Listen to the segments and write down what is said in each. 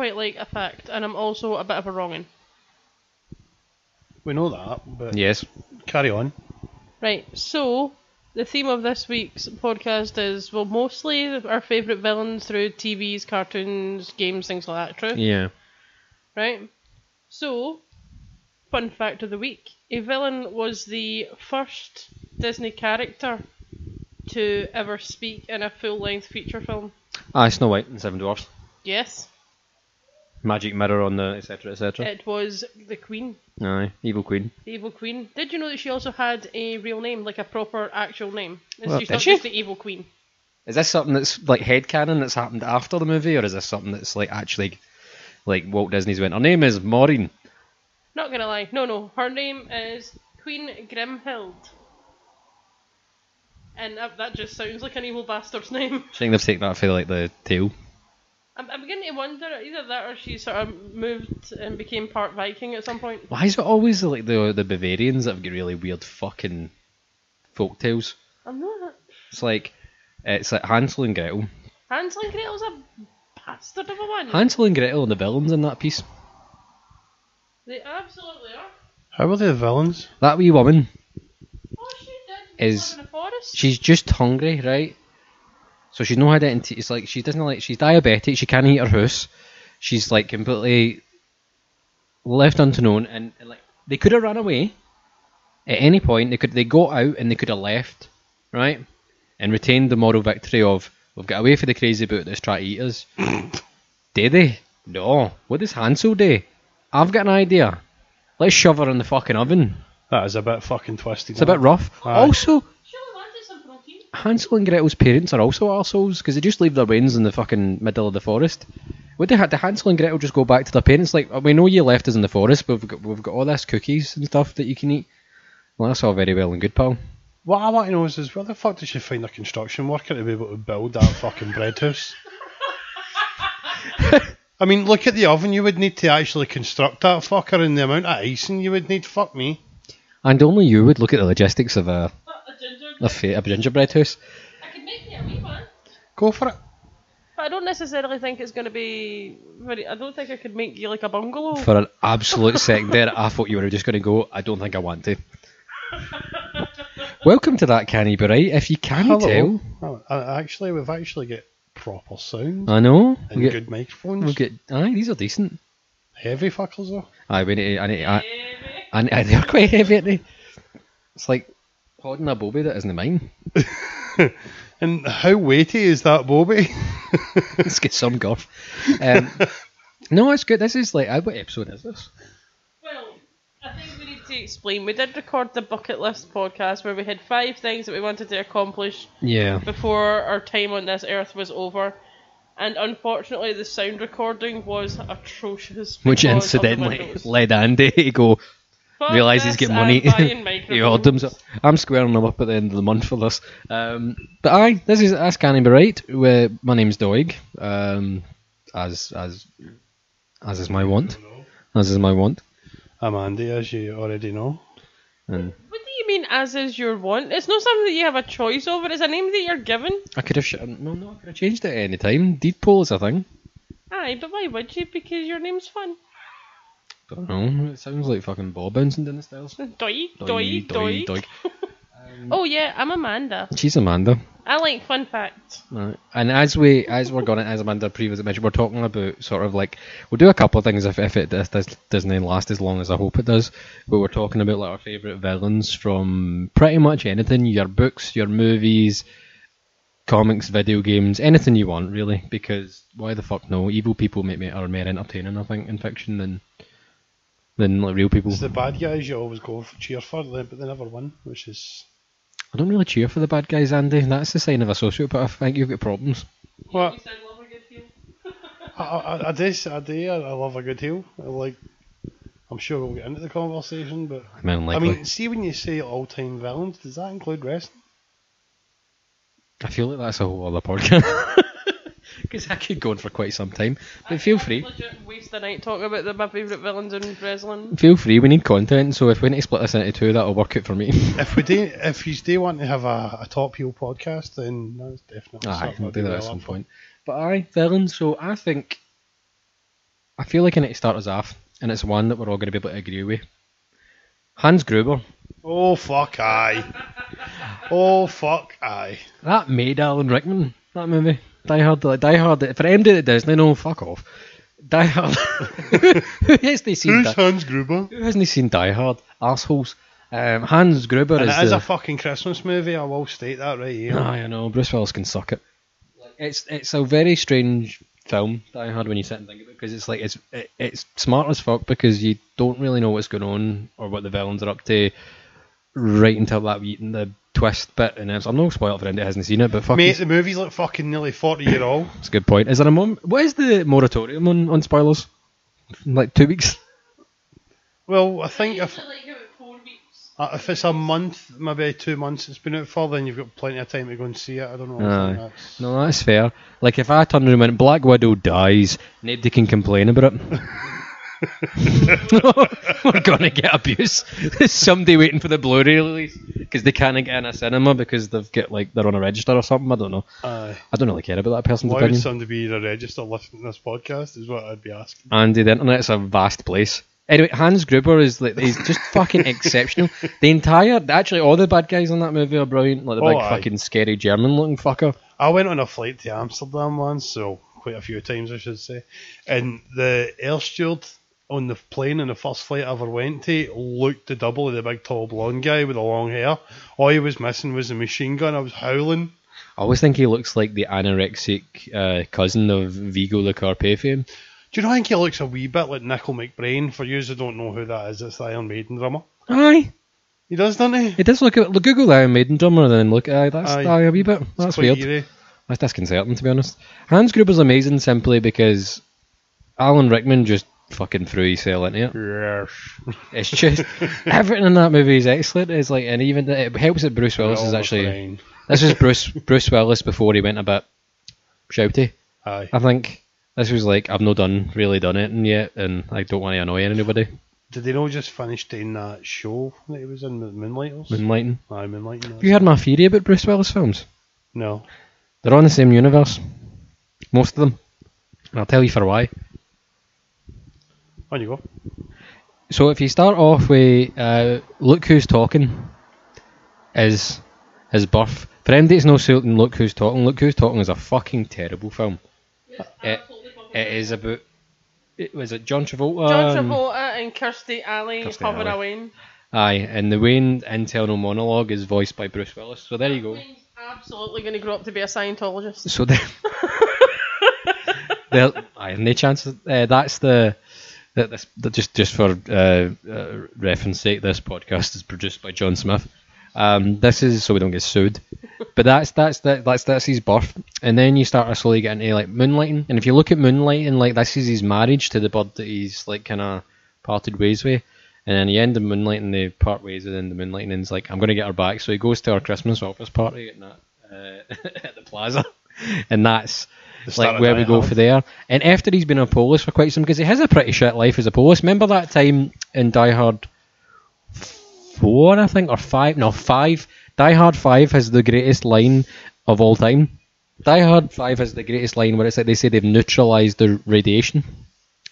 quite like a fact, and I'm also a bit of a wrongin. We know that, but Yes. carry on. Right, so the theme of this week's podcast is well, mostly our favourite villains through TVs, cartoons, games, things like that. True, Yeah. right? So, fun fact of the week: a villain was the first Disney character to ever speak in a full-length feature film. Ah, Snow White and Seven Dwarfs. Yes, Magic mirror on the etc. etc. it was the Queen. Aye, evil queen. The Evil Queen. Did you know that she also had a real name, like a proper actual name? It's Well, she's did not she? just the Evil Queen. Is this something that's like headcanon that's happened after the movie, or is this something that's like actually like Walt Disney's went? Her name is Maureen. Not gonna lie, no, no. Her name is Queen Grimhilde, and that, that just sounds like an evil bastard's name. I think they've taken that for like the tail. I'm, I'm beginning to wonder either that or she sort of moved and became part Viking at some point. Why is it always like the the Bavarians that have got really weird fucking folk tales? I'm not. It's like uh, it's like Hansel and Gretel. Hansel and Gretel's a bastard of a one. Hansel and Gretel and the villains in that piece. they absolutely are. How are they the villains? That wee woman, Oh, she did. Is- live in the forest. she's just hungry, right? So she's no identity. It's like she doesn't like she's diabetic. She can't eat her house. She's like completely left unknown, and, and like they could have run away at any point. They could they got out and they could have left, right, and retained the moral victory of we've got away for the crazy boot that's trying to eat us. Did they? No. What does Hansel do? I've got an idea. Let's shove her in the fucking oven. That is a bit fucking twisted. It's a bit rough. Aye. Also, She only wanted some protein. Hansel and Gretel's parents are also arseholes because they just leave their wains in the fucking middle of the forest. Would they had the Hansel and Gretel just go back to their parents like we know you left us in the forest, but we've got we've got all this cookies and stuff that you can eat. Well, that's all very well and good, pal. What I want to know is, is where the fuck did she find a construction worker to be able to build that fucking bread house? I mean, look at the oven you would need to actually construct that fucker and the amount of icing you would need. Fuck me. And only you would look at the logistics of a A ginger. a, fa- a gingerbread house. I could make you a wee one. Go for it. But I don't necessarily think it's going to be very. I don't think I could make you like a bungalow. For an absolute second there, I thought you were just going to go. I don't think I want to. Welcome to that canny be right. If you can Hello. tell, uh, actually, we've actually got proper sound I know. and We get, good microphones. we get, aye, these are decent. Heavy fuckers though. Aye, we need. to- I need. I, And, and they're quite heavy, aren't they? It's like holding a bobby that isn't mine. And how weighty is that Bobby? Let's get some girth. Um, no, it's good. This is like, uh, what episode is this? Well, I think we need to explain. We did record the bucket list podcast where we had five things that we wanted to accomplish Yeah. before our time on this earth was over. And unfortunately, the sound recording was atrocious. Which because of the incidentally led Andy to go Fuck realise he's getting money. he owed them. So. I'm squaring them up at the end of the month for this. Um, but aye, this is Ask Annie Be Right. Uh, my name's Doig. Um, as as as is my want. As is my want. I'm Andy, as you already know. And What do you mean, as is your want? It's not something that you have a choice over. It's a name that you're given. I could have sh- no no I could have changed it at any time. Deed poll is a thing. Aye, but why would you? Because your name's fun. Don't know. It sounds like fucking ball bouncing down the stairs. Doi, doi, doi. doi. Oh yeah, I'm Amanda. She's Amanda. I like fun facts. Right. And as we as we're going as Amanda previously mentioned, we're talking about sort of like we'll do a couple of things if, if it does, does doesn't last as long as I hope it does. But we're talking about like our favourite villains from pretty much anything, your books, your movies, comics, video games, anything you want really. Because why the fuck no? Evil people make me are more entertaining, I think, in fiction than than like real people. It's the bad guys you always go for, cheer for, but they never win, which is I don't really cheer for the bad guys, Andy. And that's the sign of a sociopath. I think you've got problems. what You said love a good feel. I, I, I do. I do. I, I love a good heel. I like. I'm sure we'll get into the conversation, but I mean, I mean, see when you say all-time villains, does that include wrestling? I feel like that's a whole other podcast. Because I could go on for quite some time. But feel free. Legit waste the night talking about the, my favourite villains in wrestling. Feel free. We need content, so if we need to split this into two, that'll work out for me. If we do, if you do want to have a, a top heel podcast, then that's definitely Aye, we'll I'd do that at some up point. But aye, villains. So I think I feel like I need to start us off, and it's one that we're all going to be able to agree with. Hans Gruber. Oh fuck aye. Oh fuck aye. That made Alan Rickman. That movie. Die Hard. Like, Die Hard. For anybody that Disney, no, fuck off. Die Hard. who hasn't seen? Who's Die, Hans Gruber? who hasn't seen Die Hard? Assholes. Um, Hans Gruber And is it is a fucking Christmas movie. I will state that right here. I know. Bruce Willis can suck it. It's it's a very strange film Die Hard when you sit and think about it because it's like it's it, it's smart as fuck because you don't really know what's going on or what the villains are up to right until that wee- the twist bit and it's, I'm no spoiler for anybody that hasn't seen it but fuck Mate, the movie's like fucking nearly 40 year old. it's a good point. Is there a mom? What is the moratorium on, on spoilers? Like two weeks. Well, I think if Usually like about four weeks. uh, if it's a month, maybe two months it's been out for, then you've got plenty of time to go and see it. I don't know. I Aye. that's- No, that's fair. Like if I turn around and went Black Widow dies, nobody can complain about it. We're gonna get abuse. There's somebody waiting for the Blu-ray release because they can't get in a cinema because they've got like they're on a register or something. I don't know. Aye. I don't really care about that person's Why would opinion. somebody be in a register listening to this podcast? Is what I'd be asking. Andy, the internet's a vast place. Anyway, Hans Gruber is like he's just fucking exceptional. The entire, actually, all the bad guys in that movie are brilliant. Like the Oh, big aye. fucking scary German-looking fucker. I went on a flight to Amsterdam once, so quite a few times I should say. And the air steward on the plane on the first flight I ever went to looked the double of the big tall blonde guy with the long hair. All he was missing was a machine gun. I was howling. I always think he looks like the anorexic uh, cousin of Vigo the Carpathian. Do you know? I think he looks a wee bit like Nicko McBrain. For you who don't know who that is, it's the Iron Maiden drummer. Aye, He does, doesn't he? it does look at look, Google the Iron Maiden drummer and then look at aye, that's Aye. aye, a wee bit. It's That's quite weird. eerie. That's disconcerting to be honest. Hans Gruber's amazing simply because Alan Rickman just fucking threw cell into it. Yes. It's just everything in that movie is excellent. It's like, and even it helps that Bruce Willis is actually. This was Bruce Bruce Willis before he went a bit shouty. Aye. I think this was like I've not done really done it yet, and I don't want to annoy anybody. Did they not just finish doing that show that he was in, the Moonlighters? Moonlighting. Aye, Moonlighting. Have you heard my theory about Bruce Willis films? No. They're on the same universe. Most of them. And I'll tell you for why. On you go. So if you start off with uh, Look Who's Talking is his birth. For anybody that's no certain Look Who's Talking, Look Who's Talking is a fucking terrible film. It, it is about it was it John Travolta John Travolta and Kirstie Alley Kirstie hover Alley. away. Aye, and the Wayne internal monologue is voiced by Bruce Willis. So there you go. Wayne's absolutely going to grow up to be a Scientologist. So there, there, aye, no chance. Uh, that's the. This, just just for uh, uh, reference sake, this podcast is produced by John Smith. Um, this is so we don't get sued, but that's that's that, that's that's his birth, and then you start to slowly get into like moonlighting. And if you look at moonlighting, like this is his marriage to the bird that he's like kind of parted ways with, and then he end of moonlighting, they part ways, and then the moonlighting is like I'm gonna get her back. So he goes to our Christmas office party at, that, uh, at the plaza, and that's like where we go Hard. for there. And after he's been a police for quite some, because he has a pretty shit life as a police. Remember that time in Die Hard four, I think, or five? No, five. Die Hard five has the greatest line of all time. Die Hard five has the greatest line where it's like they say they've neutralized the radiation.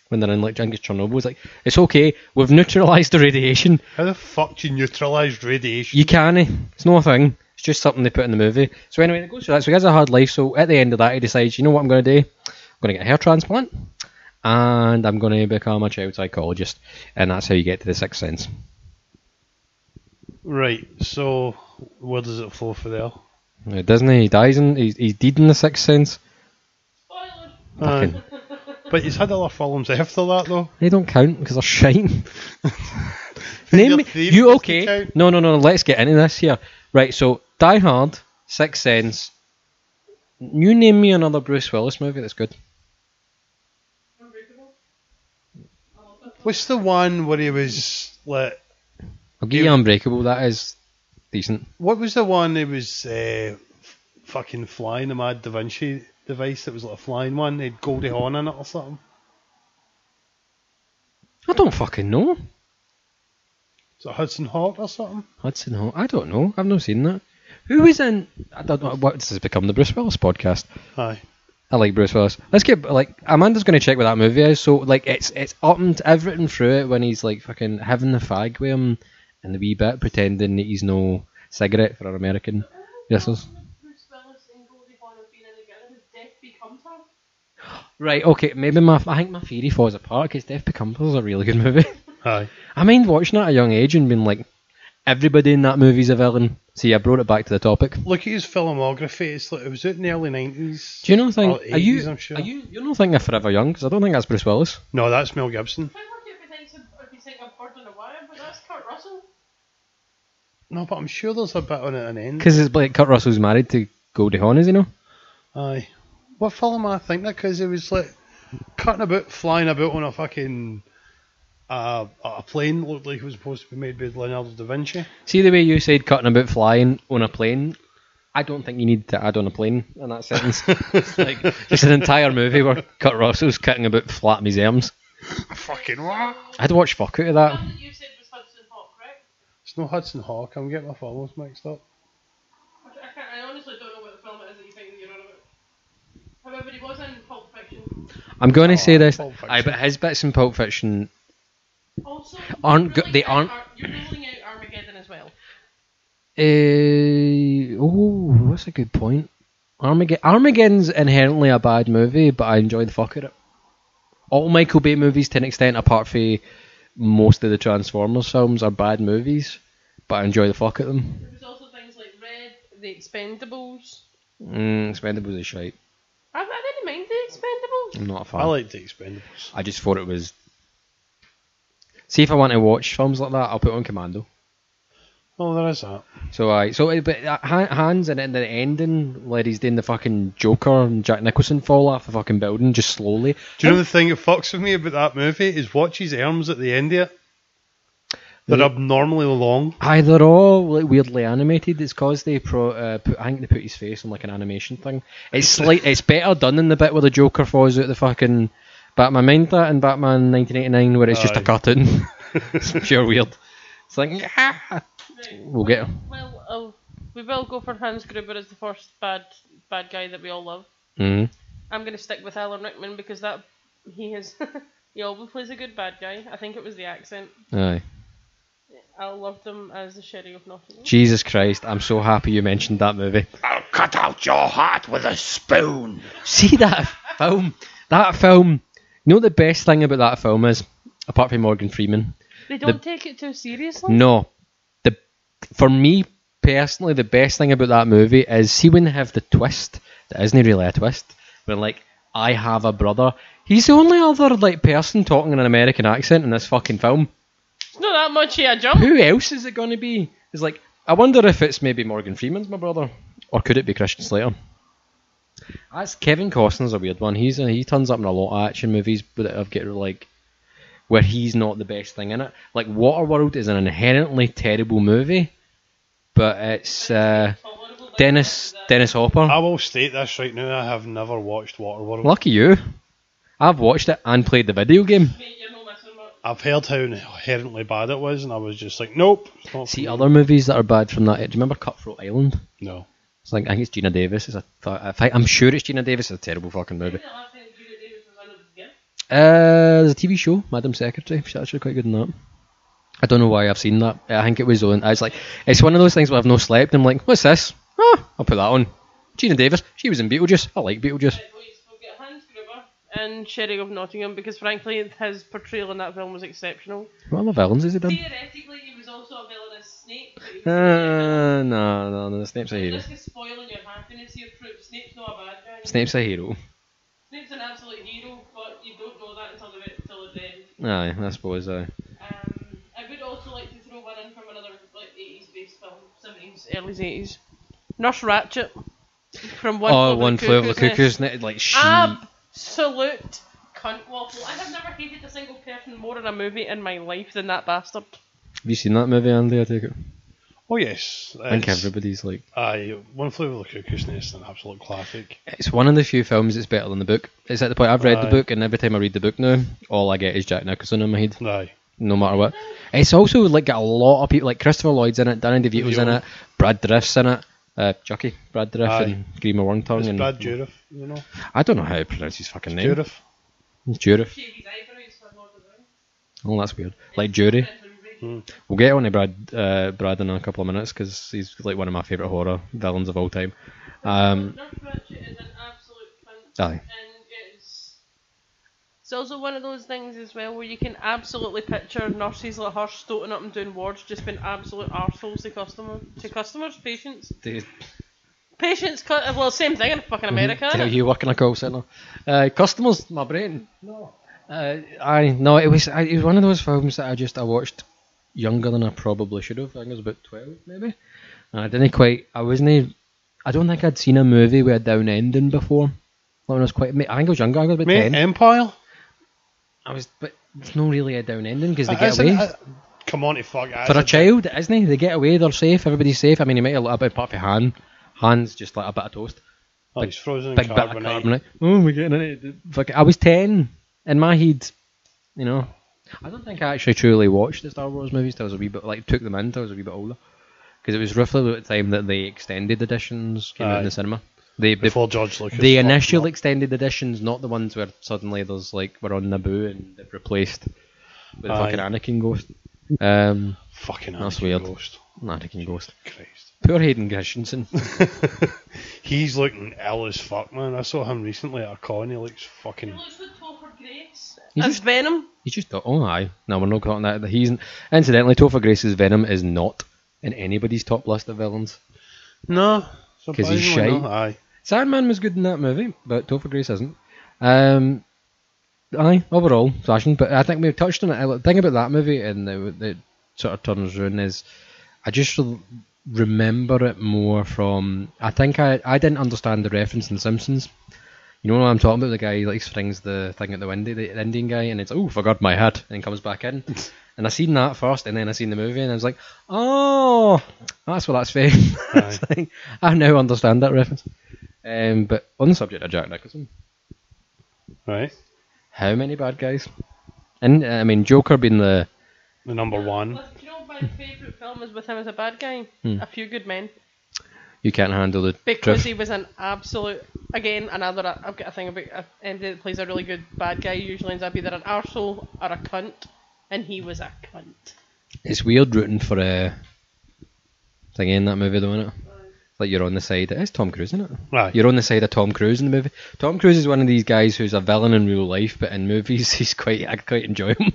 When they're in like Jenkins Chernobyl, it's like it's okay. We've neutralized the radiation. How the fuck do you neutralise radiation? You can't. It's no thing. It's just something they put in the movie. So anyway, it goes through that. So he has a hard life. So at the end of that, he decides, you know what I'm going to do? I'm going to get a hair transplant, and I'm going to become a child psychologist, and that's how you get to the sixth sense. Right, so where does it flow for there? Uh, Disney, he dies in, he's, he's deed in the sixth sense. Spoiler. Fucking, But he's had other films after that though. they don't count because they're shite. Name me, you okay? No, no, no. Let's get into this here. Right. So Die Hard, Sixth Sense. You name me another Bruce Willis movie that's good. Unbreakable. What's the one where he was like? I'll give you Unbreakable. That is decent. What was the one he was uh, f- fucking flying the Mad Da Vinci device that was like a flying one? He had Goldie Hawn in it or something. I don't fucking know. Is it Hudson Hawk or something? Hudson Hawk. I don't know. I've not seen that. Who was in? I don't know. What this has become the Bruce Willis podcast. Aye. I like Bruce Willis. Let's get like Amanda's gonna check what that movie is. So like it's it's up and everything through it when he's like fucking having the fag with him and the wee bit pretending that he's no cigarette for our American listeners. Bruce Willis and Goldie Hawn have been in together. His death becomes her. Right, okay, maybe my I think my theory falls apart because Death Becomes Her is a really good movie. Aye. I mind watching it at a young age and being like, everybody in that movie's a villain. See, I brought it back to the topic. Look at his filmography. It's like, it was out in the early nineties. Do you not think? Or are you? 80s, I'm sure. Are you? You're not thinking of Forever Young because I don't think that's Bruce Willis. No, that's Mel Gibson. I wonder if he thinks of, if he thinks of a Wire, that's Kurt Russell. No, but I'm sure there's a bit on it an end. Because it's like Kurt Russell's married to Goldie Hawn, is he no? Aye. What film am I thinking of? Because it was like cutting about, flying about on a fucking uh, a plane. Looked like it was supposed to be made by Leonardo da Vinci. See the way you said cutting about flying on a plane. I don't think you need to add on a plane in that sentence. It's like just an entire movie where Kurt Russell's cutting about flapping his arms. fucking what? I'd watch fuck out of that. you said was Hudson Hawk, correct? It's no Hudson Hawk. I'm getting my films mixed up. I, I, can't, I honestly don't know what the film is that you think you're on about. However, he was in Pulp Fiction. I'm going to say Oh, this. Pulp Fiction. But his bits in Pulp Fiction Also, Aren't you're go- they aren't- Ar- You're ruling out Armageddon as well. Uh, oh, that's a good point. Armageddon. Armageddon's inherently a bad movie, but I enjoy the fuck out of it. All Michael Bay movies, to an extent, apart from most of the Transformers films, are bad movies, but I enjoy the fuck out of them. There was also things like Red, The Expendables. Mm, Expendables is shite. I, I didn't mind The Expendables. I'm not a fan. I like the Expendables. I just thought it was. See if I want to watch films like that, I'll put on Commando. Oh, there is that. So I so uh, but uh, Han- Hans and in the ending where he's doing the fucking Joker and Jack Nicholson fall off the fucking building just slowly. Do you know the thing that fucks with me about that movie is watch his arms at the end of it. They're abnormally long. Aye, they're all like weirdly animated. It's cause they pro. Uh, put, I think they put his face on like an animation thing. It's slight. it's better done than the bit where the Joker falls out the fucking Batman. Mind that in Batman 1989 where it's just a Aye. cartoon. it's pure weird. It's like ah. Right. we'll get him. Well, uh, we will go for Hans Gruber as the first bad bad guy that we all love. Mm. I'm going to stick with Alan Rickman because that he is he always plays a good bad guy. I think it was the accent. Aye. I loved him as the Sheriff of Nottingham. Jesus Christ! I'm so happy you mentioned that movie. I'll cut out your heart with a spoon. See that film? That film. You know what the best thing about that film is, apart from Morgan Freeman? They don't take it too seriously. No. The for me personally, the best thing about that movie is see when they have the twist that isn't really a twist, where like I have a brother. He's the only other like person talking in an American accent in this fucking film. It's not that much of a jump. Who else is it going to be? It's like I wonder if it's maybe Morgan Freeman's my brother, or could it be Christian Slater? That's Kevin Costner's a weird one. He's a, he turns up in a lot of action movies, but I've got like where he's not the best thing in it. Like Waterworld is an inherently terrible movie, but it's uh, Dennis Dennis Hopper. I will state this right now. I have never watched Waterworld. Lucky you. I've watched it and played the video game. Mate, you're no missing much. I've heard how inherently bad it was, and I was just like, nope. See other movies that are bad from that. Do you remember Cutthroat Island? No. It's like I think it's Geena Davis. It's a, I think- I'm sure it's Geena Davis. It's a terrible fucking movie. The last time Julia Davis was on a gift. Uh, there's a TV show, Madam Secretary. She's actually quite good in that. I don't know why I've seen that. I think it was on. I was like, it's one of those things where I've no slept. And I'm like, what's this? Oh, I'll put that on. Geena Davis. She was in Beetlejuice. I like Beetlejuice. Right, boys, we'll get Hans Gruber and Sheriff of Nottingham because frankly his portrayal in that film was exceptional. What other villains has he done? Theoretically, he was also a villain as Snape. But Uh, no, no, no. Snape's a hero. This is spoiling your happiness here, Proof. Snape's not a bad guy. Snape's a hero. Snape's an absolute hero, but you don't know that until the until the end. Aye, I suppose. Aye. Um, I would also like to throw one in from another like 80s based film, 70s, early 80s. Nurse Ratched from One oh, Flew Over one the flew over the Cuckoo's Nest. cuckoo's nest. Like she. Absolute cunt waffle. I have never hated a single person more in a movie in my life than that bastard. Have you seen that movie, Andy? I take it. Oh yes. I think It's- everybody's like. Aye, One Flew Over the Cuckoo's Nest, an absolute classic. It's one of the few films that's better than the book. It's at the point I've read the book, and every time I read the book now, all I get is Jack Nicholson in my head, Aye. no matter what. It's also like got a lot of people, like Christopher Lloyd's in it, Danny DeVito's in it, Brad Dourif's in it. Uh, Chucky, Brad Dourif, Aye. and Grima Wormtongue. It's and Brad Dourif, you know. I don't know how to pronounce his fucking name. Dourif. Dourif. Shave his eyebrows for Lord of the Rings. Oh, that's weird. Like Jury. We'll get on to Brad, uh, Brad in a couple of minutes because he's like one of my favourite horror villains of all time. Um, Nurse Ratched is an absolute cunt. Aye. And it's, it's also one of those things as well where you can absolutely picture nurses like her stoating up and doing wards just being absolute arseholes to customer to customers, patients. they Patients, cu- well, same thing in fucking America. tell innit? you work in a call centre. Uh, customers, my brain. No. Uh, I no, it was I, it was one of those films that I just I watched younger than I probably should have. I think I was about twelve, maybe. And I didn't quite. I wasn't. I don't think I'd seen a movie with a down ending before. When I was quite, I think I was younger. I was about Mate, ten. Empire? I was, but it's not really a down ending because they Uh, get isn't away. it- come on to fuck. For a child, isn't he? They get away, they're safe, everybody's safe. I mean, he might have a little bit apart from Han. Han's just like a bit of toast. Oh, he's frozen in Big bit of carbonite. Oh, we're getting it. Fuck it. I was 10 in my head, you know. I don't think I actually truly watched the Star Wars movies till I was a wee bit, like, took them in till I was a wee bit older. Because it was roughly at the time that the extended editions came out in Aye. the cinema. The, the, Before George Lucas. the initial extended editions, not the ones where suddenly there's like we're on Naboo and they've replaced with Aye. fucking Anakin Ghost. Um, Fucking That's Anakin weird. Ghost. Anakin Ghost. Christ. Poor Hayden Christensen. He's looking ill as fuck, man. I saw him recently at a con. He looks He fucking. looks like Topher Grace. He's As just- Venom. He's just oh aye. No, we're not calling that. He's incidentally Topher Grace's Venom is not in anybody's top list of villains. No, because he's surprisingly shite. not. Aye. Sandman was good in that movie, but Topher Grace isn't. Um, aye, overall, smashing. But I think we've touched on it. The thing about that movie and the, the sort of turns around is I just remember it more from. I think I, I didn't understand the reference in The Simpsons. You know what I'm talking about? The guy like springs the thing at the window, the Indian guy, and it's oh, forgot my hat, and comes back in. and I seen that first, and then I seen the movie, and I was like, oh, that's what that's. It's like, I now understand that reference. Um, but on the subject of Jack Nicholson, Right. how many bad guys? And uh, I mean, Joker being the The number one. Do you know my favourite film is with him as a bad guy? Hmm. A Few Good Men. you can't handle the Because truth. he was an absolute. Again, another. I've got a thing about uh, anybody that plays a really good bad guy usually ends up either an arsehole or a cunt, and he was a cunt. It's weird rooting for a thing in that movie, though, isn't it? Like you're on the side. It's Tom Cruise, isn't it? Aye. You're on the side of Tom Cruise in the movie. Tom Cruise is one of these guys who's a villain in real life, but in movies he's quite. I quite enjoy him.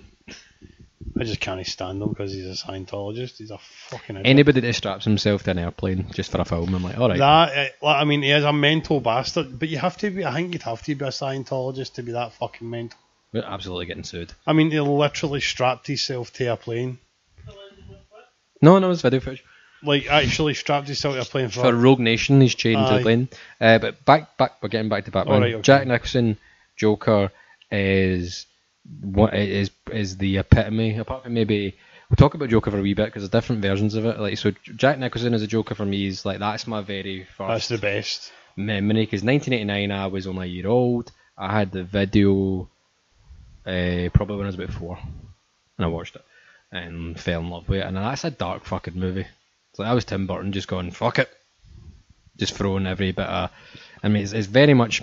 I just can't stand him because he's a Scientologist. He's a fucking idiot. Anybody that straps himself to an airplane just for a film, I'm like, all right. That, eh, like, I mean, he is a mental bastard, but you have to be. I think you'd have to be a Scientologist to be that fucking mental. We're absolutely getting sued. I mean, he literally strapped himself to a plane. No, no, it's video footage. Like, actually strapped himself to a plane for. For Rogue Nation, he's chained to Aye. the plane. Uh, but back, back, we're getting back to Batman. Alright, okay. Jack Nicholson, Joker is what is is the epitome. Apart from maybe we'll talk about Joker for a wee bit because there's different versions of it. Like so, Jack Nicholson as a Joker for me is like that's my very first That's the best. memory because 1989 I was only a year old. I had the video uh, probably when I was about four, and I watched it and fell in love with it. And that's a dark fucking movie. It's like I was Tim Burton just going fuck it, just throwing every bit of. I mean, it's, it's very much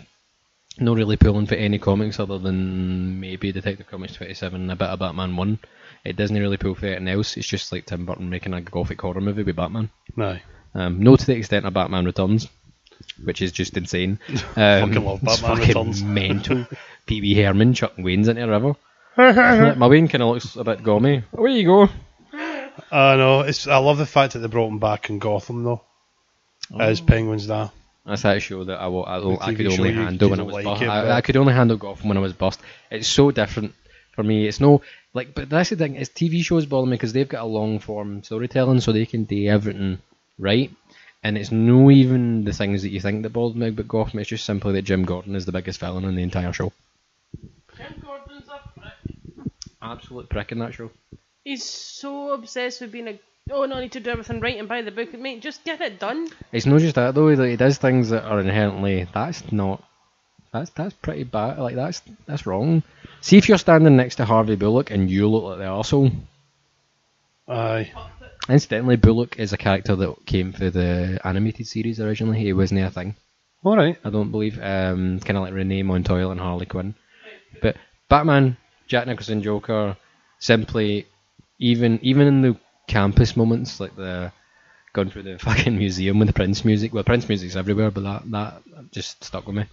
not really pulling for any comics other than maybe Detective Comics 27 and a bit of Batman 1. It doesn't really pull for anything else. It's just like Tim Burton making a gothic horror movie with Batman. No. Um, no to the extent of Batman Returns, which is just insane. Um, Fucking love Batman fucking Returns. mental. Pee Wee Herman chucking Wayne's into a river. Like, my Wayne kind of looks a bit gommy. Away you go. I know. It's. I love the fact that they brought him back in Gotham though, as oh. Penguin's da. That's that show that I, wa- I, I could only handle you when I was like bust. it, I, I could only handle Gotham when I was bust. It's so different for me. It's no like, but that's the thing. Is TV shows bother me because they've got a long form storytelling, so they can do everything right. And it's no even the things that you think that bother me but Gotham. It's just simply that Jim Gordon is the biggest villain in the entire show. Jim Gordon's a prick. Absolute prick in that show. He's so obsessed with being a. Oh no, I need to do everything right and buy the book. Mate, just get it done. It's not just that though. Like, he does things that are inherently that's not that's that's pretty bad. Like that's that's wrong. See if you're standing next to Harvey Bullock and you look like the arsehole. Aye. Incidentally, Bullock is a character that came for the animated series originally. He wasn't a thing. All right. I don't believe. Um, kind of like Renee Montoya and Harley Quinn. But Batman, Jack Nicholson, Joker, simply, even even in the campus moments, like the going through the fucking museum with the Prince music. Well, Prince music's everywhere, but that that just stuck with me.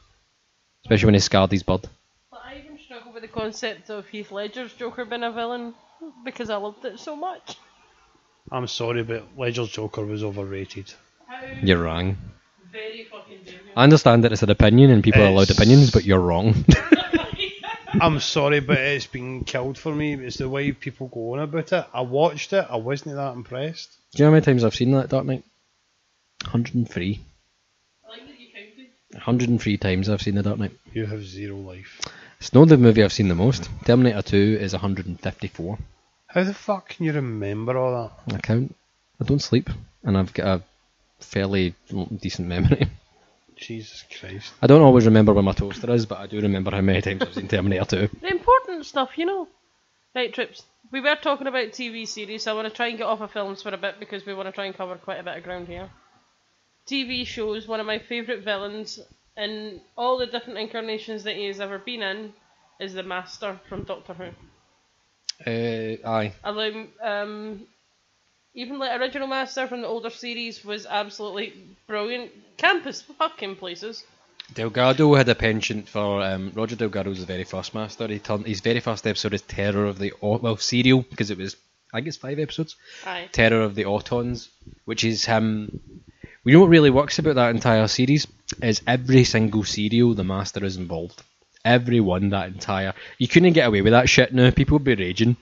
Especially when he scarred his bud. But I even struggle with the concept of Heath Ledger's Joker being a villain because I loved it so much. I'm sorry, but Ledger's Joker was overrated. How You're wrong. very fucking. I understand that it's an opinion and people are allowed opinions, but you're wrong. I'm sorry, but it's been killed for me. It's the way people go on about it. I watched it. I wasn't that impressed. Do you know how many times I've seen that Dark Knight? 103. I like that you counted. 103 times I've seen The Dark Knight. You have zero life. It's not the movie I've seen the most. Terminator 2 is 154. How the fuck can you remember all that? I count. I don't sleep, and I've got a fairly decent memory. Jesus Christ. I don't always remember where my toaster is, but I do remember how many times I've seen Terminator 2. The important stuff, you know. Right, Trips. We were talking about TV series, so I want to try and get off of films for a bit because we want to try and cover quite a bit of ground here. TV shows, one of my favourite villains in all the different incarnations that he has ever been in is the Master from Doctor Who. Uh, aye. Although, um, even the original Master from the older series was absolutely brilliant. Campus fucking places. Delgado had a penchant for um, Roger Delgado was the very first master. He turned his very first episode is Terror of the well serial because it was I guess five episodes. Aye. Terror of the Autons, which is him. We know what really works about that entire series is every single serial the master is involved. Every one that entire you couldn't get away with that shit now. People would be raging.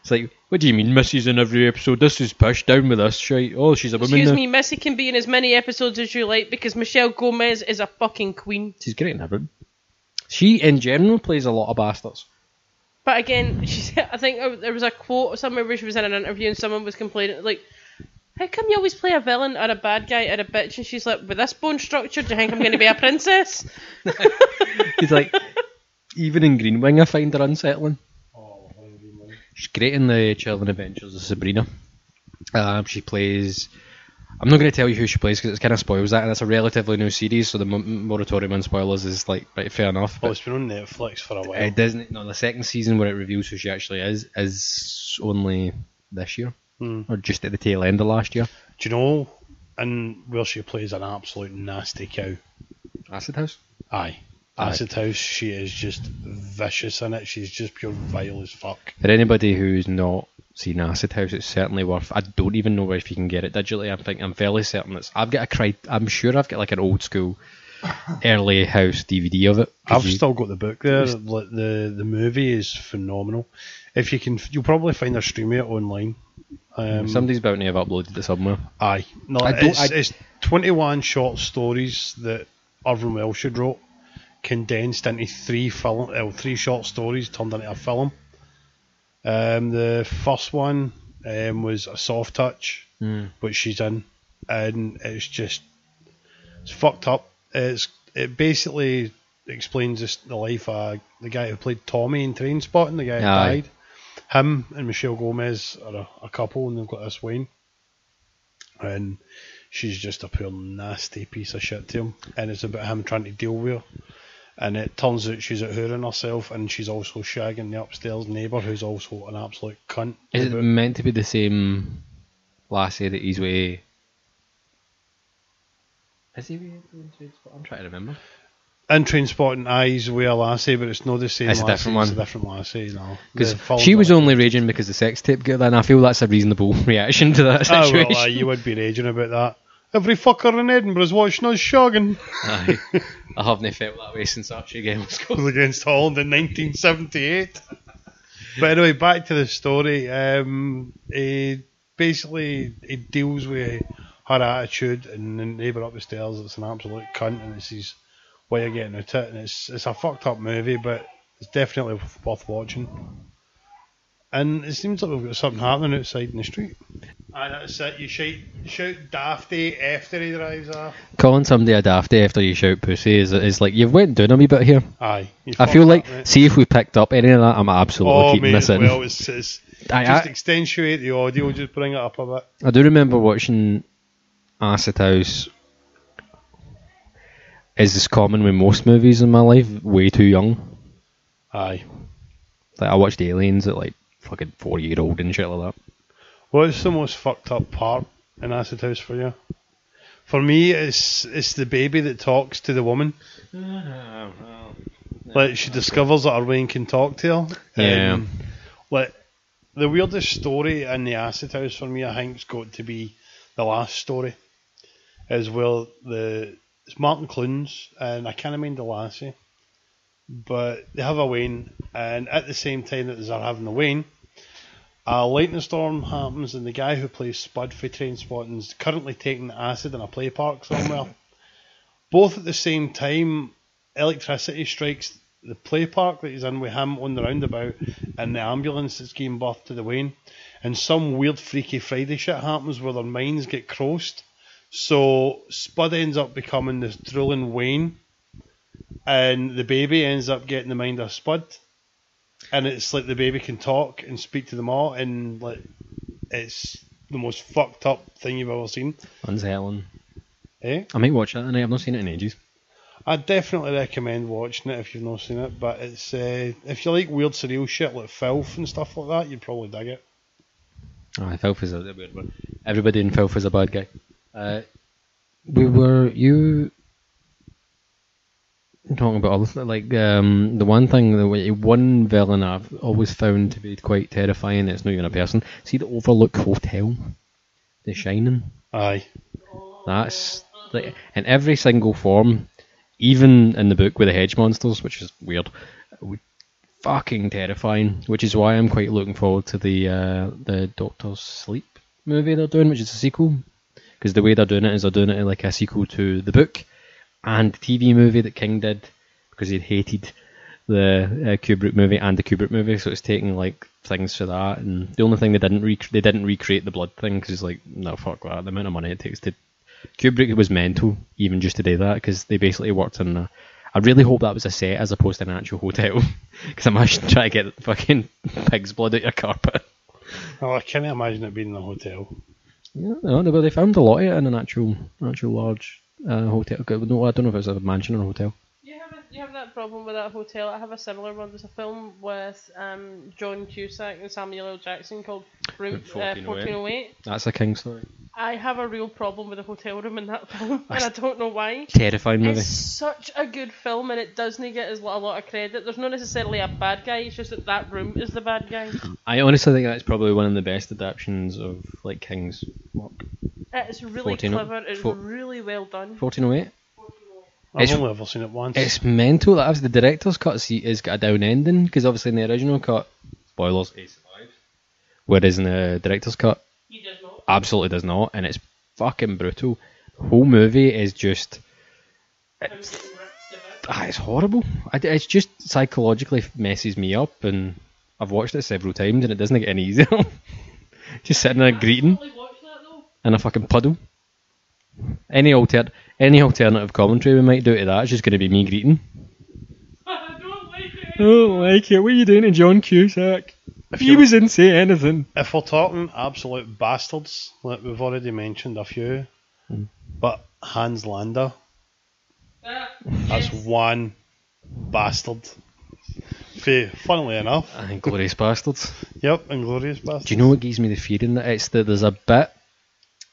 It's like, what do you mean Missy's in every episode? This is push down with us, shit. Oh, she's a woman Excuse now. me, Missy can be in as many episodes as you like because Michelle Gomez is a fucking queen. She's great in everything. She in general plays a lot of bastards. But again, she said, I think uh, there was a quote somewhere where she was in an interview and someone was complaining, like, how come you always play a villain or a bad guy or a bitch? And she's like, with this bone structure, do you think I'm going to be a princess? He's like, even in Green Wing, I find her unsettling. Oh, She's great in the Chilling Adventures of Sabrina. Um, she plays. I'm not going to tell you who she plays because it kind of spoils that, and it's a relatively new series, so the m- moratorium on spoilers is like right, fair enough. Well, it's been on Netflix for a while. it doesn't. No, the second season where it reveals who she actually is is only this year, Hmm. or just at the tail end of last year. Do you know, and where she plays an absolute nasty cow? Acid House. Aye. Acid House, she is just vicious in it. She's just pure vile as fuck. For anybody who's not seen Acid House, it's certainly worth. I don't even know if you can get it digitally. I'm think I'm fairly certain it's. I've got a cri- I'm sure I've got like an old school, early house DVD of it. I've you- still got the book there. Like, the the movie is phenomenal. If you can, you'll probably find her streaming it online. Um, Somebody's bound to have uploaded it somewhere. Aye, no, I it's, I- it's 21 short stories that Irvine Welsh had wrote, condensed into three film, uh, three short stories turned into a film. Um, the first one um, was a soft touch, Mm. which she's in, and it's just it's fucked up. It's it basically explains this, the life of the guy who played Tommy in Trainspotting, the guy who Aye. died. Him and Michelle Gomez are a, a couple, and they've got this Wayne, and she's just a pure nasty piece of shit to him, and it's about him trying to deal with her. And it turns out she's at hooring herself, and she's also shagging the upstairs neighbour, who's also an absolute cunt. Is it meant to be the same lassie that he's with? Is he with? I'm trying to remember. in Eyes with a lassie, but it's not the same. It's a lassie, different It's one. a different lassie, no. Because she was only raging because the sex tape got and I feel that's a reasonable reaction to that situation. well, aye, you would be raging about that. Every fucker in Edinburgh's watching us shogging. Aye. I haven't felt that way since Archie Gemmill was was against Holland in 1978. but anyway, back to the story. Um, he basically he deals with her attitude, and the neighbour up the stairs it's an absolute cunt, and it's his way of getting a tit and it's it's a fucked up movie, but it's definitely worth watching. And it seems like we've got something happening outside in the street. Aye, that's it. You shout, shout dafty after he drives off. Calling somebody a dafty after you shout pussy is, is like you've went down a wee bit here. Aye. I feel like up, mate. see if we picked up any of that, I'm absolutely Oh, keeping mate, this in. well, it's, it's I, just I, accentuate the audio, just bring it up a bit. I do remember watching Acid House. Is this common with most movies in my life? Way too young. Aye. Like I watched Aliens at like fucking four year old and shit like that. What's the most fucked up part in Acid House for you? For me, it's it's the baby that talks to the woman. Like she discovers that her Wayne can talk to her. Yeah. Um, like the weirdest story in the Acid House for me, I think's got to be the last story. Is well the it's Martin Clunes and I can't remember the lassie, but they have a Wayne, and at the same time that they're having the Wayne, a lightning storm happens, and the guy who plays Spud for Trainspotting is currently taking acid in a play park somewhere. Both at the same time, electricity strikes the play park that he's in with him on the roundabout, and the ambulance that's giving birth to the Wayne. And some weird Freaky Friday shit happens where their minds get crossed. So Spud ends up becoming this drooling Wayne, and the baby ends up getting the mind of Spud and it's like the baby can talk and speak to them all, and like it's the most fucked up thing you've ever seen. Unsettling. Eh? I might watch that tonight. I've not seen it in ages. I definitely recommend watching it if you've not seen it. But it's uh, if you like weird surreal shit like filth and stuff like that, you'd probably dig it. Oh, Filth is a weird one. Everybody in Filth is a bad guy. Uh, we were you talking about other like um, the one thing the way- one villain I've always found to be quite terrifying. It's not even a person. See the Overlook Hotel, The Shining. Aye, That's like in every single form, even in the book with the hedge monsters, which is weird. Fucking terrifying. Which is why I'm quite looking forward to the uh, the Doctor Sleep movie they're doing, which is a sequel. Because the way they're doing it is they're doing it like a sequel to the book and TV movie that King did because he hated the uh, Kubrick movie and the Kubrick movie, so it's taking like things for that. And the only thing they didn't rec- they didn't recreate the blood thing because it's like no fuck that. The amount of money it takes to Kubrick was mental even just to do that because they basically worked on. A, I really hope that was a set as opposed to an actual hotel because imagine trying to get fucking pig's blood out your carpet. well, I can't imagine it being in a hotel. Yeah, no, no, but they found a lot of it in an actual, actual large uh, hotel. No, I don't know if it's a mansion or a hotel. You have, a, you have that problem with that hotel. I have a similar one. There's a film with um, John Cusack and Samuel L. Jackson called Room uh, 1408. 1408. That's a king story. I have a real problem with the hotel room in that film, and I don't know why. Terrifying movie. It's such a good film, and it doesn't get as a lot of credit. There's not necessarily a bad guy. It's just that that room is the bad guy. I honestly think that's probably one of the best adaptations of like King's work. It's really 14 clever. It's four- really well done. 1408. I've It's- only ever seen it once. It's mental. That was the director's cut. See, is got a down ending because obviously in the original cut, spoilers, he survives. Whereas in the director's cut, He does not. Absolutely does not, and it's fucking brutal. The whole movie is just. It's, ah, it's horrible. I, it's just psychologically messes me up, and I've watched it several times, and it doesn't get any easier. just sitting there greeting watch that though. in a fucking puddle. Any alter any alternative commentary we might do to that is just going to be me greeting. I don't like it. I don't like it. What are you doing to John Cusack? If he you- was in say anything. if we're talking absolute bastards, like we've already mentioned a few, Hmm. but Hans Landa, Ah, that's yes. one bastard. Fa- Funnily enough, I think glorious bastards. yep, Inglorious Bastards. Do you know what gives me the feeling that it's that there's a bit.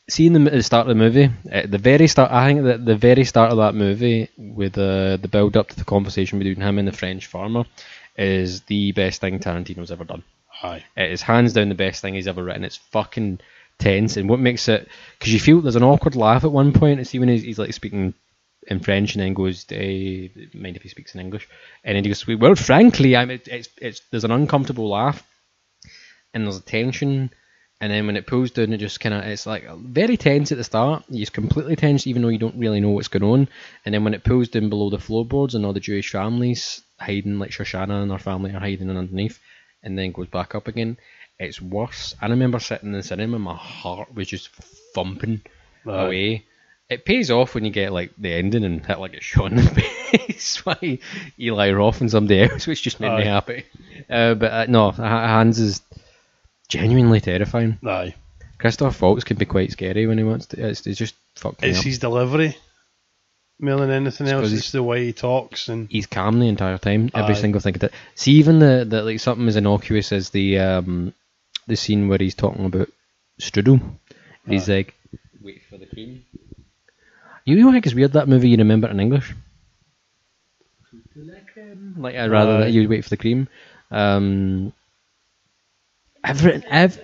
See in the, the start of the movie, at the very start, I think that the very start of that movie, with uh, the build up to the conversation between him and the French farmer, is the best thing Tarantino's ever done. Aye. It is hands down the best thing he's ever written. It's fucking tense, and what makes it because you feel there's an awkward laugh at one point. See when he's, he's like speaking in French and then goes, eh, "Mind if he speaks in English?" And then he goes, "Well, frankly, I'm." It, it's it's there's an uncomfortable laugh, and there's a tension, and then when it pulls down, it just kind of it's like very tense at the start. He's completely tense, even though you don't really know what's going on. And then when it pulls down below the floorboards and all the Jewish families hiding, like Shosanna and her family are hiding underneath, and then goes back up again. it's worse. I remember sitting in the cinema, my heart was just thumping Aye. away. It pays off when you get like the ending and Hitler gets shot in the face by Eli Roth and somebody else, which just made me happy. Uh, but uh, no, Hans is genuinely terrifying. Aye. Christoph Waltz can be quite scary when he wants to. It's, it's just fucked It's his delivery than anything else. It's the way he talks and He's calm the entire time, every Aye. single thing. That see, even the, the like something as innocuous as the um the scene where he's talking about strudel. He's like, wait for the cream. You know, like it's weird that movie you remember it in English. Like I'd rather that you wait for the cream. Um, every, ev-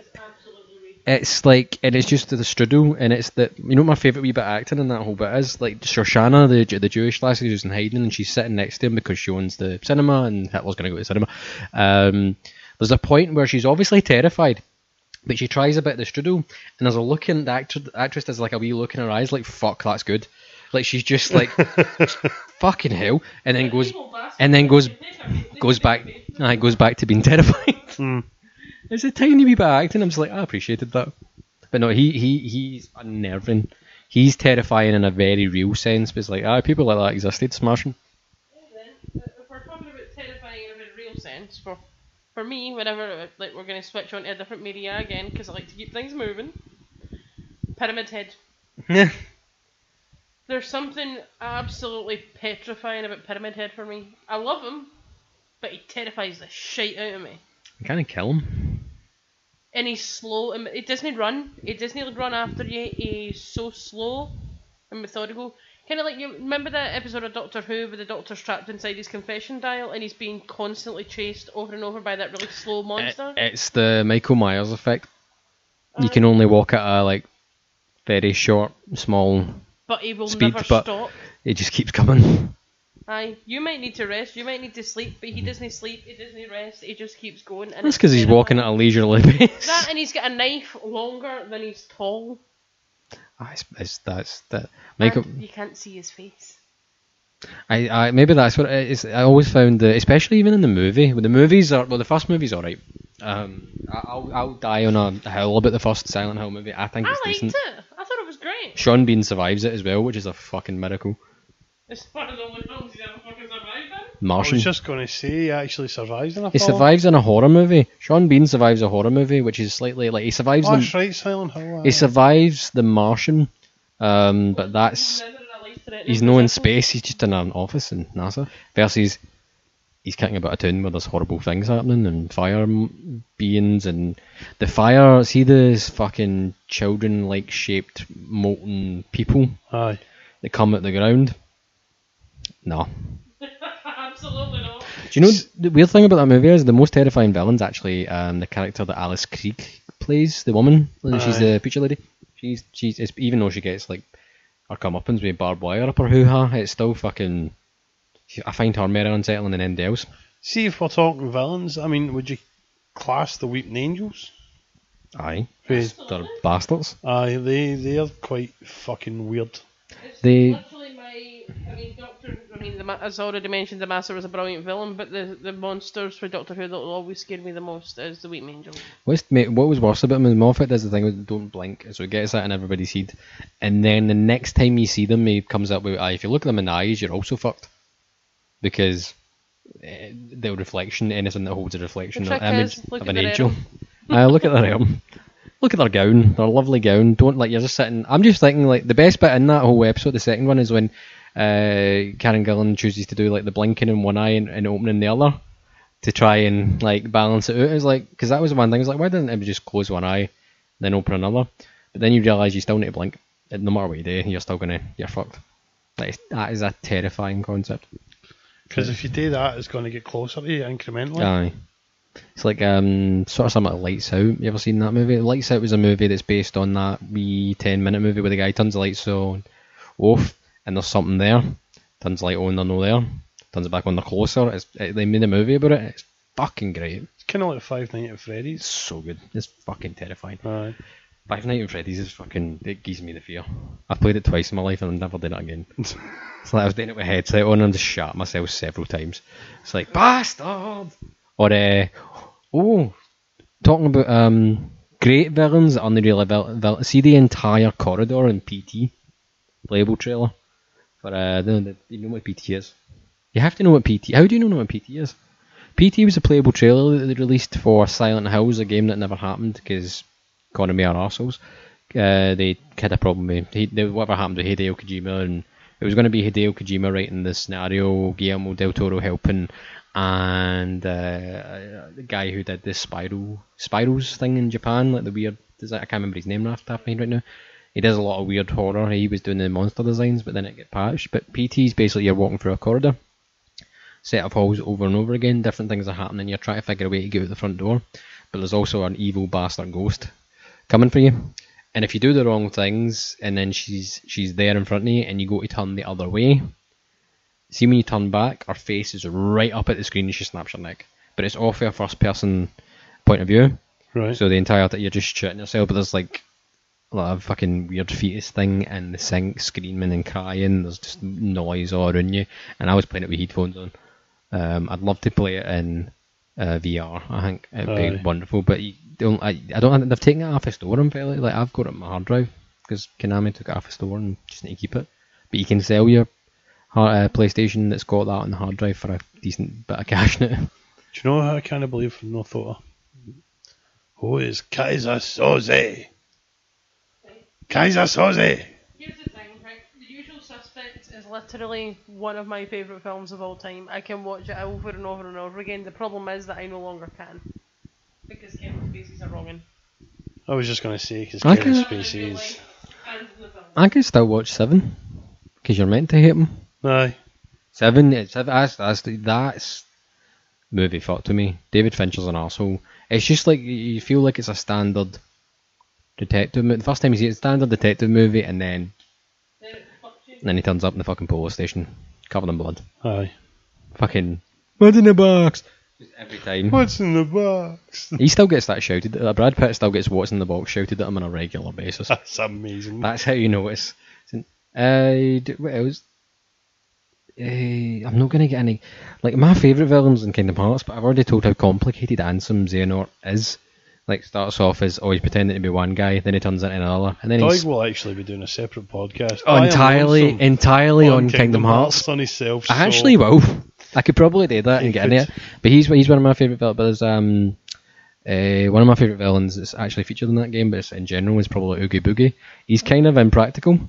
it's like, and it's just the strudel, and it's the you know my favourite wee bit of acting in that whole bit is like Shosanna, the the Jewish lass who's in hiding, and she's sitting next to him because she owns the cinema, and Hitler's going to go to the cinema. Um, there's a point where she's obviously terrified, but she tries a bit of the strudel, and there's a look in the actor, actress does like a wee look in her eyes, like fuck, that's good. Like she's just like fucking hell, and then goes and then goes goes back. Aye, goes back to being terrified. Hmm. It's a tiny wee bit of acting. I'm just like, I appreciated that. But no, he he he's unnerving. He's terrifying in a very real sense. But it's like, ah, people like that existed. Smashing. If we're talking about terrifying in a very real sense, for for me, whenever like we're going to switch on to a different media again, because I like to keep things moving. Pyramid Head. Yeah. There's something absolutely petrifying about Pyramid Head for me. I love him, but he terrifies the shit out of me. Kind of kill him. And he's slow, and he doesn't run. It doesn't run after you. He's so slow and methodical. Kind of like you remember that episode of Doctor Who where the Doctor's trapped inside his confession dial and he's being constantly chased over and over by that really slow eh, monster. It- it's the Michael Myers effect. You uh, can only walk at a like very short, small. but he will speed, never but- stop. It just keeps coming. Aye, you might need to rest. You might need to sleep, but he doesn't sleep. He doesn't rest. He just keeps going. And That's because he's walking at a leisurely pace. That and he's got a knife longer than he's tall. It's, it's, that's that. Michael. And you can't see his face. I, I maybe that's what it is. I always found that, especially even in the movie, when the movies are well, the first movie's alright. Um, I- I'll I'll die on a hill about the first Silent Hill movie. I think I it's liked decent. it. I thought it was great. Sean Bean survives it as well, which is a fucking miracle. It's one of the only films he's ever fucking survived in. I Martian. was just going to say he actually survives in a He film. survives in a horror movie. Sean Bean survives a horror movie, which is slightly like he survives Oh, that's the right, Silent Hill. he aye. survives the Martian, um, but that's Never in a life-threatening he's no in space. He's just in an office in NASA. Versus he's kicking about a town where there's horrible things happening and fire m- beings and the fire. See those fucking children-like shaped molten people Aye. that come out the ground. No. Absolutely not. Do you know the weird thing about that movie is the most terrifying villain's actually um, the character that Alice Krige plays, the woman. She's the preacher lady. She's she's it's, even though she gets like her comeuppance with barbed wire up her hoo ha, it's still fucking. I find her more unsettling than anybody else. See, if we're talking villains, I mean, would you class the Weeping Angels? Aye, With- they're bastards. Aye, they they're quite fucking weird. They- literally my. I mean, Doctor. I mean, the, as I already mentioned, the Master was a brilliant villain, but the the monsters for Doctor Who that will always scare me the most is the Weeping Angel. What's, mate, what was worse about him is Moffat does the thing with don't blink, so he gets that in everybody's head, and then the next time you see them, he comes up with, "Aye, if you look at them in the eyes, you're also fucked," because uh, the reflection, anything that holds a reflection or image of an angel. Aye, look at their arm. Look at their gown, their lovely gown. Don't like you're just sitting. I'm just thinking like the best bit in that whole episode, the second one, is when uh, Karen Gillan chooses to do like the blinking in one eye and, and opening the other to try and like balance it out. It's like because that was the one thing. It's like why didn't it just close one eye, then open another? But then you realise you still need to blink. No matter what you do, you're still gonna you're fucked. Like that is a terrifying concept. Because if you do that, it's going to get closer to you incrementally. Aye. It's like um sort of something like Lights Out. You ever seen that movie? Lights Out was a movie that's based on that wee ten minute movie where the guy turns the lights on off and there's something there. Turns light on, they're no there. Turns it back on, they're closer. It's, it, they made a movie about it. It's fucking great. It's kind of like Five Nights at Freddy's. so good. It's fucking terrifying. Aye. Five Nights at Freddy's is fucking. It gives me the fear. I've played it twice in my life and I've never done it again. it's like I was doing it with a headset on and just shot myself several times. It's like bastard. Or uh, oh, talking about um, great villains that only really vil- vil- see the entire corridor in PT playable trailer for uh, the, the, you know what PT is. You have to know what PT. How do you know what PT is? PT was a playable trailer that they released for Silent Hills, a game that never happened because Konami are arseholes. Uh, they had a problem with he, they, whatever happened with Hideo Kojima, and it was going to be Hideo Kojima writing the scenario, Guillermo del Toro helping, and uh, the guy who did this Spiral Spirals thing in Japan, like the weird. I can't remember his name off the top of my head right now. He does a lot of weird horror. He was doing the monster designs, but then it get patched. But PT is basically you're walking through a corridor, set of halls over and over again. Different things are happening. You're trying to figure a way to get out the front door, but there's also an evil bastard ghost coming for you. And if you do the wrong things, and then she's she's there in front of you, and you go to turn the other way, see when you turn back, her face is right up at the screen, and she snaps your neck. But it's off a first person point of view, Right. so the entire time you're just shitting yourself. But there's like a lot of fucking weird fetus thing, in the sink, screaming and crying. There's just noise all around you, and I was playing it with headphones on. Um, I'd love to play it in uh, VR. I think it'd be Aye. wonderful, but you don't. I, I don't. think They've taken it off a store. I'm fairly like I've got it on my hard drive because Konami took it off a store and just need to keep it. But you can sell your uh, PlayStation that's got that on the hard drive for a decent bit of cash now. Do you know how I kind of believe from no thought? Who is Keyser Soze? Keyser Soze! Here's the thing, right? The Usual Suspects is literally one of my favourite films of all time. I can watch it over and over and over again. The problem is that I no longer can. Because Kevin Spacey's a wrongin. I was just going to say, because I Kevin can- Spacey is. And in the film. I can still watch Seven because you're meant to hate him. Aye. Seven, eh, it's that's that's the- that's movie fuck to me. David Fincher's an asshole. It's just like you feel like it's a standard detective. movie. The first time you see it, standard detective movie, and then Then it fucks you. and then he turns up in the fucking police station, covered in blood. Aye. Fucking what's in the box? Just Every time. What's in the box? He still gets that shouted. at Brad Pitt still gets what's in the box shouted at him on a regular basis. That's amazing. That's how you know it's. it's uh, what else? Uh, I'm not gonna get any. Like my favourite villains in Kingdom Hearts, but I've already told how complicated Ansem Xehanort is. Like starts off as always pretending to be one guy, then he turns into another, and then Doig he's will actually be doing a separate podcast. I am entirely lonesome entirely on, Kingdom, Hearts. on himself. I so- actually will. I could probably do that and You get in could. it. But he's he's one of my favourite villains. But there's um, uh, one of my favourite villains that's actually featured in that game, but it's in general is probably Oogie Boogie. He's kind of impractical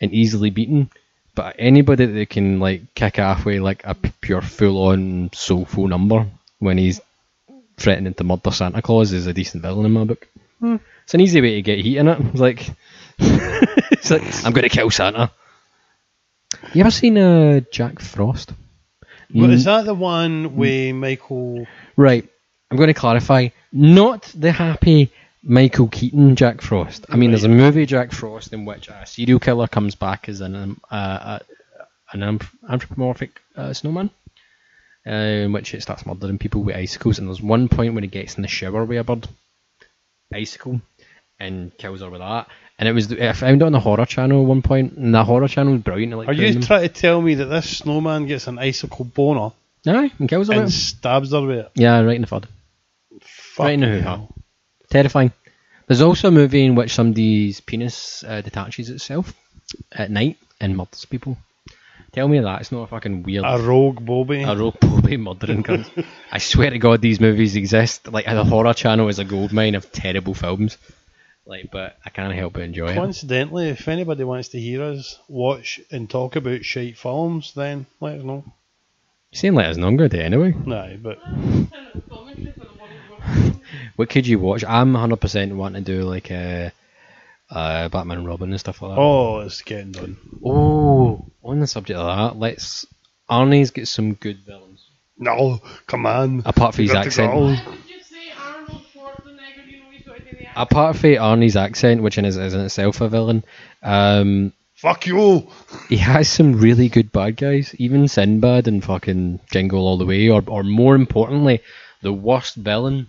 and easily beaten. But anybody that can like kick off with like a p- pure full on soulful number when he's threatening to murder Santa Claus is a decent villain in my book. It's an easy way to get heat in it. It's like, it's like I'm going to kill Santa. You ever seen uh, Jack Frost? But is Mm, that the one with Michael? right. I'm going to clarify. Not the happy Michael Keaton Jack Frost. I mean, there's a movie Jack Frost in which a serial killer comes back as an um, uh, uh, an anthrop- anthropomorphic uh, snowman. In which it starts murdering people with icicles, and there's one point when he gets in the shower with a bird, icicle, and kills her with that. And it was I found it on the horror channel at one point, and the horror channel was brilliant. Like Are you trying to tell me that this snowman gets an icicle boner Aye, and kills her. and with it. stabs her with it? Yeah, right in the fud. Right in the hoo-ha. Terrifying. There's also a movie in which somebody's penis uh, detaches itself at night and murders people. Tell me that it's not a fucking weird. A rogue Bobby. a rogue Bobby murdering. I swear to God, these movies exist. Like the horror channel is a goldmine of terrible films. Like, but I can't help but enjoy it. Coincidentally, if anybody wants to hear us watch and talk about shite films, then let us know. You saying let us know, I'm do it anyway. No, but Kind of commentary for the world. What could you watch? I'm 100% wanting to do like a. Uh, Batman and Robin and stuff like that. oh, it's getting done. Oh, on the subject of that, let's. Arnie's get some good villains. No, come on. Apart from his accent. go. You say Arnold Schwarzenegger? You know he's got the. Apart from Arnie's accent, which in is, is in itself a villain, um, Fuck you. he has some really good bad guys. Even Sinbad and fucking Jingle All the Way, or or more importantly, the worst villain in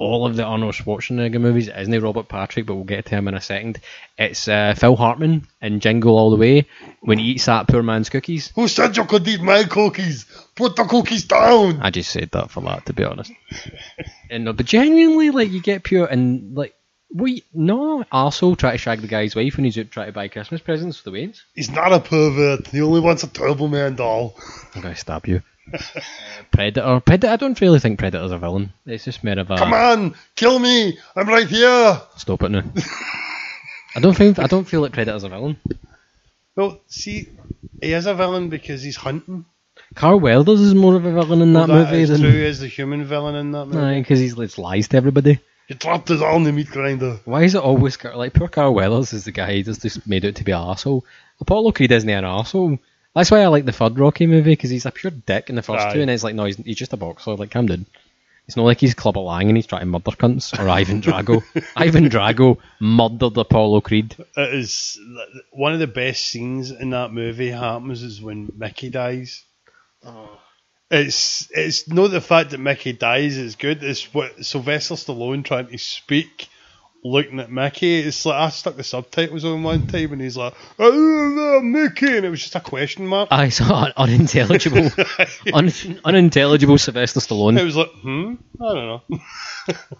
all of the Arnold Schwarzenegger movies isn't Robert Patrick, but we'll get to him in a second. It's uh, Phil Hartman in Jingle All the Way when he eats that poor man's cookies. Who said you could eat my cookies? Put the cookies down. I just said that for that, to be honest. And no, but genuinely, like you get pure and like we no arsehole try to shag the guy's wife when he's out trying to buy Christmas presents for the Waynes. He's not a pervert. He only wants a Turbo Man doll. I'm gonna stab you. Uh, Predator. Predator. I don't really think Predator's a villain. It's just more of a. Come on, kill me. I'm right here. Stop it now. I don't think. I don't feel like Predator's a villain. Well, see, he is a villain because he's hunting. Carl Weathers is more of a villain in that, Well, movie is than. true. He is the human villain in that movie. because he's it's lies to everybody. You trapped us all in the meat grinder. Why is it always Car- like poor Carl Weathers is the guy that's just made out to be an arsehole? Apollo Creed isn't an arsehole. That's why I like the third Rocky movie because he's a pure dick in the first Aye. two, and it's like no, he's, he's just a boxer. Like calm down. It's not like he's Clubber Lang and he's trying to murder cunts or Ivan Drago. Ivan Drago murdered Apollo Creed. It is one of the best scenes in that movie happens is when Mickey dies. Oh. It's it's not the fact that Mickey dies is good. It's what Sylvester Stallone trying to speak, looking at Mickey. It's like I stuck the subtitles on one time and he's like, "Oh, Mickey," and it was just a question mark. I saw un- unintelligible, un- unintelligible Sylvester Stallone. It was like, hmm, I don't know.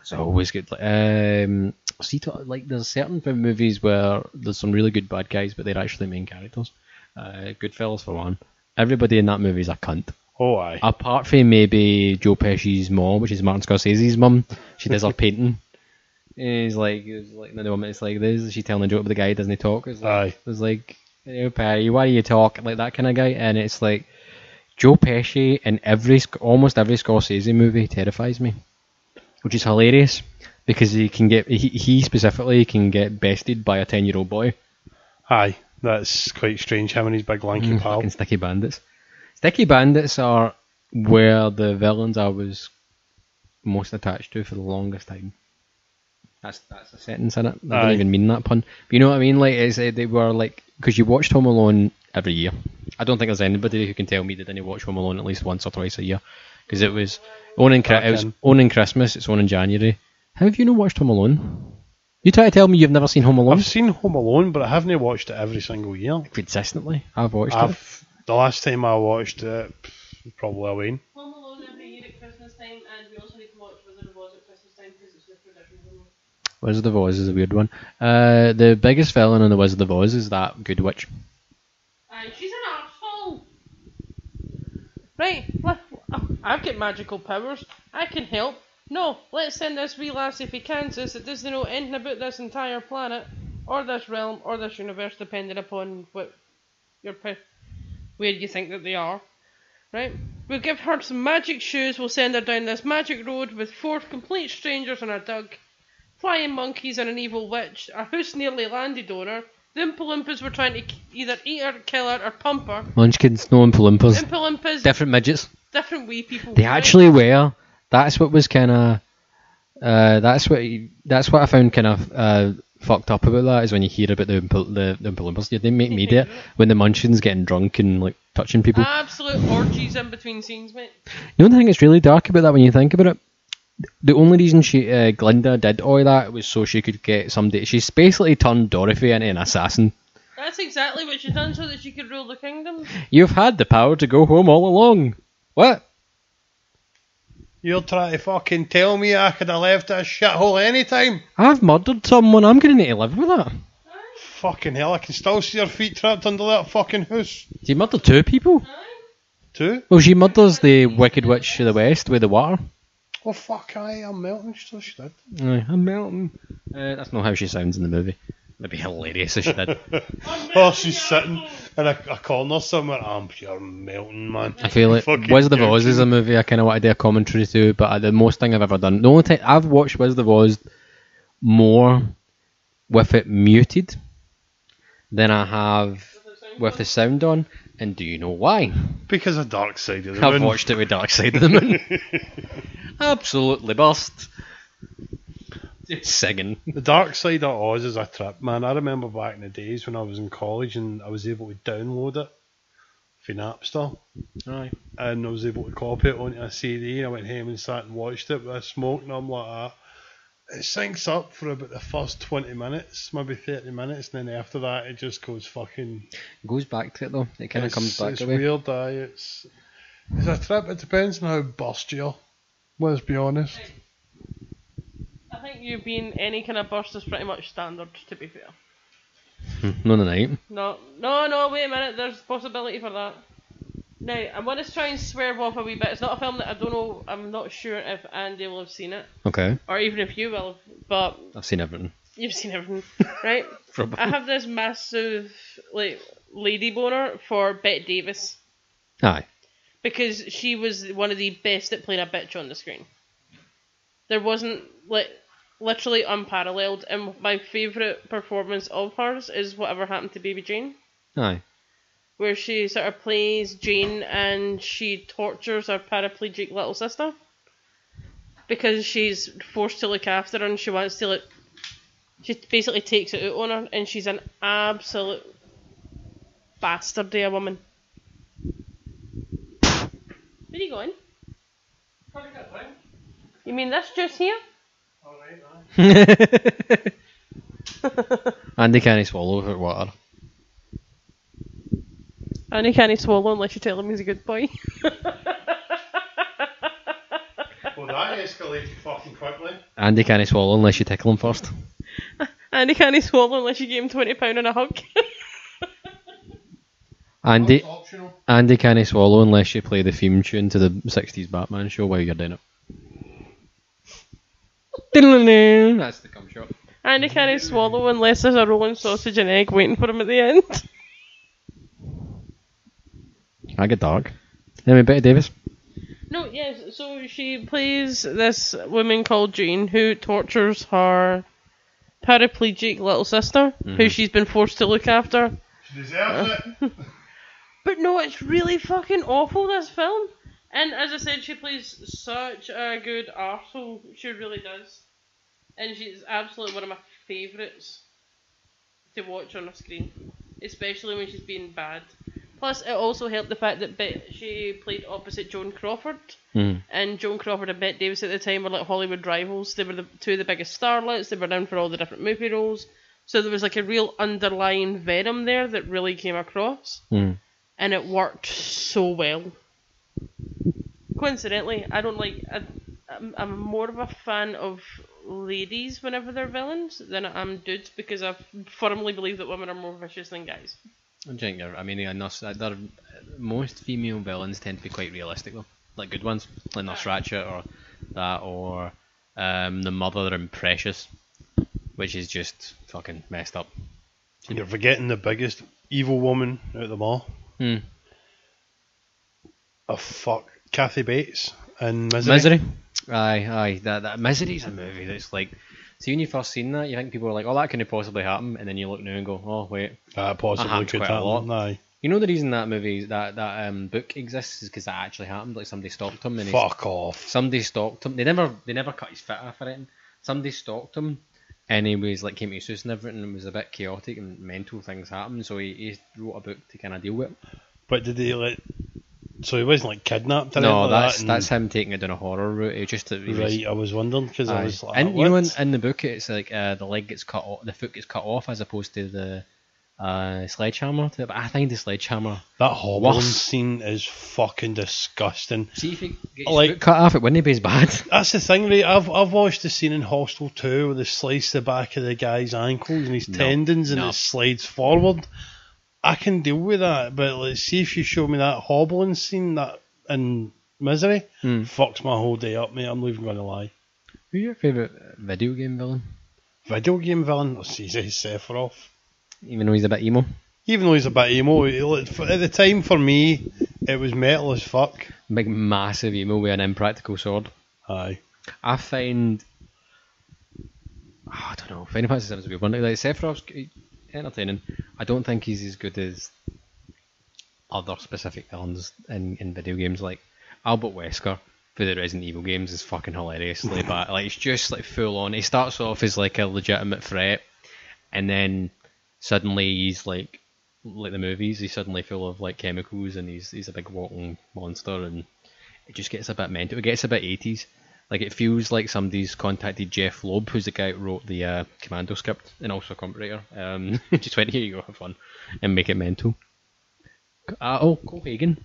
It's always good. Um, see, to- like there's certain movies where there's some really good bad guys, but they're actually main characters. Uh, Goodfellas for one. Everybody in that movie is a cunt. Oh, aye. Apart from maybe Joe Pesci's mom, which is Martin Scorsese's mum. She does her painting. He's like, he's like the moment it's like this. Is she telling a joke, but the guy doesn't he talk. It's like, Aye. it's like, hey, Perry, why do you talk like that kind of guy? And it's like Joe Pesci in every almost every Scorsese movie terrifies me, which is hilarious because he can get he, he specifically can get bested by a ten year old boy. Aye. That's quite strange. Him and his big lanky Mm, pal. fucking Sticky Bandits. Sticky Bandits are where the villains I was most attached to for the longest time. That's that's a sentence in it. I Aye. don't even mean that pun. But you know what I mean? Like, it's, uh, they were like because you watched Home Alone every year. I don't think there's anybody who can tell me they didn't watch Home Alone at least once or twice a year because it was on in Chri- it was on in Christmas. It's on in January. How have you not watched Home Alone? You try to tell me you've never seen Home Alone I've seen Home Alone, but I haven't watched it every single year. consistently. I've watched it. I've the last time I watched it, probably Halloween. Home Alone every year at Christmas time, and we also need to watch Wizard of Oz at Christmas time because it's the tradition. Wizard of Oz is a weird one. Uh, the biggest villain in the Wizard of Oz is that good witch. Aye, she's an arsehole. Right, le- oh, I've got magical powers. I can help. No, let's send this wee lassie for Kansas that doesn't know anything about this entire planet, or this realm, or this universe, depending upon what your where you think that they are. Right? We'll give her some magic shoes. We'll send her down this magic road with four complete strangers and a dog, flying monkeys and an evil witch. A house nearly landed on her. The Oompa were trying to either eat her, kill her, or pump her. Munchkins, no Oompa Oompa Loompas, different midgets. different wee people. They right? actually were. That's what was kind of. Uh, that's what. That's what I found kind of uh, fucked up about that is when you hear about the Oompa, the, the Oompa Loompas. Yeah, they make me do it when the Munchkins getting drunk and like touching people. Absolute orgies in between scenes, mate. You know the thing that's really dark about that when you think about it? The only reason she uh, Glinda did all that was so she could get somebody. She's basically turned Dorothy into an assassin. That's exactly what she done so that she could rule the kingdom. You've had the power to go home all along. What? You're trying to fucking tell me I could have left this shithole anytime? I've murdered someone. I'm going to need to live with that. Fucking hell, I can still see her feet trapped under that fucking house. Did you murdered two people. Two? Well, she murders the Wicked Witch of the West with the water. Oh fuck, I am melting. So she did. Aye, I'm melting. Uh, that's not how she sounds in the movie. That'd be hilarious if she did. Oh, she's sitting in a, a corner somewhere. I'm pure melting, man. I feel like Fucking Wizard of Oz is a movie I kind of want to do a commentary to, but uh, the most thing I've ever done. The only time I've watched Wizard of Oz more with it muted than I have with the sound on. And do you know why? Because of Dark Side of the moon. I've watched it with Dark Side of the Moon. Absolutely burst. Singing. The Dark Side of Oz is a trip, man. I remember back in the days when I was in college and I was able to download it for Napster. Aye. and I was able to copy it onto a CD. and I went home and sat and watched it with a smoke, and I'm like, ah. It syncs up for about the first 20 minutes, maybe 30 minutes, and then after that, it just goes fucking. Goes back to it though. It kind of comes back It's away. weird, aye. It's, it's a trip. It depends on how burst you are. Let's be honest. I think you being any kind of burst is pretty much standard, to be fair. Hmm, None the night. No, no, no, wait a minute, there's possibility for that. Now, I'm going to try and swerve off a wee bit. It's not a film that I don't know, I'm not sure if Andy will have seen it, Okay. or even if you will, but I've seen everything. you've seen everything, right? From I have this massive, like, lady boner for Bette Davis. Aye. because she was one of the best at playing a bitch on the screen. There wasn't like literally unparalleled, and my favourite performance of hers is whatever happened to Baby Jane, Aye. Where she sort of plays Jane and she tortures her paraplegic little sister because she's forced to look after her and she wants to look. She basically takes it out on her, and she's an absolute bastard, a woman. Where are you going? You mean this juice here? Alright, Andy can't swallow without water. And he can't swallow unless you tell him he's a good boy. Well, that escalated fucking quickly. Andy can't swallow unless you tickle him first. and he can't swallow unless you give him twenty pound and a hug. Andy oh, optional. Andy can't swallow unless you play the theme tune to the 60s Batman show while you're doing it. That's the cum shot. and he can't swallow unless there's a rolling sausage and egg waiting for him at the end. I get dark. Anyway, Bette Davis. No, yes. So she plays this woman called Jane who tortures her paraplegic little sister, who mm-hmm. she's been forced to look after. She deserves it. But no, it's really fucking awful, this film. And as I said, she plays such a good arsehole. She really does. And she's absolutely one of my favourites to watch on a screen. Especially when she's being bad. Plus, it also helped the fact that Bet- she played opposite Joan Crawford. Mm. And Joan Crawford and Bette Davis at the time were like Hollywood rivals. They were the two of the biggest starlets. They were known for all the different movie roles. So there was like a real underlying venom there that really came across Mm. and it worked so well. Coincidentally, I don't like. I, I'm, I'm more of a fan of ladies whenever they're villains than I am dudes because I firmly believe that women are more vicious than guys. I think you're- I mean, Nurse, uh, they're, most female villains tend to be quite realistic though. Like good ones, like Nurse Ratched or that, or um, the mother in Precious, which is just fucking messed up. You're forgetting the biggest evil woman out of them all. Hmm. Oh fuck, Kathy Bates and Misery. Misery. Aye, aye. That that Misery's a movie that's like. See, when you first seen that, you think people are like, "Oh, that couldn't possibly happen," and then you look now and go, "Oh, wait." That possibly happened could quite a lot. Aye. You know the reason that movie, that that um, book exists, is because that actually happened. Like somebody stalked him, and he Fuck off. somebody stalked him. They never they never cut his fit off or anything. Somebody stalked him, and he was like came to his and everything. and It was a bit chaotic and mental things happened. So he, he wrote a book to kind of deal with. it. But did he like? So he wasn't like kidnapped. or No, anything like that's that, that's him taking it down a horror route. He just he was- right. I was wondering because I was like, and you know, in, in the book, it's like uh, the leg gets cut off, the foot gets cut off, as opposed to the uh, sledgehammer. to it. But I think the sledgehammer. that hobbling worse. scene is fucking disgusting. See if he gets Like- cut off, it wouldn't be as bad. That's the thing, right? I've I've watched the scene in Hostel 2 where they slice the back of the guy's ankles and his No, tendons and no. it slides forward. I can deal with that, but let's see if you show me that hobbling scene that in Misery, Hmm. fucks my whole day up, mate. I'm not even going to lie. Who's your favourite video game villain? Video game villain, it's easy, Sephiroth. Even though he's a bit emo. Even though he's a bit emo, he- like, for- at the time for me, it was metal as fuck. Big, massive emo with an impractical sword. Aye. I find. Oh, I don't know. Final Fantasy VII is a weird one. Like Sephiroth's entertaining. I don't think he's as good as other specific villains in, in video games. Like Albert Wesker for the Resident Evil games is fucking hilariously bad. Like it's just like full on. He starts off as like a legitimate threat, and then suddenly he's like like the movies. He's suddenly full of like chemicals, and he's he's a big walking monster, and it just gets a bit mental. It gets a bit 80s. Like it feels like somebody's contacted Jeph Loeb, who's the guy who wrote the uh, Commando script and also a writer. Um, just went here you go, have fun, and make it mental. Uh, oh, Cohaagen.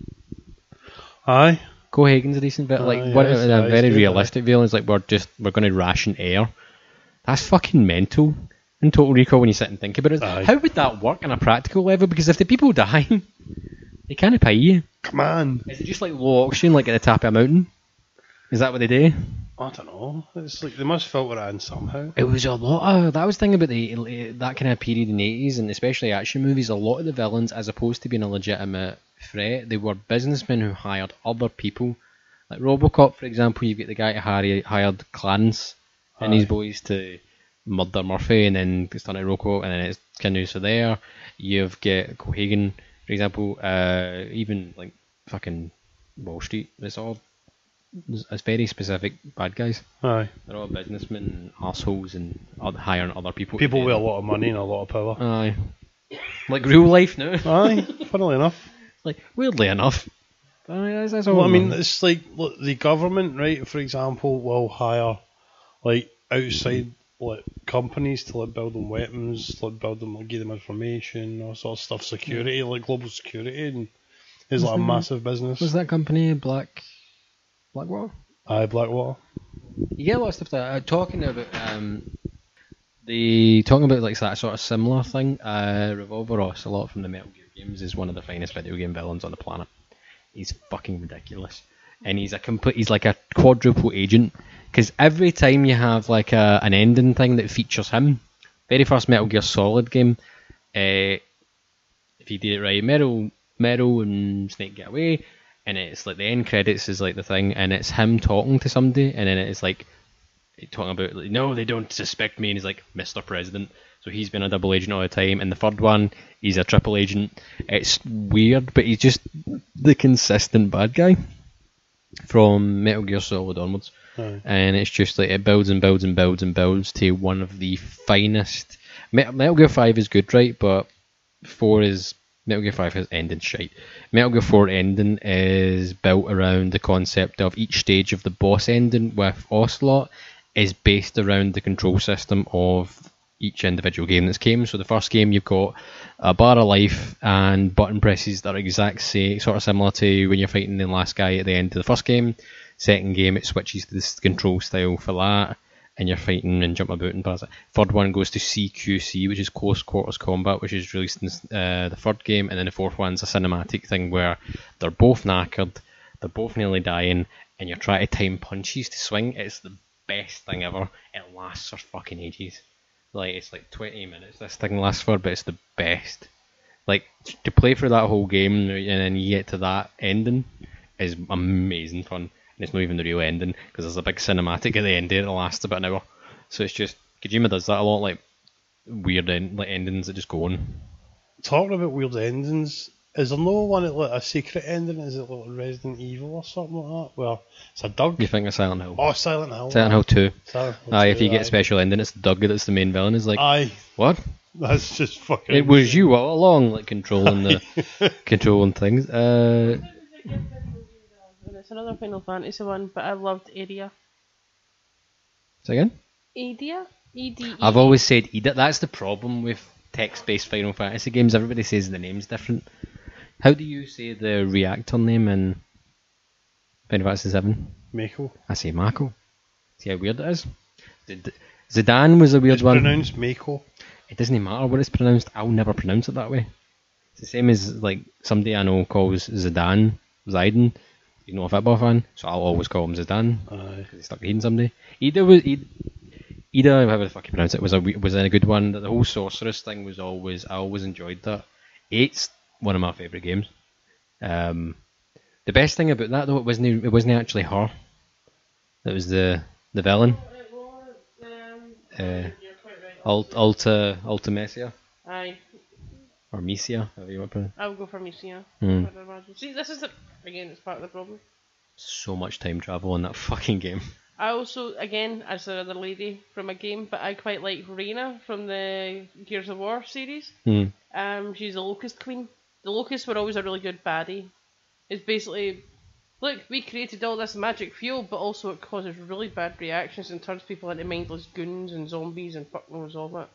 Aye. Cohaagen's a decent bit. Like Aye, what yes, a very good, realistic villain is like we're just we're going to ration air That's fucking mental in Total Recall when you sit and think about it. Aye. How would that work on a practical level? Because if the people die, they can't pay you. Come on. Is it just like low oxygen, like at the top of a mountain? Is that what they do? I don't know. It's like they must filter it in somehow. It was a lot of that was the thing about the that kind of period in the eighties and especially action movies. A lot of the villains, as opposed to being a legitimate threat, they were businessmen who hired other people. Like RoboCop, for example, you've got the guy who hired, hired Clarence and his boys to murder Murphy, and then it's done at RoboCop, and then it's continues for there. You've got Cohaagen, for example, uh, even like fucking Wall Street. It's all it's very specific bad guys. Aye. They're all businessmen and assholes and oth- hiring other people. People with a lot of money and a lot of power. Aye. Like real life now. Aye, funnily enough. like weirdly enough. Aye, that's, that's all. Well, I mean, man. it's like look, the government, right? For example, will hire like outside like companies to like build them weapons, like build them, like give them information, all sort of stuff, security, like global security, and it's like a massive business. was that company Black Blackwater? Aye, Blackwater. You get a lot of stuff that uh, talking about um the talking about like that sort of similar thing. Uh, Revolver Ocelot from the Metal Gear games, is one of the finest video game villains on the planet. He's fucking ridiculous, and he's a complete. He's like a quadruple agent because every time you have like a, an ending thing that features him, very first Metal Gear Solid game, uh, if you did it right, Metal, Metal and Snake get away, and it's like the end credits is like the thing, and it's him talking to somebody, and then it's like talking about like, no, they don't suspect me, and he's like Mr. President, so he's been a double agent all the time. And the third one, he's a triple agent. It's weird, but he's just the consistent bad guy from Metal Gear Solid onwards Aye. and it's just like it builds and builds and builds and builds to one of the finest. Metal Gear Five is good, right? But four is Metal Gear Five has ending shite. Metal Gear Four ending is built around the concept of each stage of the boss ending with Ocelot is based around the control system of each individual game that's came. So the first game you've got a bar of life and button presses that are exact same, sort of similar to when you're fighting the last guy at the end of the first game. Second game it switches to this control style for that, and you're fighting and jumping about and bars. Third one goes to CQC, which is close quarters combat, which is released in uh, the third game, and then the fourth one's a cinematic thing where they're both knackered, they're both nearly dying, and you're trying to time punches to swing. It's the best thing ever. It lasts for fucking ages. Like it's like 20 minutes this thing lasts for, but it's the best. Like to play through that whole game and then you get to that ending is amazing fun. And it's not even the real ending because there's a big cinematic at the end there that lasts about an hour. So it's just Kojima does that a lot, like weird end, like endings that just go on. Talking about weird endings, is there no one at like a secret ending? Is it like Resident Evil or something like that? Well, it's a Doug. You think of Silent Hill? Oh, Silent Hill. Silent Hill 2. Silent Hill Aye, if 2, you get aye. a special ending, it's Doug that's the main villain. Is like, Aye, what? that's just fucking. It was you all along, like controlling the controlling things. Uh, it's another Final Fantasy one, but I loved Area. say again? Area? E D. I've always said Edith. That's the problem with text-based Final Fantasy games. Everybody says the name's different. How do you say the reactor name in Final Fantasy Seven? Mako. I say Mako. See how weird it is. Zid- Zidane was a weird It's one. pronounced Mako. It doesn't matter what it's pronounced. I'll never pronounce it that way. It's the same as like somebody I know calls Zidane Zidane. He's not a football fan, so I'll always call him Zidane Aye. because he's stuck hating somebody. Either was Ida, Ida, however the fuck you pronounce it, was a we- was a good one. The whole sorceress thing was always I always enjoyed that. It's one of my favourite games. Um, the best thing about that though, it wasn't it wasn't actually her. It was the the villain. Uh, Alt, Alta Alta Messia Aye, or Mesia, however you want to pronounce. I would go for Misia. I'd imagine. See, this is the again, it's part of the problem. So much time travel in that fucking game. I also, again, as another lady from a game, but I quite like Reina from the Gears of War series. Hmm. Um, she's a Locust Queen. The Locusts were always a really good baddie. It's basically, look, we created all this magic fuel, but also it causes really bad reactions and turns people into mindless goons and zombies and fuck knows all that.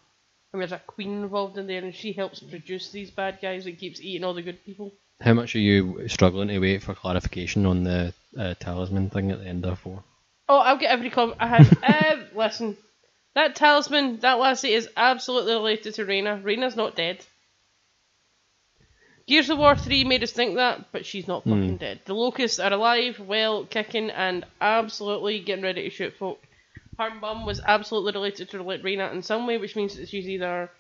And there's a queen involved in there, and she helps produce these bad guys that keeps eating all the good people. How much are you struggling to wait for clarification on the uh, talisman thing at the end of four? Oh, I'll get every comment. I had. uh, listen, That talisman, that lassie is absolutely related to Reyna. Reyna's not dead. Gears of War 3 made us think that, but she's not fucking dead. The Locusts are alive, well, kicking, and absolutely getting ready to shoot folk. Her mum was absolutely related to Reyna in some way, which means that she's either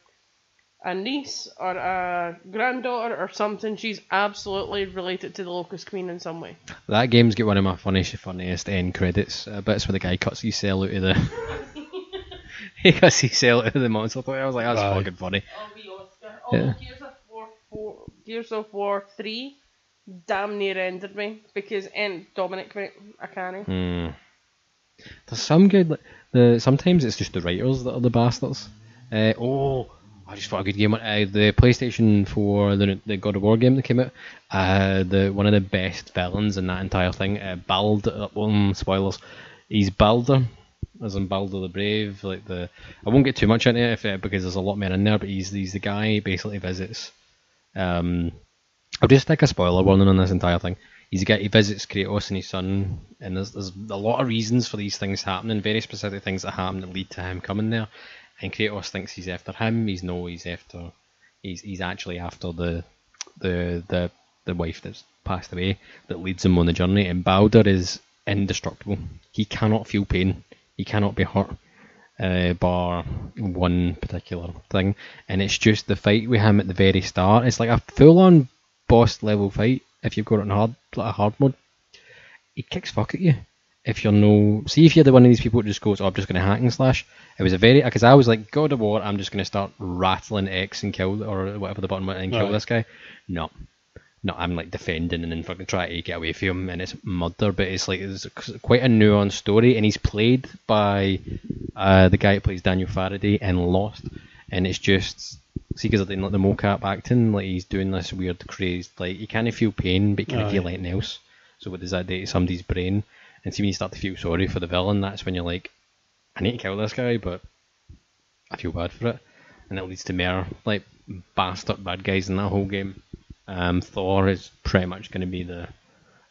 a niece or a granddaughter or something. She's absolutely related to the Locust Queen in some way. That game's got one of my funniest, funniest end credits uh, bits where the guy cuts his cell out of the. he cuts his cell out of the monster. I was like, that's Aye. fucking funny. Oh, we Oscar. Oh, Yeah. Gears of War 4, Gears of War 3 damn near ended me because and Dominic right, I can't. Hmm. There's some good. The sometimes it's just the writers that are the bastards. Uh, oh, I just thought a good game. Uh, the PlayStation 4, the the God of War game that came out. Uh, the one of the best villains in that entire thing. Uh, Bald. Uh, um, spoilers. He's Baldur, as in Baldur the Brave. Like the. I won't get too much into it if, uh, because there's a lot more in there. But he's he's the guy basically visits. Um, I'll just stick a spoiler warning on this entire thing. He's guy, he visits Kratos and his son, and there's, there's a lot of reasons for these things happening, very specific things that happen that lead to him coming there. And Kratos thinks he's after him. He's no, he's after, he's he's actually after the the the the wife that's passed away that leads him on the journey. And Baldur is indestructible. He cannot feel pain. He cannot be hurt. Uh, bar one particular thing, and it's just the fight with him at the very start. It's like a full-on boss level fight. If you've got it in hard, like a hard mode, he kicks fuck at you. If you're no, see if you're the one of these people who just goes, "Oh, I'm just going to hack and slash." It was a very because I was like, God of War, I'm just going to start rattling X and kill or whatever the button was and kill Aye. this guy. No, no, I'm like defending and then fucking try to get away from him, and it's murder. But it's like it's quite a nuanced story, and he's played by uh, the guy who plays Daniel Faraday in Lost, and it's just see because like the mocap acting, like he's doing this weird crazed, like he can't feel pain, but you can't feel anything else. So what does that do to somebody's brain? And see when you start to feel sorry for the villain, that's when you're like, I need to kill this guy, but I feel bad for it, and it leads to more like bastard bad guys in that whole game. Um, Thor is pretty much going to be the,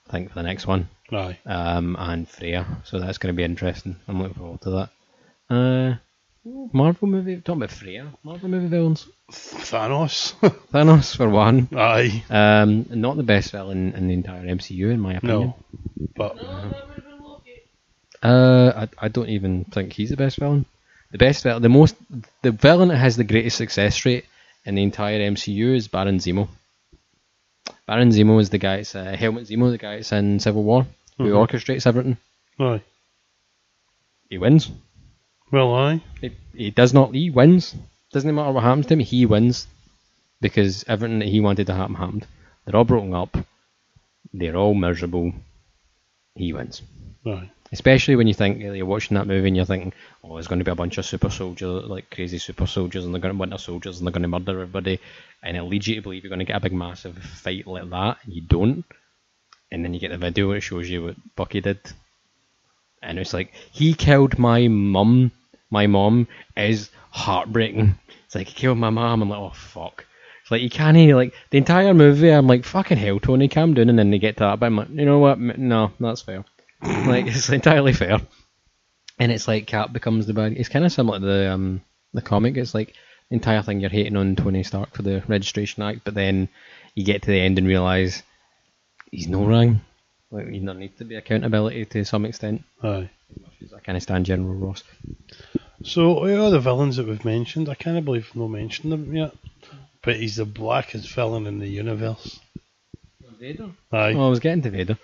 I think, for the next one Aye. um, and Freya. So that's going to be interesting. I'm looking forward to that. Uh, Marvel movie. Talking about Freya. Marvel movie villains. Thanos. Thanos for one. Aye. Um, not the best villain in the entire MCU, in my opinion. No. But No, that would have been Loki. Uh, I, I don't even think he's the best villain. The best villain, the most, the villain that has the greatest success rate in the entire MCU is Baron Zemo. Baron Zemo is the guy. That's, uh, Helmut Zemo, the guy that's in Civil War, who Mhm. orchestrates everything. aye. He wins. Well, aye. He, he does not. He wins. Doesn't matter what happens to him. He wins because everything that he wanted to happen happened. They're all broken up. They're all miserable. He wins. Aye. Especially when you think you're watching that movie and you're thinking, oh, there's going to be a bunch of super soldiers, like crazy super soldiers, and they're going to winter soldiers, and they're going to murder everybody, and it leads you to believe you're going to get a big massive fight like that. and You don't, and then you get the video it shows you what Bucky did, and it's like he killed my mum. My mom is heartbreaking. It's like he killed my mom. I'm like, oh fuck. It's like you can't even, like the entire movie. I'm like fucking hell, Tony, calm down. And then they get to that, but I'm like, you know what? No, that's fair. like it's entirely fair. And it's like Cap becomes the bad. It's kind of similar to the um the comic. It's like the entire thing you're hating on Tony Stark for the Registration Act, but then you get to the end and realize he's no wrong. Like there needs to be accountability to some extent. Aye. I kind of stand General Ross. So, all the villains that we've mentioned, I can't believe we've not mentioned them yet. But he's the blackest villain in the universe. Vader. Aye. Oh, I was getting to Vader.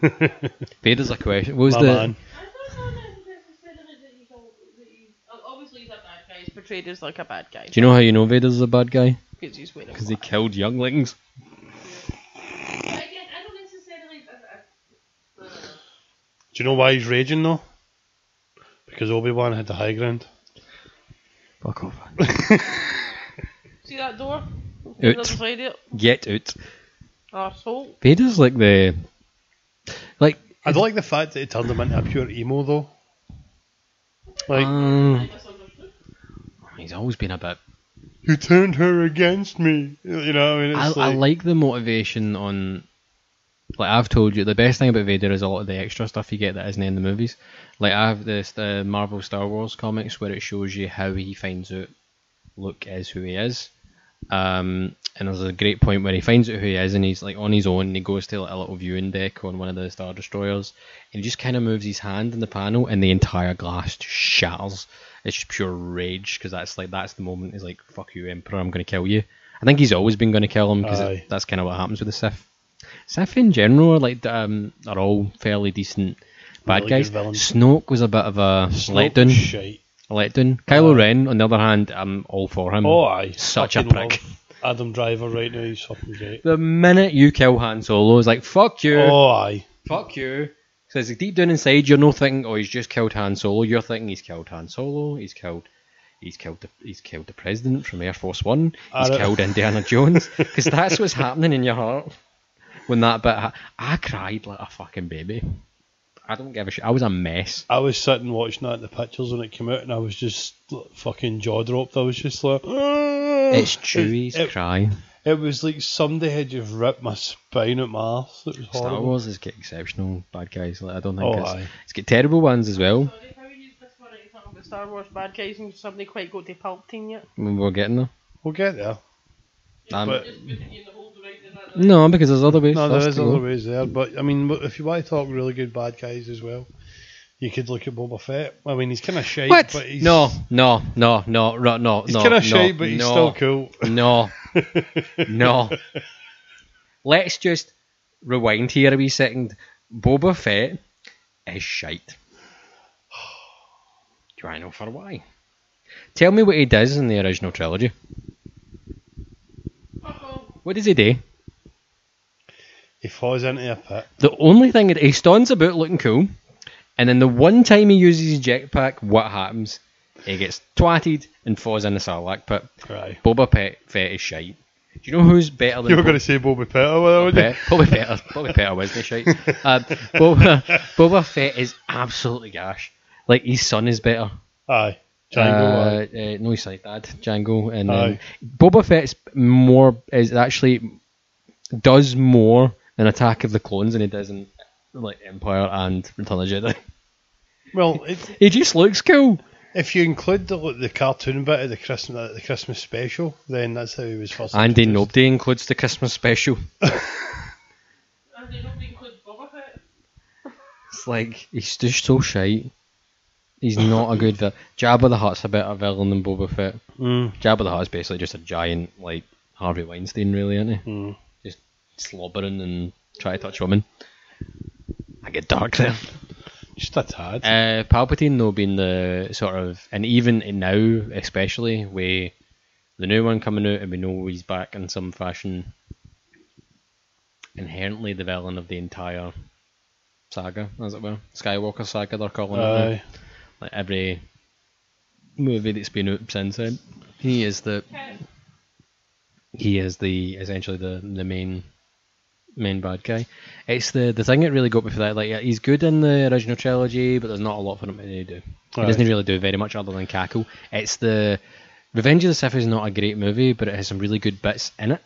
Vader's a question. What was My the? man. I don't know necessarily that he's, all, that he's obviously he's a bad guy. He's portrayed as like a bad guy. Do you know how you know Vader's a bad guy? Because he's wearing Because he killed younglings. Again, I don't necessarily. uh, uh, Do you know why he's raging though? Because Obi Wan had the high ground. Fuck off. See that door? Out. The other side it? Get out. Arsehole. Vader's like the. Like. I don't like the fact that he turned him into a pure emo though. Like um, he's always been a bit. he turned her against me. You know, I mean, I, it's I like, like the motivation on Like I've told you, the best thing about Vader is a lot of the extra stuff you get that isn't in the movies. Like I have this the Marvel Star Wars comics where it shows you how he finds out Luke is who he is. Um, and there's a great point where he finds out who he is, and he's like on his own. And he goes to like, a little viewing deck on one of the Star Destroyers, and he just kind of moves his hand in the panel, and the entire glass just shatters. It's just pure rage because that's like that's the moment. He's like, "Fuck you, Emperor! I'm going to kill you." I think he's always been going to kill him because that's kind of what happens with the Sith. Sith in general are like um, are all fairly decent bad Really guys. Snoke was a bit of a Snoke letdown. Shite. A letdown. Kylo Ren, on the other hand, I'm all for him. Oh, aye. Such a prick. Adam Driver right now, he's fucking great. The minute you kill Han Solo, it's like fuck you, Oh, aye. fuck you. Because deep down inside, you're not thinking, oh, he's just killed Han Solo. You're thinking he's killed Han Solo. He's killed. He's killed the he's killed the president from Air Force One. He's killed Indiana Jones because that's what's happening in your heart when that bit. Ha- I cried like a fucking baby. I don't give a shit. I was a mess. I was sitting watching that in the pictures when it came out, and I was just like, fucking jaw dropped. I was just like, It's Chewie's It, it, cry. it was like somebody had just ripped my spine at my ass. It was Star horrible. Wars has got exceptional bad guys. Like, I don't think Oh, it's, aye. it's got terrible ones as well. Sorry, how you this one you talking about Star Wars bad guys and somebody quite got to Palpatine yet? I mean, We're getting there. We'll get there. Um, But- No, because there's other ways. No, for there us is to go. other ways there, but I mean, if you want to talk really good bad guys as well, you could look at Boba Fett. I mean, he's kind of shite, What? but he's No, no, no, no, no, no. he's no, kind of no, shite, but he's no, still cool. No, no. Let's just rewind here a wee second. Boba Fett is shite. Do I know for why? Tell me what he does in the original trilogy. What does he do? He falls into a pit. The only thing that he stands about looking cool, and then the one time he uses his jetpack, what happens? He gets twatted and falls in the Sarlacc pit. Right. Boba Pet Fett is shite. Do you know who's better than You were Bo- going to say Boba Fett, weren't you? Pet? Bobby Petter. Bobby Petter wasn't he shite? Uh, Boba, Boba Fett is absolutely gash. Like his son is better. Aye. Jango. Uh, uh, no, he's like dad, Jango, and um. Boba Fett's more is actually does more in Attack of the Clones than he does in like Empire and Return of the Jedi. Well, it, He just looks cool. if you include the the cartoon bit of the Christmas the Christmas special, then that's how he was first. Andy introduced. nobody includes the Christmas special. And they don't Boba Fett. It's like he's just so shite. He's not a good villain. Jabba the Hutt's a better villain than Boba Fett. Mm, Jabba the Hutt is basically just a giant like Harvey Weinstein, really, isn't he? mm. Slobbering and try to touch women. I get dark there. Just a tad. Uh, Palpatine though being the sort of, and even now especially, with the new one coming out and we know he's back in some fashion, inherently the villain of the entire saga, as it were, Skywalker saga they're calling it. now. Like every movie that's been out since then, he is the he is the essentially the the main main bad guy. It's the the thing that really got me for that. Like he's good in the original trilogy, but there's not a lot for him to do. He doesn't really do very much other than cackle. It's the Revenge of the Sith is not a great movie, but it has some really good bits in it.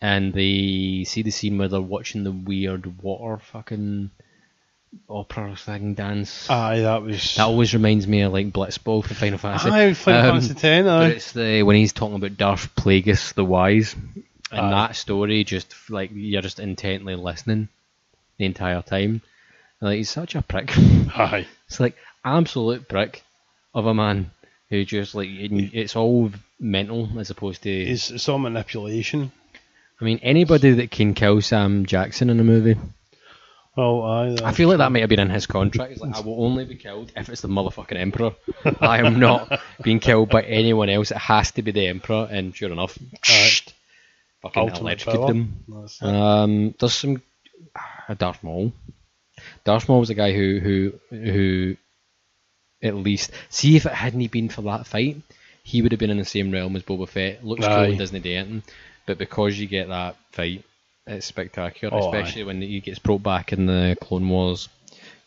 And they see the scene where they're watching the weird water fucking opera thing dance. Aye, that was. That always reminds me of like Blitzball for Final Fantasy. Aye, Final Um, Fantasy Ten. But it's the when he's talking about Darth Plagueis the Wise, and Aye. that story just like you're just intently listening the entire time. And, like he's such a prick. Aye. it's like absolute prick of a man who just like it- it's all mental as opposed to. It's, it's all manipulation. I mean, anybody that can kill Sam Jackson in a movie, Oh, uh, aye. I feel like that might have been in his contract. Like I will only be killed if it's the motherfucking emperor. I am not being killed by anyone else. It has to be the emperor. And sure enough, fucking Ultimate electrocute power. them. Um, there's some uh, Darth Maul. Darth Maul was a guy who who who at least see if it hadn't been for that fight, he would have been in the same realm as Boba Fett. Looks cool Aye. and doesn't do anything, but because you get that fight, it's spectacular. Oh, especially when he gets brought back in the Clone Wars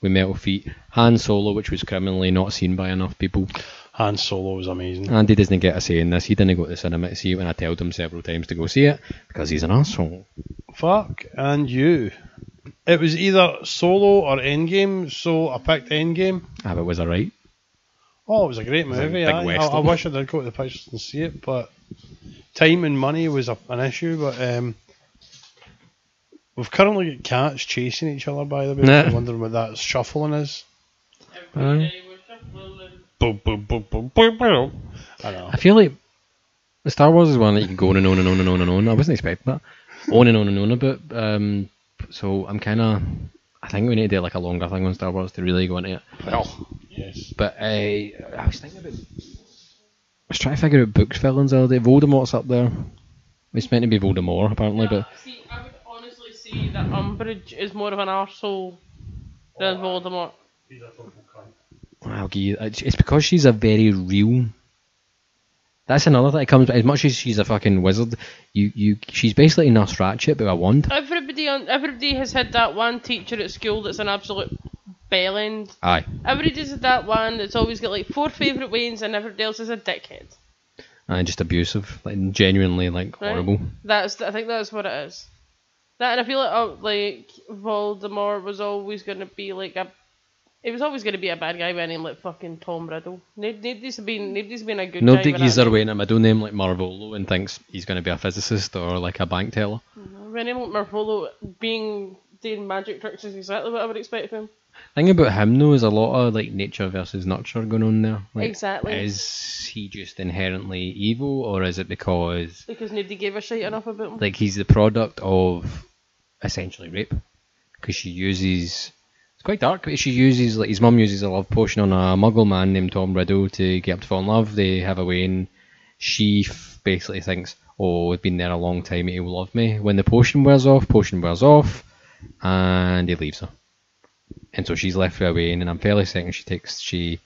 with metal feet. Han Solo, which was criminally not seen by enough people. Han Solo was amazing. Andy doesn't get a say in this. He didn't go to the cinema to see it when I told him several times to go see it because he's an asshole. Fuck and you. it was either Solo or Endgame, so I picked Endgame. Ah, but was I right? Oh, it was a great was a movie. big aye. I, I wish I did go to the pictures and see it, but time and money was a, an issue. But um, we've currently got cats chasing each other. By the way, Nah. I'm wondering what that shuffling is. Every day was shuffling and- Boom, boom, boom, boom, boom, boom. I know. I feel like Star Wars is one that you can go on and on and on and on and on. I wasn't expecting that. On and on and on about. Um, so I'm kind of. I think we need to do like a longer thing on Star Wars to really go into it. Well, yes. But uh, I was thinking about. I was trying to figure out books villains the other day. Voldemort's up there. It's meant to be Voldemort apparently, Yeah, but see, I would honestly say that Umbridge is more of an arsehole than Voldemort. I'll give you. It's it's because she's a very real. That's another thing that comes. As much as she's a fucking wizard, you you she's basically Nurse Ratched but a wand. Everybody on everybody has had that one teacher at school that's an absolute bellend. Aye. Everybody's had that one that's always got like four favourite weans and everybody else is a dickhead. and just abusive, like genuinely like Right. horrible. That's I think that's what it is. That and I feel like oh, like Voldemort was always gonna be like a. It was always gonna be a bad guy by a name like fucking Tom Riddle. No- Nobody's been nobody's been a good Nobody guy. gives by their that way in a middle name like Marvolo and thinks he's going to be a physicist or like a bank teller. By a name like Marvolo being doing magic tricks is exactly what I would expect of him. Thing about him though is a lot of like nature versus nurture going on there. Like, Exactly. Is he just inherently evil, or is it because Because nobody gave a shit enough about him. like he's the product of essentially rape? Because she uses quite dark, but she uses like his mum uses a love potion on a Muggle man named Tom Riddle to get him to fall in love. They have a way, and she f- basically thinks, "Oh, we've been there a long time. He will love me." When the potion wears off, potion wears off, and he leaves her. And so she's left with a wean, and I'm fairly certain she takes she.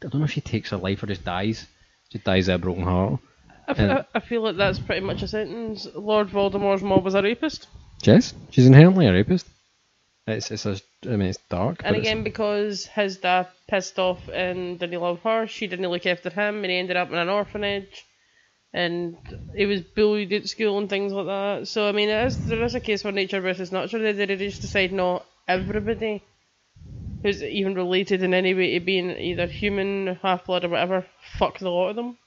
I don't know if she takes her life or just dies. She dies of a broken heart. I, f- and- I feel like that's pretty much a sentence. Lord Voldemort's mom was a rapist. Yes, she's inherently a rapist. It's it's a, I mean it's dark. And again, because his dad pissed off and didn't love her, she didn't look after him, and he ended up in an orphanage. And he was bullied at school and things like that. So I mean, it is, there is a case for nature versus nurture. They did just decide not everybody who's even related in any way to being either human, half blood, or whatever. Fuck the lot of them.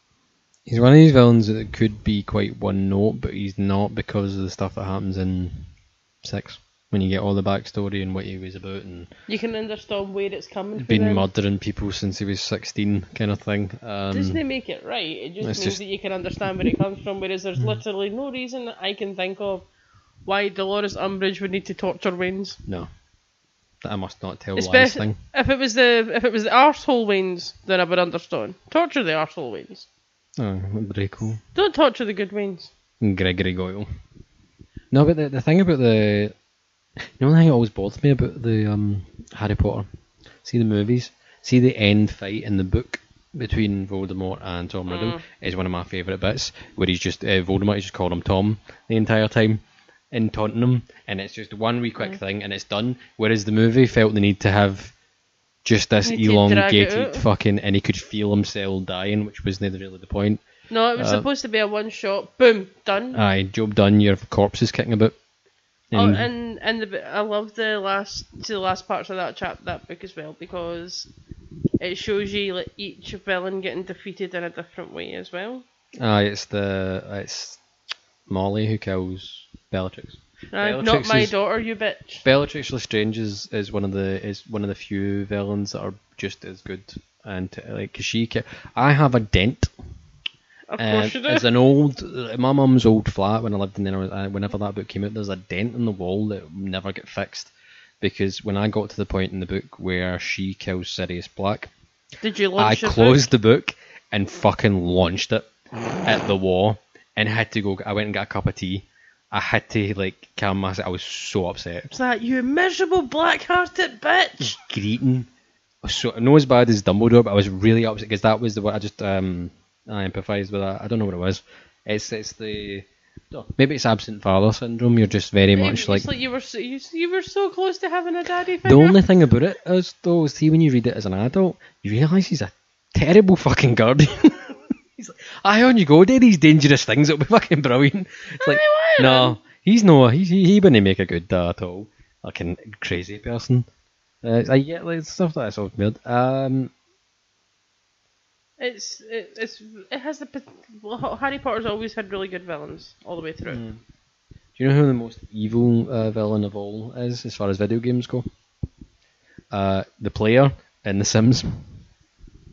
He's one of these villains that could be quite one note, but he's not because of the stuff that happens in six. When you get all the backstory and what he was about and You can understand where it's coming from. been murdering people since he was 16, kind of thing. Um, Doesn't it make it right? It just means just- that you can understand where it comes from, whereas there's literally no reason that I can think of why Dolores Umbridge would need to torture weans. no, that I must not tell lies Especially thing. if it was the if it was the arsehole weans, then I would understand. Torture the arsehole weans. Oh, Draco Don't torture the good Waynes. Gregory Goyle. No, but the, the thing about the the only thing that always bothers me about the um, Harry Potter, see the movies, see the end fight in the book between Voldemort and Tom Riddle Mm. is one of my favourite bits, where he's just uh, Voldemort is just calling him Tom the entire time in taunting him, and it's just one wee Mm. quick thing and it's done. Whereas the movie felt the need to have just this Need to drag it elongated fucking, and he could feel himself dying, which was never really the point. No, it was Uh, supposed to be a one shot. Boom, done. Aye, Job done. Your corpse is kicking about. Oh, And- and and the, I love the last to the last parts of that chap that book as well because it shows you like each villain getting defeated in a different way as well. Aye, it's the uh, it's Molly who kills Bellatrix. Right, not my is- daughter, you bitch. Bellatrix Lestrange is, is one of the is one of the few villains that are just as good. And like like 'cause she, ki- I have a dent. Of Uh, course you do. It's an old, my mum's old flat when I lived in there. Uh, whenever that book came out, there's a dent in the wall that never get fixed. Because when I got to the point in the book where she kills Sirius Black, Did you I closed the book and fucking launched it at the wall and had to go. I went and got a cup of tea. I had to like calm myself. I was so upset. It's that you miserable black-hearted bitch. Greeting. So not as bad as Dumbledore, but I was really upset because that was the one I just um I empathise with that. I don't know what it was. It's it's the maybe it's absent father syndrome. You're just very much it's like like you were so, you, you were so close to having a daddy The only thing about it is, though, see when you read it as an adult, you realise he's a terrible fucking guardian. he's like, aye, on you go, do these dangerous things, it'll be fucking brilliant. It's like, no, he's no, he, he, he wouldn't make a good dad at all. fucking crazy person. Uh, I get like stuff like that's all weird. Um, It's it, it's it has the well, Harry Potter's always had really good villains all the way through. do you know who the most evil uh, villain of all is, as far as video games go? Uh, the player in The Sims.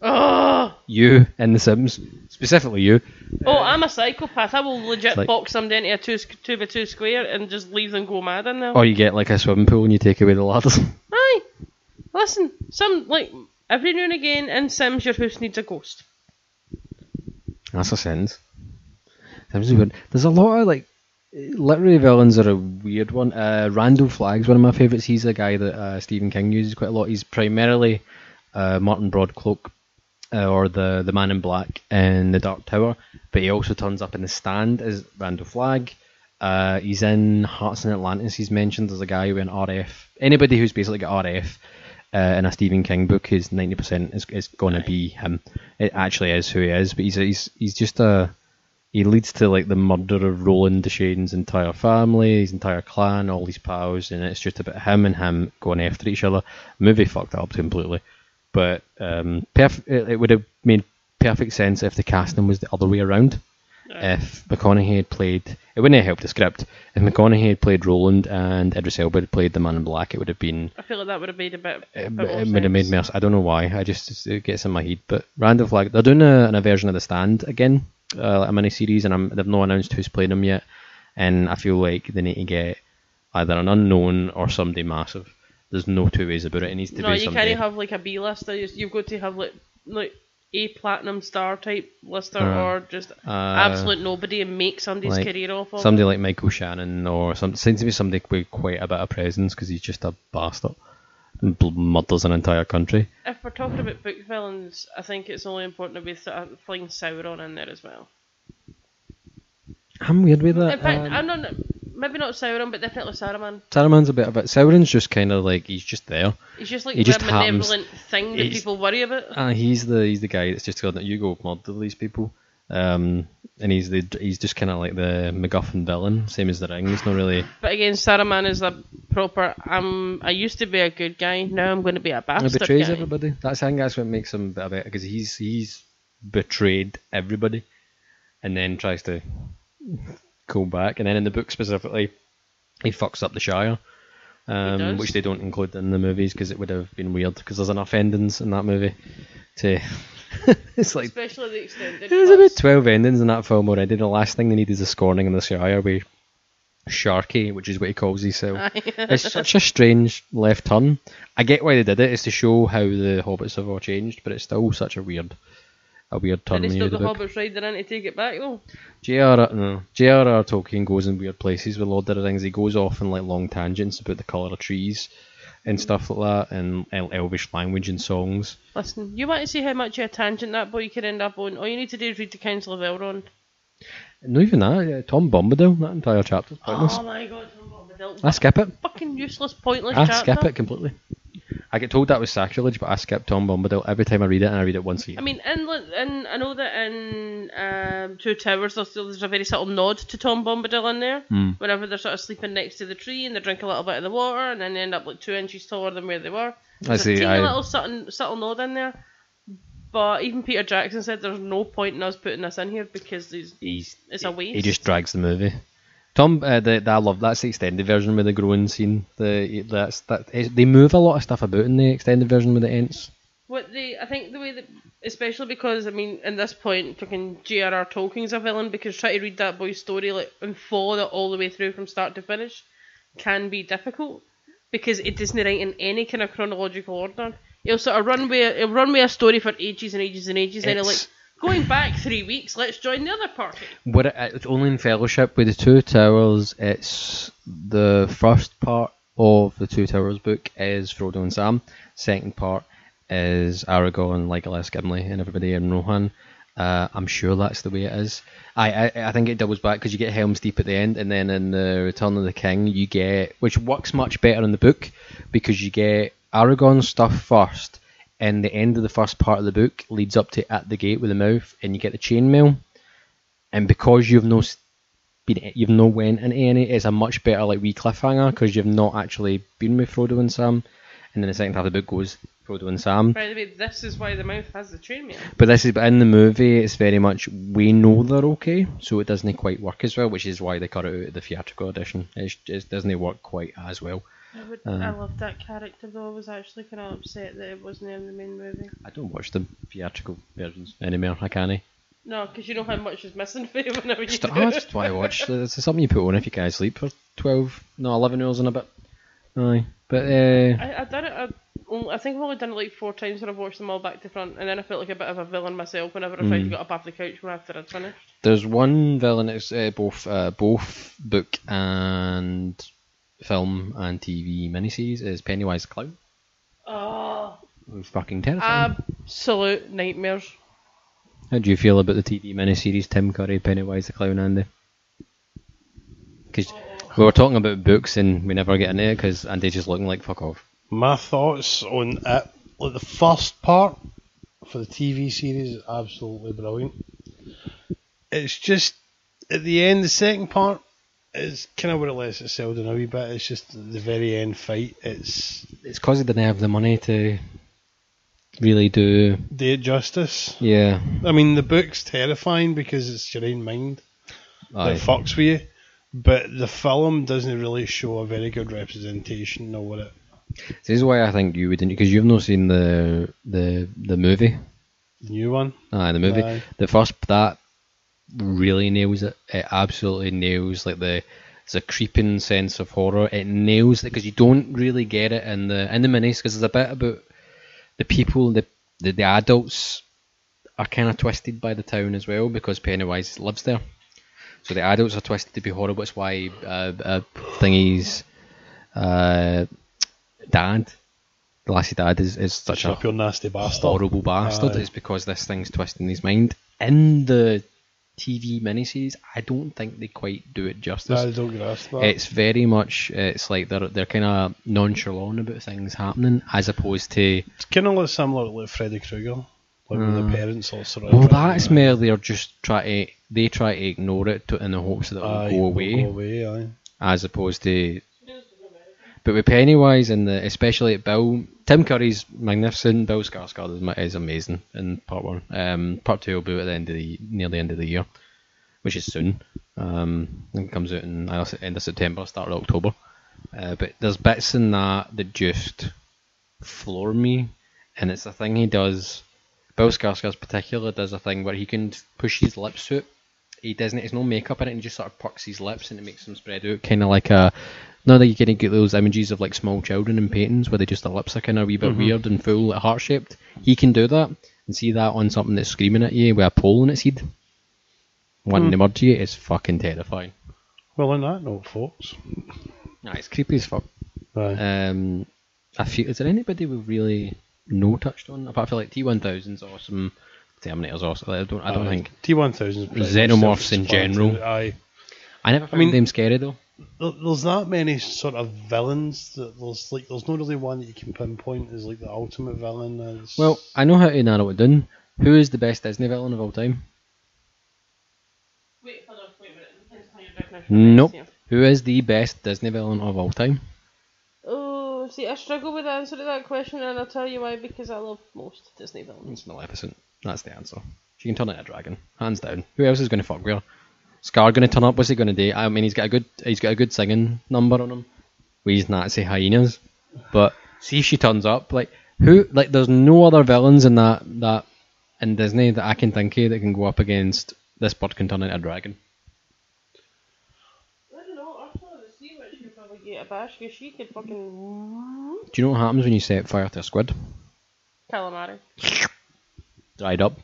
Oh, You in The Sims, specifically you. oh, I'm a psychopath. I will legit like- box them into a two two by two square and just leave them go mad in there. Or you get like a swimming pool and you take away the ladders. Aye, listen, some like every now and again in Sims, your house needs a ghost. That's a sense. Sims. There's a lot of like literary villains are a weird one. Uh, Randall Flagg's one of my favourites. He's a guy that uh, Stephen King uses quite a lot. He's primarily uh, Marten Broadcloak uh, or the the Man in Black in the Dark Tower, but he also turns up in the Stand as Randall Flagg. Uh, he's in Hearts and Atlantis. He's mentioned as a guy who in RF. Anybody who's basically got RF uh, in a Stephen King book, his ninety percent is is going to be him. It actually is who he is, but he's he's he's just a he leads to like the murder of Roland Deschain's entire family, his entire clan, all his pals, and it's just about him and him going after each other. movie fucked it up completely, but um, perf- it, it would have made perfect sense if the casting was the other way around. If McConaughey had played, it wouldn't have helped the script. If McConaughey had played Roland and Idris Elba had played the Man in Black, it would have been I feel like that would have made a bit. a it, bit more it would have made me. I don't know why. I just it gets in my head. But Randall Flagg, they're doing a, a version of the Stand again, uh, a mini series, and I'm, they've not announced who's playing them yet. And I feel like they need to get either an unknown or somebody massive. There's no two ways about it. It needs to No, be you somebody. can't have like a B lister. You- You've got to have like like a platinum star type lister Uh, or just uh, absolute nobody and make somebody's like career off of. somebody like Michael Shannon or some seems to be somebody with quite a bit of presence because he's just a bastard and bl- murders an entire country. If we're talking about book villains, I think it's only important to be th- flying Sauron in there as well. I'm weird with In that. fact, um, I'm not maybe not Sauron, but definitely Saruman. Saruman's a bit of it. Sauron's just kind of like he's just there. He's just like He just the happens- thing that he's- people worry about. Uh, he's the he's the guy that's just going you go murder these people, um, and he's the he's just kind of like the MacGuffin villain, same as the Ring. He's not really But again, Saruman is a proper. I'm. I used to be a good guy. Now I'm going to be a bastard. he betrays guy. everybody. That's I think that's what makes him a bit because he's he's betrayed everybody, and then tries to go back. And then in the book specifically, he fucks up the Shire. Um, which they don't include in the movies because it would have been weird because there's enough endings in that movie to it's like Especially the extended. There's about. 12 endings in that film already. The last thing they need is a Scouring in the Shire with Sharky, which is what he calls himself. it's such a strange left turn. I get why they did it. It's to show how the Hobbits have all changed, but it's still such a weird, a weird turn And you still the the. Hobbits to take it back though. J.R.R. No, J.R.R. Tolkien goes in weird places with Lord of the Rings. He goes off in like long tangents about the colour of trees and stuff like that, and El- Elvish language and songs. Listen, you want to see how much of a tangent that boy could end up on? All you need to do is read the Council of Elrond. Not even that. yeah, Tom Bombadil. That entire chapter's pointless. Oh my god, Tom Bombadil. I skip it. Fucking useless, pointless I chapter. skip it completely. I get told that was sacrilege, but I skip Tom Bombadil every time I read it, and I read it once a year. I mean, li- in I know that in um, Two Towers there's, there's a very subtle nod to Tom Bombadil in there. Hmm. Whenever they're sort of sleeping next to the tree and they drink a little bit of the water and then they end up like two inches taller than where they were. I There's a teeny I, little subtle, subtle nod in there. But even Peter Jackson said there's no point in us putting this in here because he's, he's, it's a waste. he just drags the movie. Tom, uh, the, the, I love that's the extended version with the growing scene. The that's that they move a lot of stuff about in the extended version with the ents. What they, I think the way that, especially because I mean, in this point, fucking J.R.R. Tolkien's a villain because trying to read that boy's story like and follow it all the way through from start to finish can be difficult because it doesn't write in any kind of chronological order. He'll sort of run with he'll run with a story for ages and ages and ages, and he'll like It's- going back three weeks. Let's join the other party. It, it's only in Fellowship with the Two Towers. It's the first part of the Two Towers book is Frodo and Sam. Second part is Aragorn, Legolas, Gimli, and everybody in Rohan. Uh, I'm sure that's the way it is. I I, I think it doubles back because you get Helm's Deep at the end, and then in the Return of the King you get, which works much better in the book because you get Aragorn's stuff first, and the end of the first part of the book leads up to at the gate with the mouth, and you get the chainmail and because you've no been you've no went into any. It's a much better like wee cliffhanger because you've not actually been with Frodo and Sam. And then the second half of the book goes Frodo and Sam. By the way, this is why the mouth has the chainmail. But this is but in the movie, it's very much we know they're okay, so it doesn't quite work as well, which is why they cut it out of the theatrical edition. It's, it doesn't work quite as well. I, would, Um, I loved that character though. I was actually kind of upset that it wasn't in the main movie. I don't watch the theatrical versions anymore. I can't. No, because you know how much is missing for you whenever you Just, do oh, just why I watch. It's something you put on if you can't sleep for twelve, no, eleven hours and a bit. Aye, but uh, I, I done it. I, I think I've only done it like four times when I've watched them all back to front, and then I felt like a bit of a villain myself whenever I Mm. finally got up off the couch when after I'd finished. there's one villain. It's uh, both uh, both book and film and TV miniseries is Pennywise the Clown. Oh, It was fucking terrifying. absolute nightmares. How do you feel about the TV miniseries Tim Curry, Pennywise the Clown, Andy? Because oh. we were talking about books and we never get into it because Andy's just looking like fuck off. My thoughts on it, like the first part for the TV series is absolutely brilliant. It's just at the end, the second part is kind of where it lets itself down a wee bit. It's just the very end fight. It's It's because he didn't have the money to really do. do it justice. Yeah. I mean, the book's terrifying because it's your own mind Aye. that fucks with you. But the film doesn't really show a very good representation of what it. This is why I think you wouldn't, because you've not seen the the the movie. The new one. Aye, the movie. Aye. The first that really nails it. It absolutely nails like the it's a creeping sense of horror. It nails it because you don't really get it in the in the minis because there's a bit about the people, the the, the adults are kind of twisted by the town as well because Pennywise lives there. So the adults are twisted to be horrible. It's why uh, uh, thingy's uh, dad, the lassie dad, is, is such a nasty bastard. horrible bastard Aye. is because this thing's twisting his mind. In the TV miniseries, I don't think they quite do it justice. I don't grasp that. It's very much it's like they're they're kind of nonchalant about things happening as opposed to It's kind of like similar to like Freddy Krueger, like when Uh, the parents all sort of. well that's more they're just try to they try to ignore it to, in the hopes that it will Aye, go away Go away, aye. as opposed to but with Pennywise and the especially at Bill Tim Curry's magnificent. Bill Skarsgård is, is amazing in part one. Um, part two will be at the end of the near the end of the year, which is soon. Um, it comes out in uh, end of September, start of October. Uh, but there's bits in that that just floor me, and it's a thing he does. Bill Skarsgård particular does a thing where he can push his lips out. He doesn't. There's no makeup in it, and he just sort of pucks his lips, and it makes them spread out, kind of like a. Now that you can get those images of like small children in paintings where they just their lips are kind of a wee bit weird and full, like heart shaped. He can do that and see that on something that's screaming at you with a pole in its head. Wanting to murder you is fucking terrifying. Well, on that note, folks. Nah, it's creepy as fuck. Aye. Um, I feel is there anybody we've really no touched on apart from like T1000's awesome, Terminator's awesome. I don't, I don't Aye. think T1000's Xenomorphs in general. Aye. I never found mean- them scary though. There- There's not many sort of villains. That there's like there's not really one that you can pinpoint as like the ultimate villain. As Well, I know how to narrow it down. Who is the best Disney villain of all time? Wait, hold on, wait a minute. Depends on your definition Nope. yeah. Who is the best Disney villain of all time? Oh, see, I struggle with the answer to that question, and I'll tell you why. Because I love most Disney villains. It's Maleficent. That's the answer. She can turn into a dragon, hands down. Who else is going to fuck with her? Scar going to turn up? What's he going to do? I mean, he's got a good, he's got a good singing number on him. With his Nazi hyenas, but see if she turns up. Like who? Like there's no other villains in that that in Disney that I can think of that can go up against this bird can turn into a dragon. I don't know. Ursula the Sea Witch could probably get a bash because she could fucking Do you know what happens when you set fire to a squid? calamari. Dried up.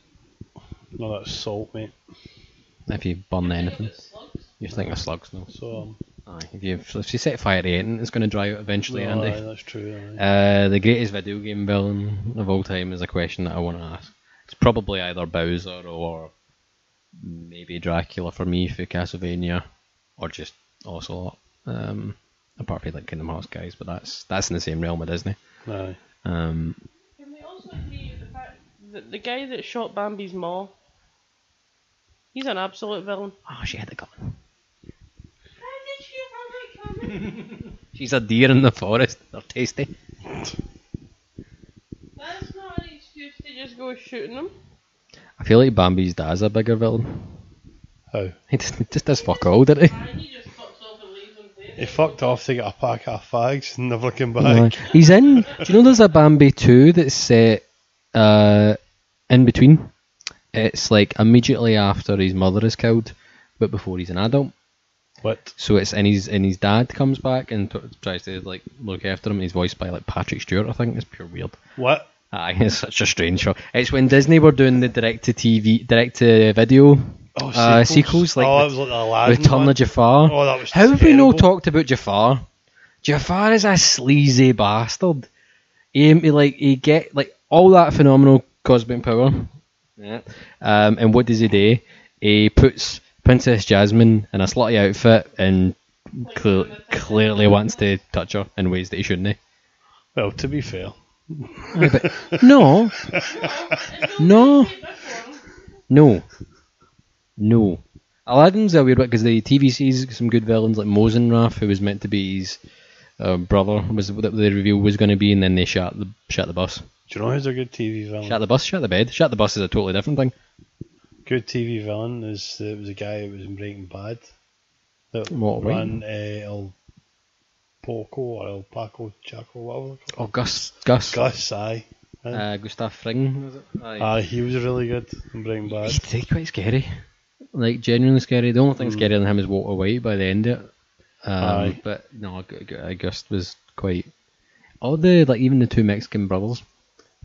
no, that's salt, mate. If you burn anything, you think of slugs now. So um, Aye, if you if you set fire to anything, it's going to dry out eventually, no, Andy. aye, that's true. aye. Uh, the greatest video game villain of all time is a question that I want to ask. It's probably either Bowser or maybe Dracula for me for Castlevania, or just Ocelot. Um, apart from like Kingdom Hearts guys, but that's that's in the same realm of Disney. Aye. Um, Can we also agree with the fact that the guy that shot Bambi's maw, he's an absolute villain. oh, she had the gun. She's a deer in the forest. They're tasty. That's not an excuse to just go shooting them. I feel like Bambi's dad's a bigger villain. How? He just, just does fuck all, did he? And he just fucks off and leaves them there. He fucked off to get a pack of fags and never came back. Right. He's in. Do you know there's a Bambi 2 that's set uh, in between? It's like immediately after his mother is killed, but before he's an adult. What? So it's and his and his dad comes back and t- tries to like look after him. And he's voiced by like Patrick Stewart, I think. It's pure weird. What? Aye, it's such a strange show. It's when Disney were doing the direct to TV, direct to video Oh, uh, sequels like oh, the- like the Aladdin Return one. of Jafar. Oh, that was How have we not talked about Jafar? Jafar is a sleazy bastard. He, he like he get like all that phenomenal cosmic power. Yeah. Um, and what does he do? He puts Princess Jasmine in a slutty outfit and cle- clearly wants to touch her in ways that he shouldn't. Well, to be fair, Aye, but no, No. no, no. Aladdin's a weird one because the TV series some good villains like Mozenrath, who was meant to be his uh, brother, was what the reveal was going to be, and then they shot the shot the bus. Do you know who's a good TV villain? Shut the bus, shut the bed. Shut the bus is a totally different thing. Good TV villain is uh, it was a guy that was in Breaking Bad that What, ran uh, El Poco or El Paco Chaco, whatever. Oh. Gus, Gus, Gus, aye. uh, Gustav Fring, was it? Aye. Aye, he was really good in Breaking Bad. He's he's quite scary. Like genuinely scary. The only thing Mm. scarier than him is Walter White by the end of it. Um, Aye. but no, Gu- Gu- Gust was quite. All the like even the two Mexican brothers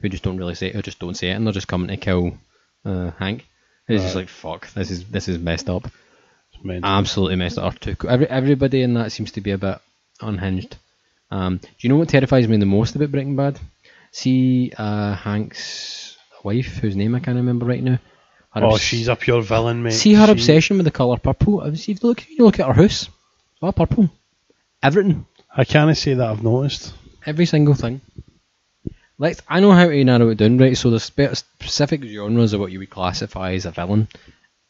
who just don't really say it, or just don't say it and they're just coming to kill uh, Hank. It's just like fuck. This is this is messed up. Absolutely messed up. Too. Every everybody in that seems to be a bit unhinged. Um, do you know what terrifies me the most about Breaking Bad? See uh, Hank's wife, whose name I can't remember right now. Her oh, obs- she's a pure villain, mate. See her She- obsession with the colour purple. See, if you look, you look at her house. It's all purple. Everything, I can't say that I've noticed. every single thing. Let's. I know how to narrow it down, right? So there's spe- specific genres of what you would classify as a villain,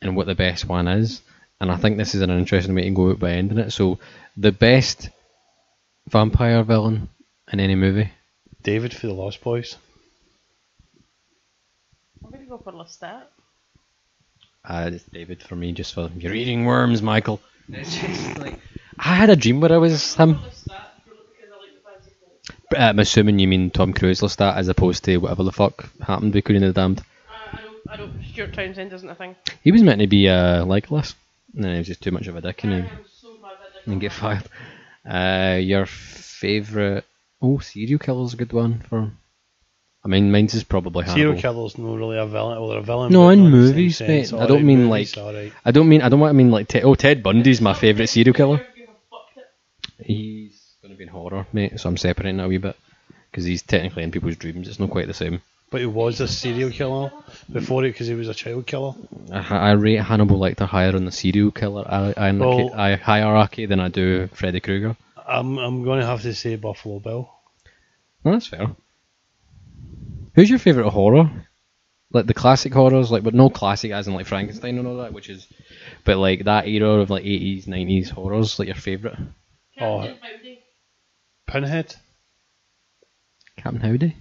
and what the best one is. And I think this is an interesting way to go out by ending it. So the best vampire villain in any movie. David for the Lost Boys. I'm gonna go for Lestat. Uh, it's David for me, just for you're eating worms, Michael. It's just like I had a dream where I was him. Lestat because I like the fancy clothes. Uh, I'm assuming you mean Tom Cruise Lestat as opposed to whatever the fuck happened with Queen of the Damned. Uh, I don't, I don't. Stuart Townsend isn't a thing. He was meant to be uh, Legolas, and then he was just too much of a dick and, he, am so bad and get fired. Uh, your favourite? Oh, serial killer's a good one for. I mean, mine's is probably Serial killer's not really a villain. Well, they're a villain. No, in not the movies, sense. mate. I don't mean movies, like- alright. I don't mean I don't want to mean like Ted. Oh, Ted Bundy's my favourite serial killer. You have fucked it. He's gonna be in horror, mate. So I'm separating that a wee bit because he's technically in people's dreams. It's not quite the same. But he was a serial killer before it because he was a child killer. I, I rate Hannibal Lecter higher on the serial killer I, hierarchy, Well- hi- hierarchy than I do Freddy Krueger. I'm I'm going to have to say Buffalo Bill. No, that's fair. Who's your favourite horror? Like the classic horrors, like but no classic as in like Frankenstein and all that, which is, but like that era of like eighties, nineties horrors, like your favourite. Oh. Captain Pinhead. Captain Howdy,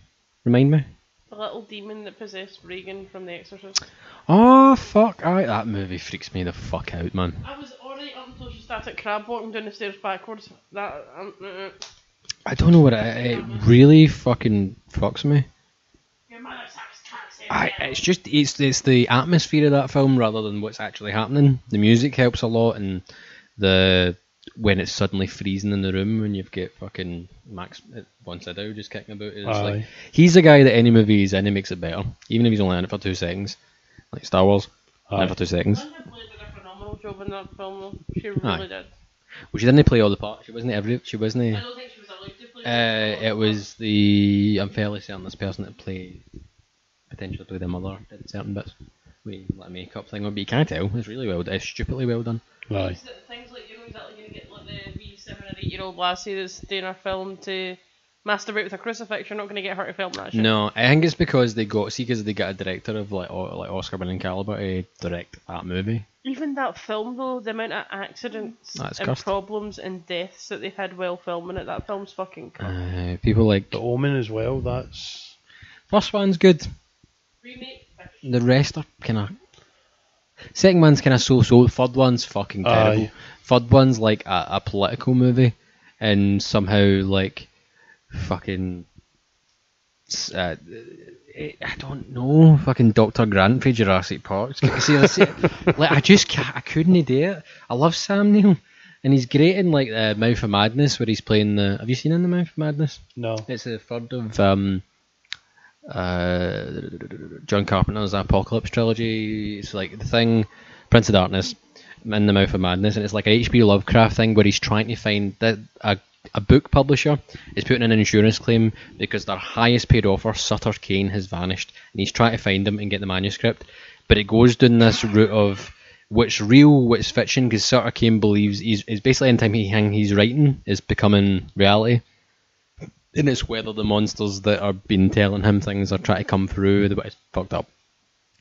remind me. the little demon that possessed Regan from The Exorcist. Oh fuck! I, that movie freaks me the fuck out, man. I was alright up until she started crab walking down the stairs backwards. That um, uh, I don't know what it, it really fucking fucks me. your mother sucks cocks. I, it's just it's it's the atmosphere of that film rather than what's actually happening. The music helps a lot, and the when it's suddenly freezing in the room when you've got fucking Max von Sydow just kicking about. It's like he's the guy that any movie he's in, he makes it better, even if he's only in it for two seconds, like Star Wars, in Aye. it for two seconds. Linda Blair did a phenomenal job in that film. though. She really Aye. did. Well, she didn't play all the parts. She wasn't every. She wasn't. I don't think she was allowed to play. Uh, it was the I'm fairly certain this person that played potentially played their mother did certain bits. We like makeup thing, but you can't tell. It's really well. Done. It's stupidly well done. Aye. Things that- Things like you know exactly gonna get like the wee seven or eight year old lassie that's doing a film to masturbate with a crucifix, you're not going to get her to film that shit. No, I think it's because they got see because they got a director of like o- like Oscar winning caliber to direct that movie. Even that film though, the amount of accidents That's and cursed. problems and deaths that they've had while filming it, that film's fucking cursed. Uh, people like The Omen as well. That's first one's good. Remake. The rest are kind of. Second one's kind of so-so. Third one's fucking terrible. Aye. Third one's like a, a political movie, and somehow like fucking. Uh, eh, I don't know, fucking Doctor Grant for Jurassic Park. See, I see, like I just can't, I couldn't do it. I love Sam Neill, and he's great in like uh, Mouth of Madness where he's playing the. Have you seen in the Mouth of Madness? no. It's the third of um, uh, John Carpenter's Apocalypse trilogy. It's like the thing, Prince of Darkness, in the Mouth of Madness, and it's like an H.P. Lovecraft thing where he's trying to find a a book publisher is putting an insurance claim because their highest paid offer, Sutter Kane, has vanished, and he's trying to find him and get the manuscript. But it goes down this route of what's real, what's fiction, because Sutter Kane believes he's, he's basically anything he's writing is becoming reality and it's whether the monsters that are been telling him things are trying to come through. The it's fucked up,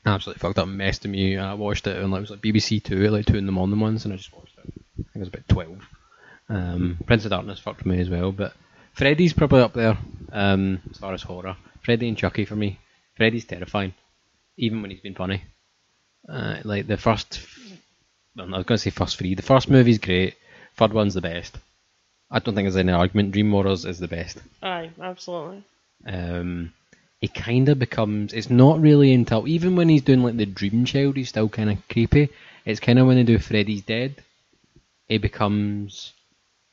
absolutely fucked up. Messed me. I watched it and it was like BBC Two like two in the morning once, and I just watched it. I think it was about twelve. Um, Prince of Darkness fucked me as well, but Freddy's probably up there um, as far as horror. Freddy and Chucky for me. Freddy's terrifying, even when he's been funny. Uh, like the first, I was going to say first three. The first movie's great. Third one's the best. I don't think there's any argument. Dream Warriors is the best. Aye, absolutely. Um, it kind of becomes. It's not really until even when he's doing like the Dream Child, he's still kind of creepy. It's kind of when they do Freddy's Dead, it becomes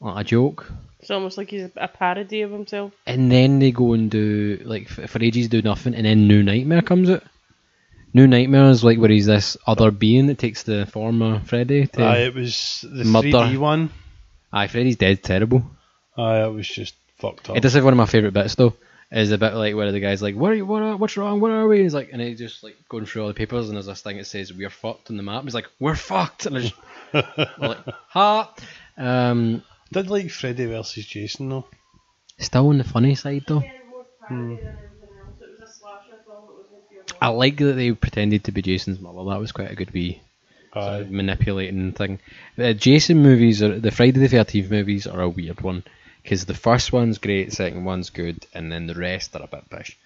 like a joke. It's almost like he's a parody of himself. And then they go and do like f- for ages do nothing, and then New Nightmare comes out. New Nightmare is like where he's this other being that takes the form of Freddy. To, Aye, it was the Murder. 3D one. Aye, Freddy's Dead, terrible. Aye, it was just fucked up. It does have one of my favourite bits though. Is a bit like where the guy's like, "What are you? What? Are, what's wrong? Where are we?" He's like, and he's just like going through all the papers, and there's this thing that says "We're fucked" on the map. He's like, "We're fucked," and I just like, "Ha." Um, Did like Freddy versus Jason though. still on the funny side though. I like that they pretended to be Jason's mother. That was quite a good wee sort of manipulating thing. The Jason movies, are, the Friday the Thirteenth movies, are a weird one because the first one's great, second one's good, and then the rest are a bit pish.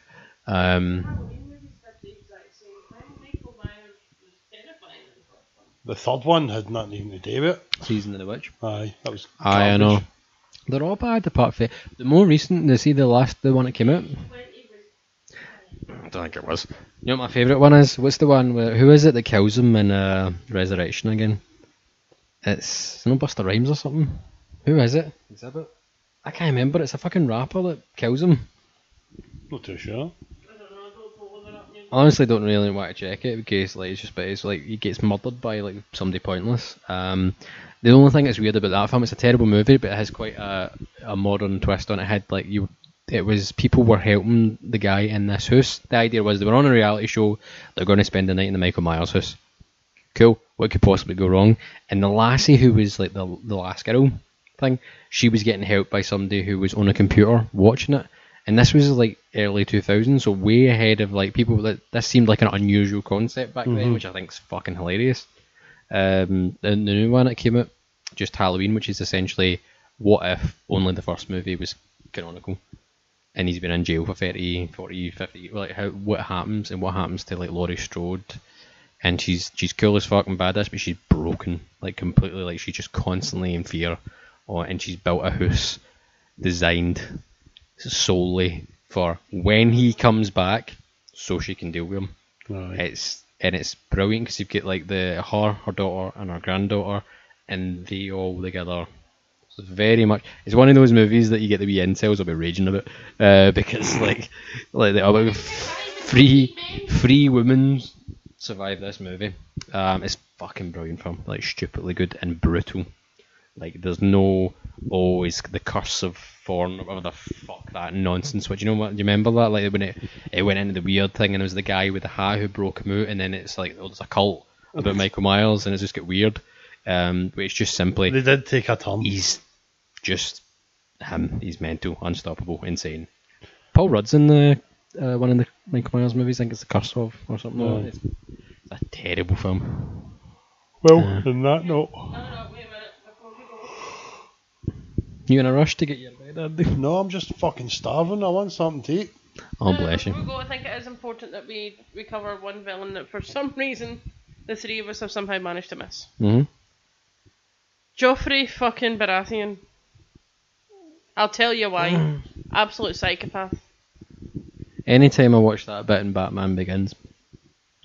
Um, The third one had nothing even to do with it. Season of the Witch. Aye, that was. Aye, I know. They're all bad apart from the more recent. They see the last, the one that came out. I don't think it was. You know what my favourite one is? What's the one where who is it that kills him in uh, Resurrection again? It's it's not Busta Rhymes or something. Who is it? Xzibit. I can't remember. It's a fucking rapper that kills him. Not too sure. Honestly don't really want to check it because like it's just but it's like he gets murdered by like somebody pointless. Um, the only thing that's weird about that film, it's a terrible movie, but it has quite a, a modern twist on it. it. Had like you, it was people were helping the guy in this house. The idea was they were on a reality show. They're going to spend the night in the Michael Myers house. Cool. What could possibly go wrong? And the lassie who was like the the last girl thing, she was getting helped by somebody who was on a computer watching it. And this was like early 2000s, so way ahead of like people that this seemed like an unusual concept back then, which I think is fucking hilarious. Um, the, the new one that came out, just Halloween, which is essentially what if only the first movie was canonical, and he's been in jail for 30, 40, 50, like how what happens and what happens to like Laurie Strode, and she's she's cool as fucking badass, but she's broken like completely, like she's just constantly in fear, or and she's built a house designed solely for when he comes back, so she can deal with him. Aye. It's and it's brilliant because you've got like the her, her daughter, and her granddaughter, and they all together. Very much. It's one of those movies that you get the wee incels will be raging about uh, because like like the about three three women survive this movie. Um, it's fucking brilliant film, like stupidly good and brutal. Like there's no always the curse of Thorn or the fuck that nonsense. But you know what? Do you remember that? Like when it it went into the weird thing and it was the guy with the hat who broke him out, and then it's like oh, there's a cult about Michael Myers, and it's just get weird. Um, but it's just simply They did take a turn. he's just him. He's mental, unstoppable, insane. Paul Rudd's in the uh, one of the Michael Myers movies. I think it's The Curse of or something. No. like that. It's, it's a terrible film. Well, Yeah. on that note, You in a rush to get your bed, Andy? no, I'm just fucking starving. I want something to eat. Oh Uh, bless you. before we go, I think it is important that we, we cover one villain that for some reason the three of us have somehow managed to miss. hmm Joffrey fucking Baratheon. I'll tell you why. Mm. Absolute psychopath. Anytime I watch that bit in Batman Begins,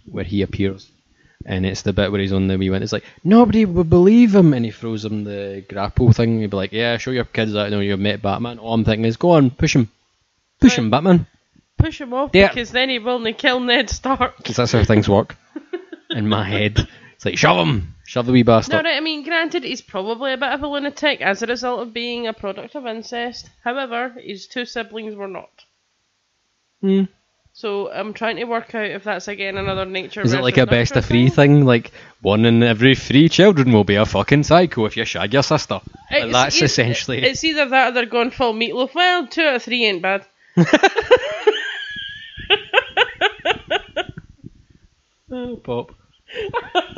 where he appears, and it's the bit where he's on the wee one, it's like nobody would believe him, and he throws him the grapple thing. He'd be like, "Yeah, show your kids that you know you've met Batman." All I'm thinking is, "Go on, push him, push him, Batman." Push him off Yeah. because then he will not kill Ned Stark. Because that's how things work in my head. It's like shove him, shove the wee bastard. No, right, I mean, granted, he's probably a bit of a lunatic as a result of being a product of incest. However, his two siblings were not. Hmm. So I'm trying to work out if that's again another nature. Is it like a best of three thing? Like one in every three children will be a fucking psycho if you shag your sister. It's- that's it's- essentially it. It's either that or they're going full meatloaf. Well, two out of three ain't bad. Oh, pop.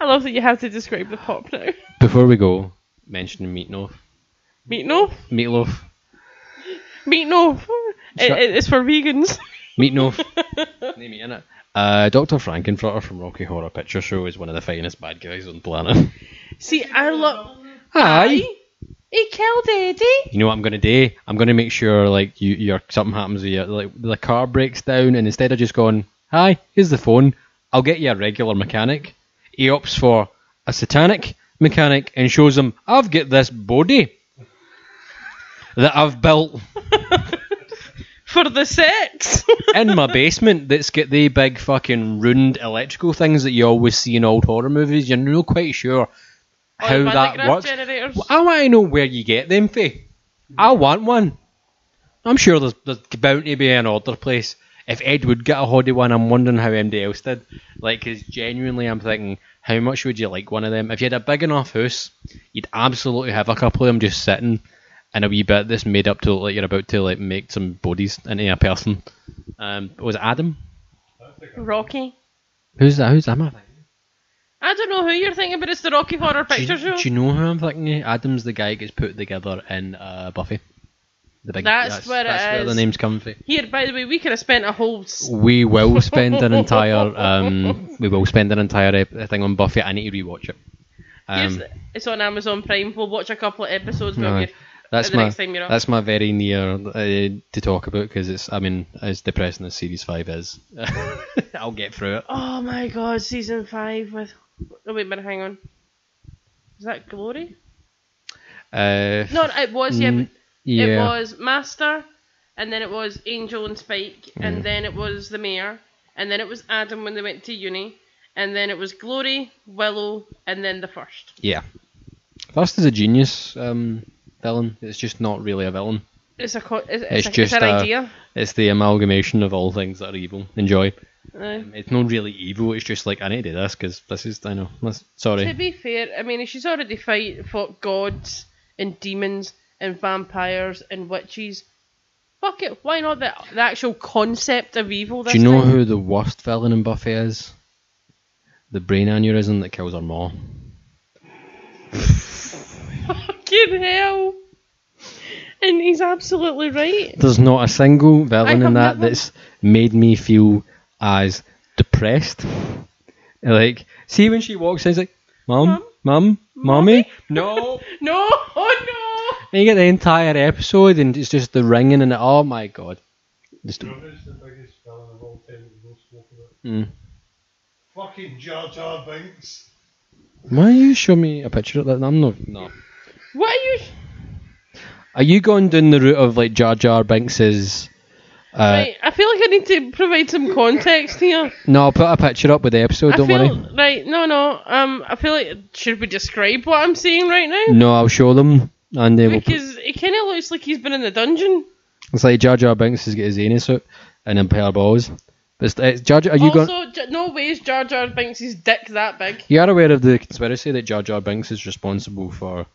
I love that you have to describe the pop now. Before we go, mentioning meatloaf. Meatloaf? Meatloaf. Meatloaf. It, it's for vegans. Meatloaf. Name it in it. Uh, Dr. Frank-N-Furter from Rocky Horror Picture Show is one of the finest bad guys on the planet. See, I love. Hi. He killed Eddie. You know what I'm gonna do? I'm gonna make sure like you, your something happens with you, like the car breaks down, and instead of just going, "Hi, here's the phone," I'll get you a regular mechanic. He opts for a satanic mechanic and shows him, "I've got this body that I've built For the sex. in my basement that's got the big fucking ruined electrical things that you always see in old horror movies. You're not quite sure how that works. Generators. I want to know where you get them, Faye. I want one. I'm sure there's, there's bound to be an order place. If Ed would get a Hoddy one, I'm wondering how MD else did. Like, because genuinely, I'm thinking, how much would you like one of them? If you had a big enough house, you'd absolutely have a couple of them just sitting in a wee bit that's made up to look like you're about to like make some bodies into a person. Um, was it Adam? Rocky. Who's that? Who's that? Am I don't know who you're thinking, but it's the Rocky Horror Do Picture you, Show. do you know who I'm thinking? Adam's the guy who gets put together in uh, Buffy. The big. That's where it that's where the is. name's coming from. Here, by the way, we could have spent a whole. s- We will spend an entire um, we will spend an entire ep- thing on Buffy. I need to rewatch it. Um, the- it's on Amazon Prime. We'll watch a couple of episodes. We'll that's my next time you're that's my very near uh, to talk about because it's I mean as depressing as series five is, I'll get through it. Oh my god, season five with. Oh wait a minute, hang on. Is that Glory? Uh, No, it was yeah. But yeah, It was Master, and then it was Angel and Spike, Mm. and then it was the Mayor, and then it was Adam when they went to uni, and then it was Glory, Willow, and then the first. yeah. First is a genius um, villain. It's just not really a villain. It's a co- it's, It's it's, a, just it's an a- idea. It's the amalgamation of all things that are evil. Enjoy. Aye. It's not really evil. It's just like I need to do this because this is I know. Sorry. To be fair, I mean, she's already fight fought gods and demons and vampires and witches. Fuck it, why not the, the actual concept of evil? Do you know time? who the worst villain in Buffy is? The brain aneurysm that kills her mom. Fucking hell! And he's absolutely right. There's not a single villain in that never- that's made me feel as depressed. Like, see when she walks in, it's like, Mum, Mum? Mummy? No! No, oh and you get the entire episode and it's just the ringing and oh my god. Just, You know the biggest villain of all time that we don't spoke about? mm. Fucking Jar Jar Binks. Why you show me a picture of that? I'm not. No. no! What are you? Are you going down the route of like Jar Jar Binks's? Uh, right, I feel like I need to provide some context here. No, I'll put a picture up with the episode. I don't feel worry. right. No, no. Um, I feel like should we describe what I'm seeing right now? No, I'll show them, and they Because it kind of looks like he's been in the dungeon. it's like Jar Jar Binks has got his anus out and a pair of balls. But it's, it's Jar Jar. Are you also, going? J- no way is Jar Jar Binks' dick that big. You are aware of the conspiracy that Jar Jar Binks is responsible for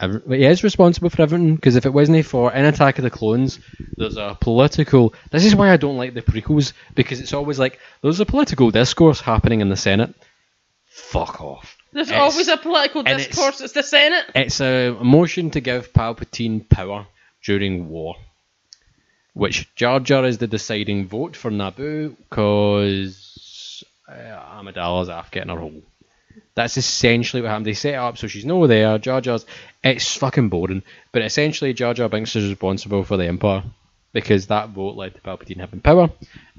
Every- he is responsible for everything because if it wasn't for in Attack of the Clones, there's a political. This is why I don't like the prequels because it's always like there's a political discourse happening in the Senate. Fuck off. There's It's- always a political and it's- discourse. It's the Senate. It's a motion to give Palpatine power during war, which Jar Jar is the deciding vote for Naboo because uh, Amidala's after getting her hole. That's essentially what happened. They set it up so she's no there. Jar Jar's. It's fucking boring, but essentially Jar Jar Binks is responsible for the Empire because that vote led to Palpatine having power,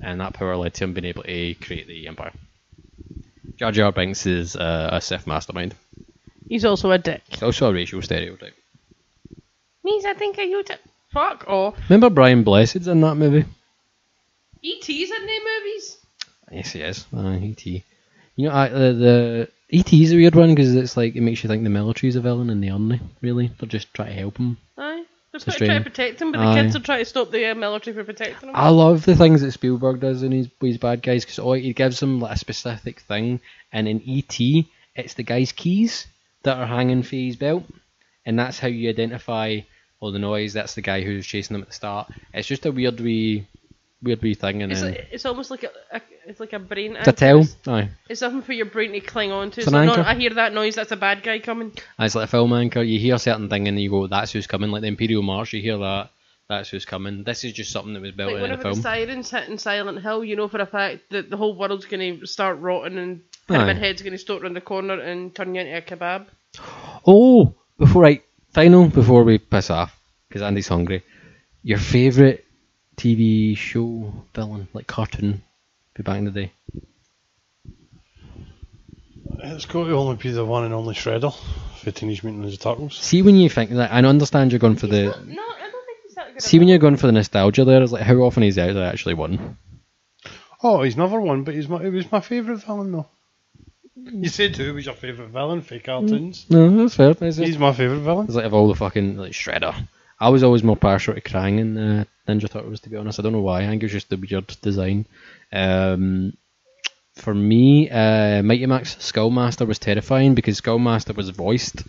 and that power led to him being able to create the Empire. Jar Jar Binks is uh, a Sith mastermind. He's also a dick. It's also a racial stereotype. Means I think I you to Fuck off. Remember Brian Blessed's in that movie? E.T.'s in them movies. Yes, he is. Uh, E.T. You know, I, the, the E.T. is a weird one because it's like it makes you think the military's a villain and they aren't. Really, they're just trying to help him. Aye. They're trying to protect him, but the kids are trying to stop the uh, military from protecting him. I love the things that Spielberg does in his his bad guys because oh, he gives them like a specific thing, and in E.T. it's the guy's keys that are hanging from his belt, and that's how you identify all the noise. That's the guy who's chasing them at the start. It's just a weird wee, weird wee thing, and It's, then like, it's almost like a, a it's like a brain. it's a anchor. tell. It's, Aye. it's something for your brain to cling on to. It's It's an anchor. I hear that noise. That's a bad guy coming. And It's like a film anchor. You hear a certain thing and you go, "That's who's coming." Like the Imperial March, you hear that. That's who's coming. This is just something that was built Like in a whenever the film. sirens hit in Silent Hill, you know for a fact that the whole world's going to start rotting and Aye. Pyramid Head's going to stop around the corner and turn you into a kebab. Oh, before I final before we piss off because Andy's hungry. Your favorite TV show villain, like cartoon, be back in the day. It's got to only be the one and only Shredder for Teenage Mutant Ninja Turtles. See when you think that, I understand you're going for the. No, I don't think he's that good. See when you're going for the nostalgia there, it's like how often he's out there actually won. Oh, he's never won, but he's my, he was my favourite villain though. You said who was your favourite villain for cartoons? Mm. No, that's fair. It's, He's my favourite villain. it's like of all the fucking like Shredder. I was always more partial to Krang in uh, Ninja Turtles to be honest. I don't know why. I think it was just the weird design. Um, for me, uh, Mighty Max Skullmaster was terrifying because Skullmaster was voiced.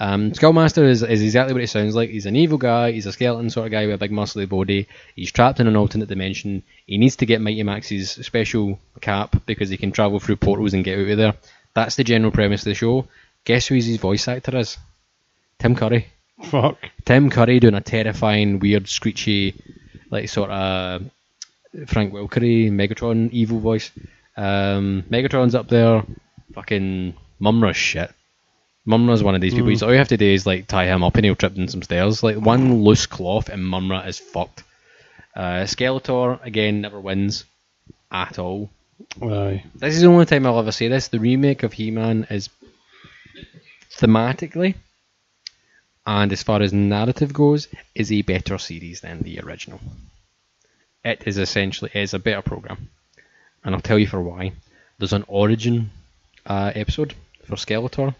Um, Skullmaster is, is exactly what it sounds like. He's an evil guy. He's a skeleton sort of guy with a big muscly body. He's trapped in an alternate dimension. He needs to get Mighty Max's special cap because he can travel through portals and get out of there. That's the general premise of the show. Guess who his voice actor is? Tim Curry. Fuck. Tim Curry doing a terrifying, weird, screechy, like sort of Frank Welkery Megatron evil voice. Um, Megatron's up there, fucking Mumm-Ra's shit. Mumm-Ra's one of these people. Mm. He's all you have to do is like tie him up and he'll trip down some stairs. Like one loose cloth and Mumm-Ra is fucked. Uh, Skeletor again never wins at all. Aye. This is the only time I'll ever say this. The remake of He-Man is thematically and as far as narrative goes, is a better series than the original. It is essentially is a better program, and I'll tell you for why. There's an origin uh, episode for Skeletor,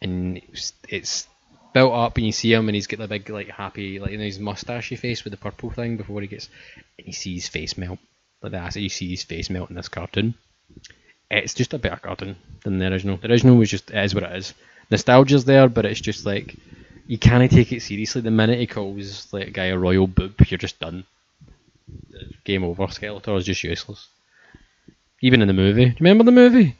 and it's, it's built up, and you see him, and he's got the big like happy like you know his mustachy face with the purple thing before he gets, and you see his face melt like that. You see his face melt in this cartoon. It's just a better cartoon than the original. The original was just it is what it is. Nostalgia's there, but it's just like you can't take it seriously. The minute he calls like a guy a royal boob, you're just done. Game over. Skeletor is just useless. Even in the movie, do you remember the movie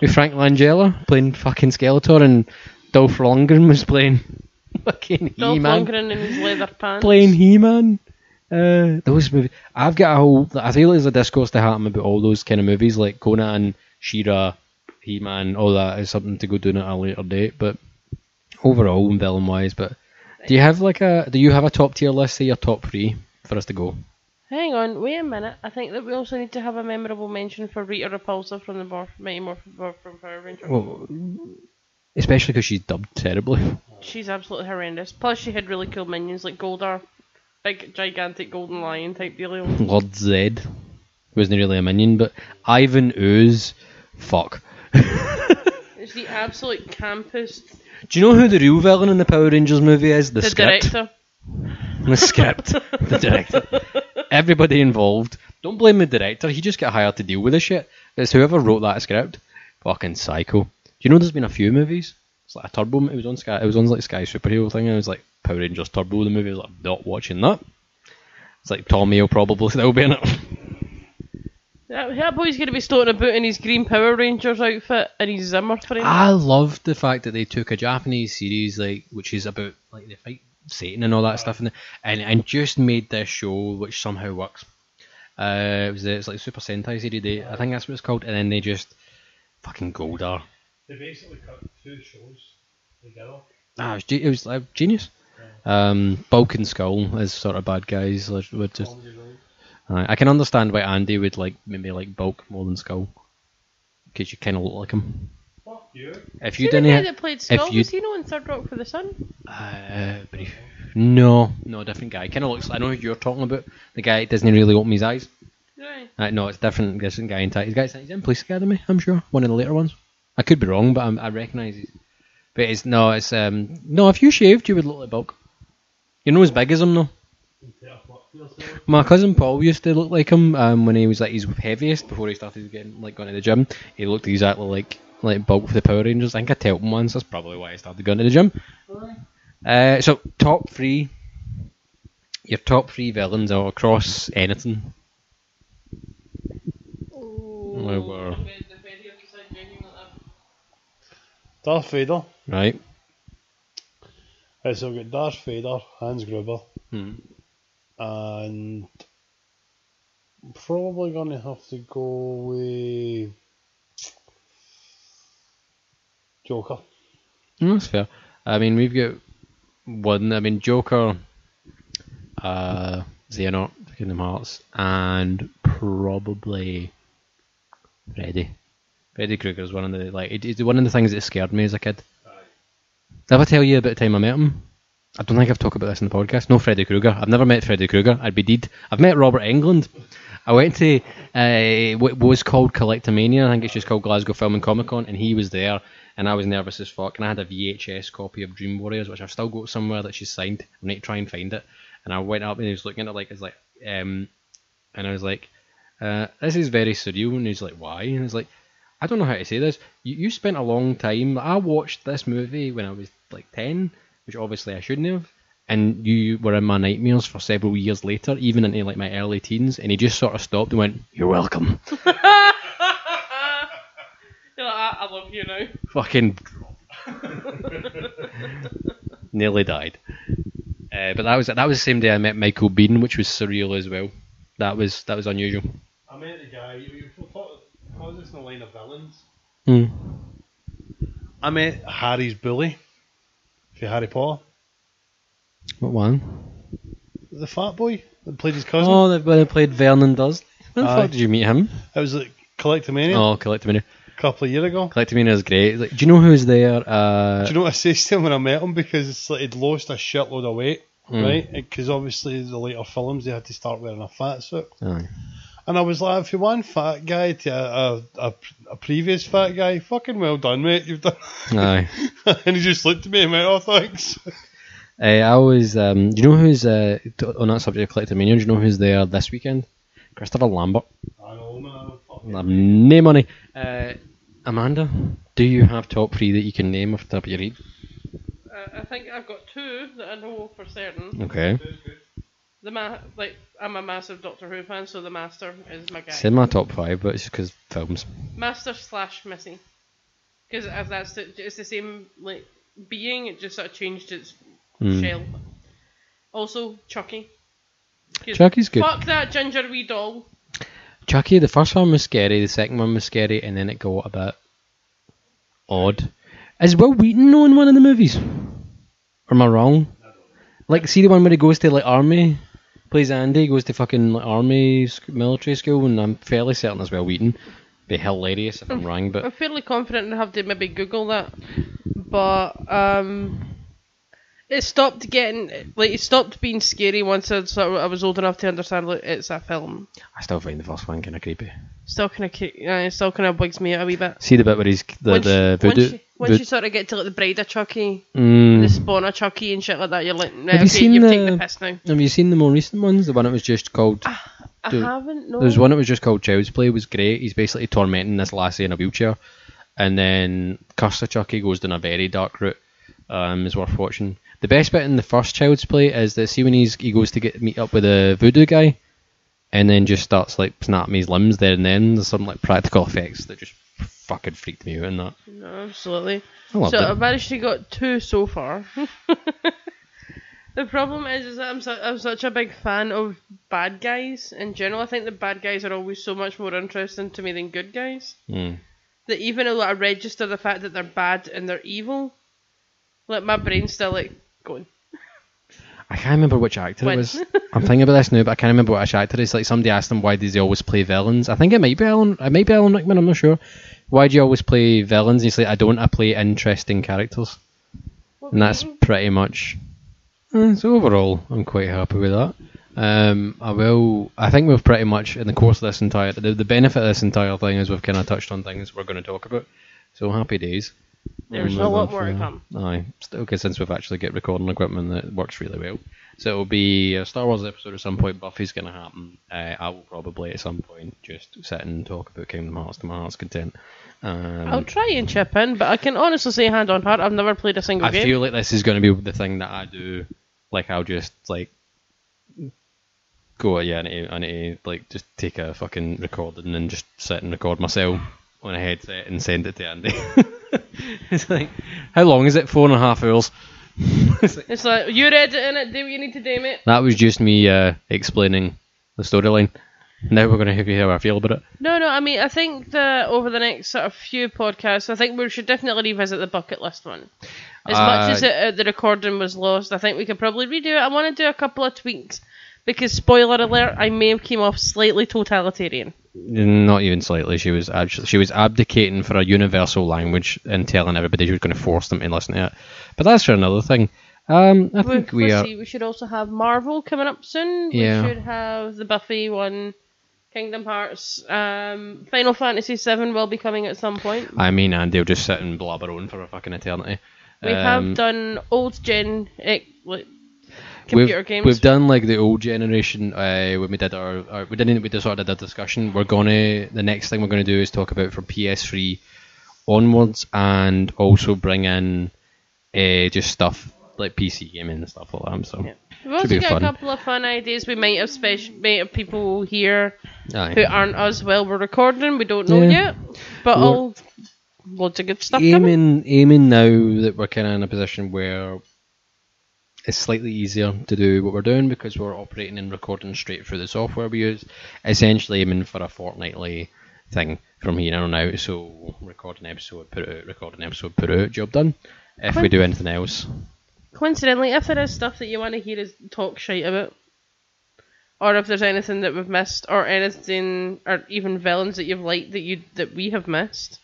with Frank Langella playing fucking Skeletor and Dolph Lundgren was playing fucking Dolph He-Man Lundgren in his leather pants. playing He-Man. Uh, those movies. I've got a whole. I feel there's a discourse to happen about all those kind of movies like Conan, and She-Ra, He-Man, all that is something to go doing at a later date. But overall, villain wise, but do you have like a? Do you have a top tier list? Say your top three for us to go. Hang on, wait a minute. I think that we also need to have a memorable mention for Rita Repulsa from the Morph- Mighty Morphin from Power Rangers. Well, especially because she's dubbed terribly. She's absolutely horrendous. Plus, she had really cool minions like Goldar, big gigantic golden lion type dealio. Lord Zed wasn't really a minion, but Ivan Ooze, fuck. It's the absolute campus. Do you know who the real villain in the Power Rangers movie is? The, The script. director. the script, the director, everybody involved. Don't blame the director. He just got hired to deal with the shit. It's whoever wrote that script. Fucking psycho. Do you know there's been a few movies It's like a Turbo. It was on Sky. It was on like Sky superhero thing. And it was like Power Rangers Turbo. The movie I was like not watching that. It's like Tommy will probably still be in it. That, that boy's going to be stoating about in his Green Power Rangers outfit and his Zimmer frame. I loved the fact that they took a Japanese series like which is about like they fight Satan and all that stuff, and and and just made this show which somehow works. Uh, it was it's like Super Sentai series. They, I think that's what it's called, and then they just fucking Goldar. They basically cut two shows together. Ah, it was, it was like, genius. Um, Bulk and Skull as sort of bad guys like, would just. Uh, I can understand why Andy would like maybe like Bulk more than Skull, because you kind of look like him. Fuck you. If See you the guy didn't, that played Skull, you- was he no in Third Rock for the Sun? uh, brief. No, no, different guy. Kind of looks. I know who you're talking about. The guy that doesn't really open his eyes. Right. Uh, no, it's different. Different guy in He's guy. He's in Police Academy. I'm sure one of the later ones. I could be wrong, but I'm, I recognise it. But it's no, it's um no. If you shaved, you would look like Bulk. You're not as big as him though. My cousin Paul used to look like him um, when he was like his heaviest before he started getting like going to the gym. He looked exactly like like Bulk for the Power Rangers. I think I told him once. That's probably why I started going to the gym. Uh, so top three. Your top three villains are across anything. Oh, were- Darth Vader. Right. Right, so we've got Darth Vader, Hans Gruber, Hmm. And probably going to have to go with Joker. Mm, that's fair. I mean, we've got one. I mean, Joker, uh, Xehanort, Kingdom Hearts, and probably Freddy. Freddy Krueger is one of the like. It, it's one of the things that scared me as a kid. Did I tell you about the time I met him? I don't think I've talked about this in the podcast. No, Freddy Krueger. I've never met Freddy Krueger. I'd be deed. I've met Robert Englund. I went to uh, what was called Collectormania. I think it's just called Glasgow Film and Comic Con, and he was there, and I was nervous as fuck. And I had a VHS copy of Dream Warriors, which I've still got somewhere that she's signed. I need to try and find it. And I went up and he was looking at it like, it's like, um, and I was like, uh, this is very surreal. And he's like, why? And he's like, I don't know how to say this. You, you spent a long time. I watched this movie when I was like 10, which obviously I shouldn't have. And you were in my nightmares for several years later, even into like my early teens. And he just sort of stopped and went, You're welcome. You're like, I, I love you now. Fucking. Nearly died. Uh, but that was that was the same day I met Michael Biehn, which was surreal as well. That was that was unusual. I met the guy, you, you thought, how is this in the line of villains? Hmm. I met Harry's bully for Harry Potter. What one? The fat boy that played his cousin. Oh, they, they played Vernon Dursley. When the Aye. fuck did you meet him? It was like Collectormania Oh, Collectormania. a couple of years ago. Collectormania is great. Like, do you know who's there? Uh, Do you know what I said to him when I met him? Because it's like he'd lost a shitload of weight, Mm. right? Because obviously the later films they had to start wearing a fat suit. aye. And I was like, if you one fat guy to a, a, a, a previous fat guy, fucking well done, mate. You've done. Aye. and he just looked at me and went, oh, thanks. Uh, I always, um, do you know who's uh, on that subject of Collectormania? Do you know who's there this weekend? Christopher Lambert. I know, man. Fucking- I have no money. Uh, Amanda, do you have top three that you can name off the top of your head? Uh, I think I've got two that I know for certain. Okay. The ma- like I'm a massive Doctor Who fan, so the Master is my guy. It's in my top five, but it's just because films. Master slash Missy, because as that's the, it's the same like being. It just sort of changed its Mm. shell. Also Chucky. Chucky's good. Fuck that ginger wee doll. Chucky, the first one was scary, the second one was scary, and then it got a bit odd. Is Wil Wheaton known in one of the movies? Or am I wrong? Like, see the one where he goes to like army, plays Andy, goes to fucking like, army sc- military school, and I'm fairly certain as well Wheaton. Be hilarious if I'm wrong, but I'm fairly confident I have to maybe Google that, but um, it stopped getting like it stopped being scary once I, sort of, I was old enough to understand like it's a film. I still find the first one kind of creepy. Still kind of, uh, it still kind of wigs me out a wee bit. See the bit where he's the once, the once voodoo. you, once vood- you sort of get to like the bride of Chucky, Mm. the spawn of Chucky and shit like that, you're like, nah, Have you seen you've the- taken the piss now. Have you seen the more recent ones? The one that was just called. I Dude, haven't. No. There's one that was just called Child's Play. It was great. He's basically tormenting this lassie in a wheelchair, and then Curse of Chucky goes down a very dark route. Um, is worth watching. The best bit in the first Child's Play is that see when he's he goes to get meet up with a voodoo guy, and then just starts like snapping his limbs there and then. There's some like practical effects that just fucking freaked me out in that. No, absolutely. I loved so it. I've managed to got two so far. the problem is, is that I'm, su- I'm such a big fan of bad guys in general. I think the bad guys are always so much more interesting to me than good guys. Mm. That even though I register the fact that they're bad and they're evil, like my brain still like going. I can't remember which actor When? it was. I'm thinking about this now, but I can't remember which actor it is. Like somebody asked him why does he always play villains. I think it might be Alan. It might be Alan Rickman. I'm not sure. Why do you always play villains? And He's like, I don't. I play interesting characters, and that's pretty much. Uh, so overall, I'm quite happy with that. Um, I will. I think we've pretty much in the course of this entire the, the benefit of this entire thing is we've kind of touched on things we're going to talk about. So happy days. There's a lot more to come. Aye, still okay since we've actually got recording equipment that works really well. So it'll be a Star Wars episode at some point. Buffy's going to happen. Uh, I will probably at some point just sit and talk about Kingdom Hearts to my heart's content. Um, I'll try and chip in, but I can honestly say, hand on heart, I've never played a single I game. feel like this is going to be the thing that I do. Like I'll just like go yeah, I need, to, I need to like just take a fucking recording and just sit and record myself on a headset and send it to Andy. it's like, how long is it? Four and a half hours. It's like- It's like you're editing it. Do what you need to do, mate. that was just me uh, explaining the storyline. Now we're going to hear how I feel about it. No, no. I mean, I think that over the next sort of few podcasts, I think we should definitely revisit the bucket list one. As much Uh, as it, uh, the recording was lost, I think we could probably redo it. I want to do a couple of tweaks because, spoiler alert, I may have came off slightly totalitarian. Not even slightly. She was actually she was abdicating for a universal language and telling everybody she was going to force them to listen to it. But that's for another thing. Um, I think we are. see, we should also have Marvel coming up soon. Yeah. We should have the Buffy one, Kingdom Hearts, um, Final Fantasy VII will be coming at some point. I mean, Andy will just sit and blabber on for a fucking eternity. We Um, have done old gen eh, like, computer we've, games. We've done like the old generation uh, when we did our, our we didn't we just sort of did a discussion. We're gonna the next thing we're gonna do is talk about from PS3 onwards and also bring in uh, just stuff like PC gaming and stuff like that. So Yeah. We've also be got fun. a couple of fun ideas. We might have special, might have people here aye. who aren't us while we're recording. We don't know Yeah. yet, but We're- all loads of good stuff coming. aiming aiming now that we're kind of in a position where it's slightly easier to do what we're doing because we're operating and recording straight through the software we use. Essentially, aiming for a fortnightly thing from here on out. So record an episode, put it out, record an episode, put it out, job done. If we do anything else, Coincidentally, if there is stuff that you want to hear us talk shite about, or if there's anything that we've missed, or anything, or even villains that you've liked that you that we have missed,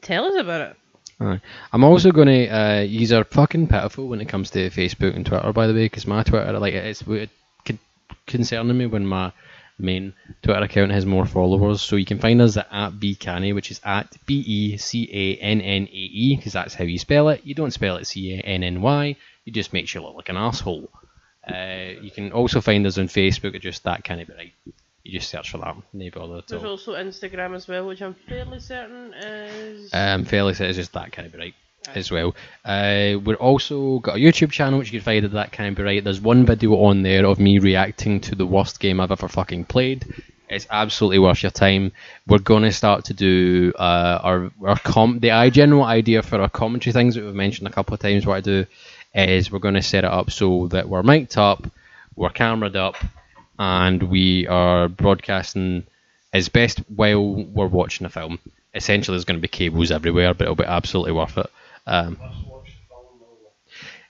tell us about it. Aye. I'm also going to uh, use our fucking pitiful when it comes to Facebook and Twitter, by the way, because my Twitter, like, it's it con- concerning me when my main Twitter account has more followers. So you can find us at, at which is at b e c a n n a e, because that's how you spell it. You don't spell it c a n n y. You just make you look like an asshole. Uh, you can also find us on Facebook at just that kind of right. You just search for that. There's also Instagram as well, which I'm fairly certain is. Um, fairly says just that kind of be right as well. Uh, we're also got a YouTube channel which you can find at that kind of be right. There's one video on there of me reacting to the worst game I've ever fucking played. It's absolutely worth your time. We're gonna start to do uh, our our com. The I general idea for our commentary things that we've mentioned a couple of times. What I do is we're gonna set it up so that we're mic'd up, we're cameraed up, and we are broadcasting as best while we're watching a film. Essentially, there's going to be cables everywhere, but it'll be absolutely worth it. Um,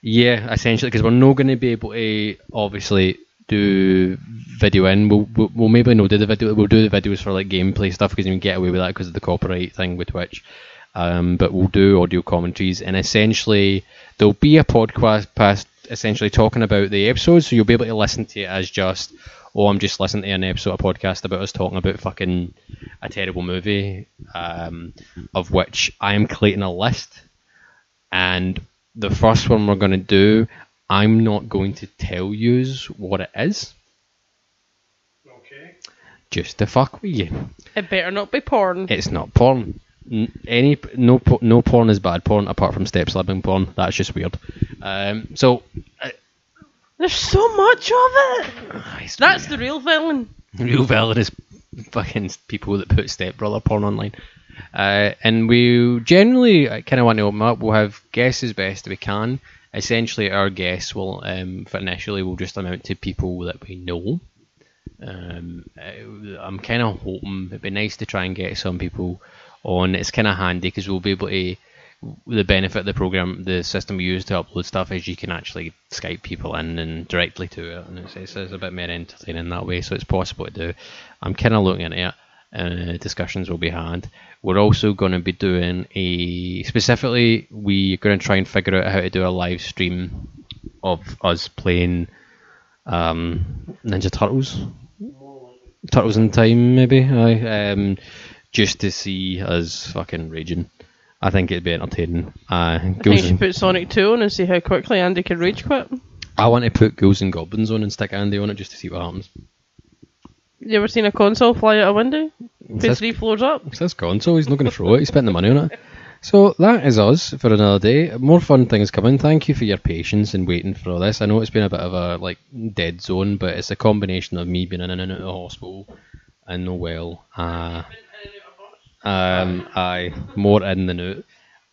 yeah, essentially, because we're not going to be able to obviously do video in. We'll, we'll, we'll maybe not do the video. We'll do the videos for like gameplay stuff because you can get away with that because of the copyright thing with Twitch. Um, but we'll do audio commentaries, and essentially there'll be a podcast past essentially talking about the episodes, so you'll be able to listen to it as just, oh, I'm just listening to an episode of podcast about us talking about fucking a terrible movie, um, of which I am creating a list, and the first one we're going to do, I'm not going to tell yous what it is, Okay. just to fuck with you. it better not be porn. It's not porn. N- any no no porn is bad porn apart from step slapping porn. That's just weird. Um, so There's so much of it. it's That's the real villain. The real villain is fucking people that put stepbrother porn online. Uh, and we generally kind of want to open up. We'll have guesses as best we can. Essentially, our guests will, um, for initially, will just amount to people that we know. Um, uh, I'm kind of hoping it'd be nice to try and get some people on. It's kind of handy because we'll be able to. The benefit of the program, the system we use to upload stuff is you can actually Skype people in and directly to it, and it's, it's, it's a bit more entertaining that way. So it's possible to do. I'm kind of looking at it. Uh, discussions will be had. We're also going to be doing a specifically. We're going to try and figure out how to do a live stream of us playing um, Ninja Turtles. Turtles in Time, maybe. Aye, um, just to see us fucking raging. I think it'd be entertaining. Uh, I think you should put Sonic 2 on and see how quickly Andy can rage quit. I want to put Ghouls and Goblins on and stick Andy on it just to see what happens. You ever seen a console fly out a window? Says- three floors up? It's his console, he's not going to throw it, he spent the money on it. So that is us for another day. More fun things coming. Thank you for your patience and waiting for all this. I know it's been a bit of a like dead zone, but it's a combination of me being in and out of the hospital and no well. Uh, um, I more in the note,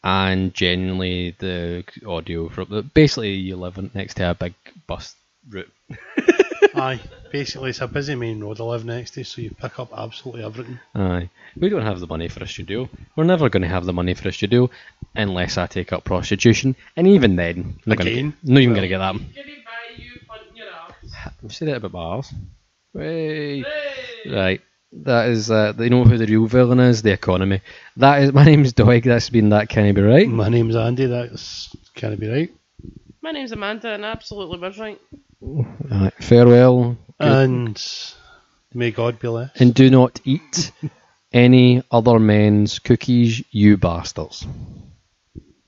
and genuinely the audio from basically you live next to a big bus route. Aye, basically it's a busy main road I live next to, so you pick up absolutely everything. Aye. We don't have the money for a studio. We're never going to have the money for a studio unless I take up prostitution. And even then, not, gonna get, not even going to get that. Giddy by you, punting your ass. I've said that about my arse. Hey. Right. That is, uh, you know who the real villain is? The economy. That is, my name's Doig. That's been that. Can I be right? My name's Andy, that's can it be right? My name's Amanda, and absolutely was right. Right. Farewell. Good- And may God be less. and do not eat any other men's cookies, you bastards.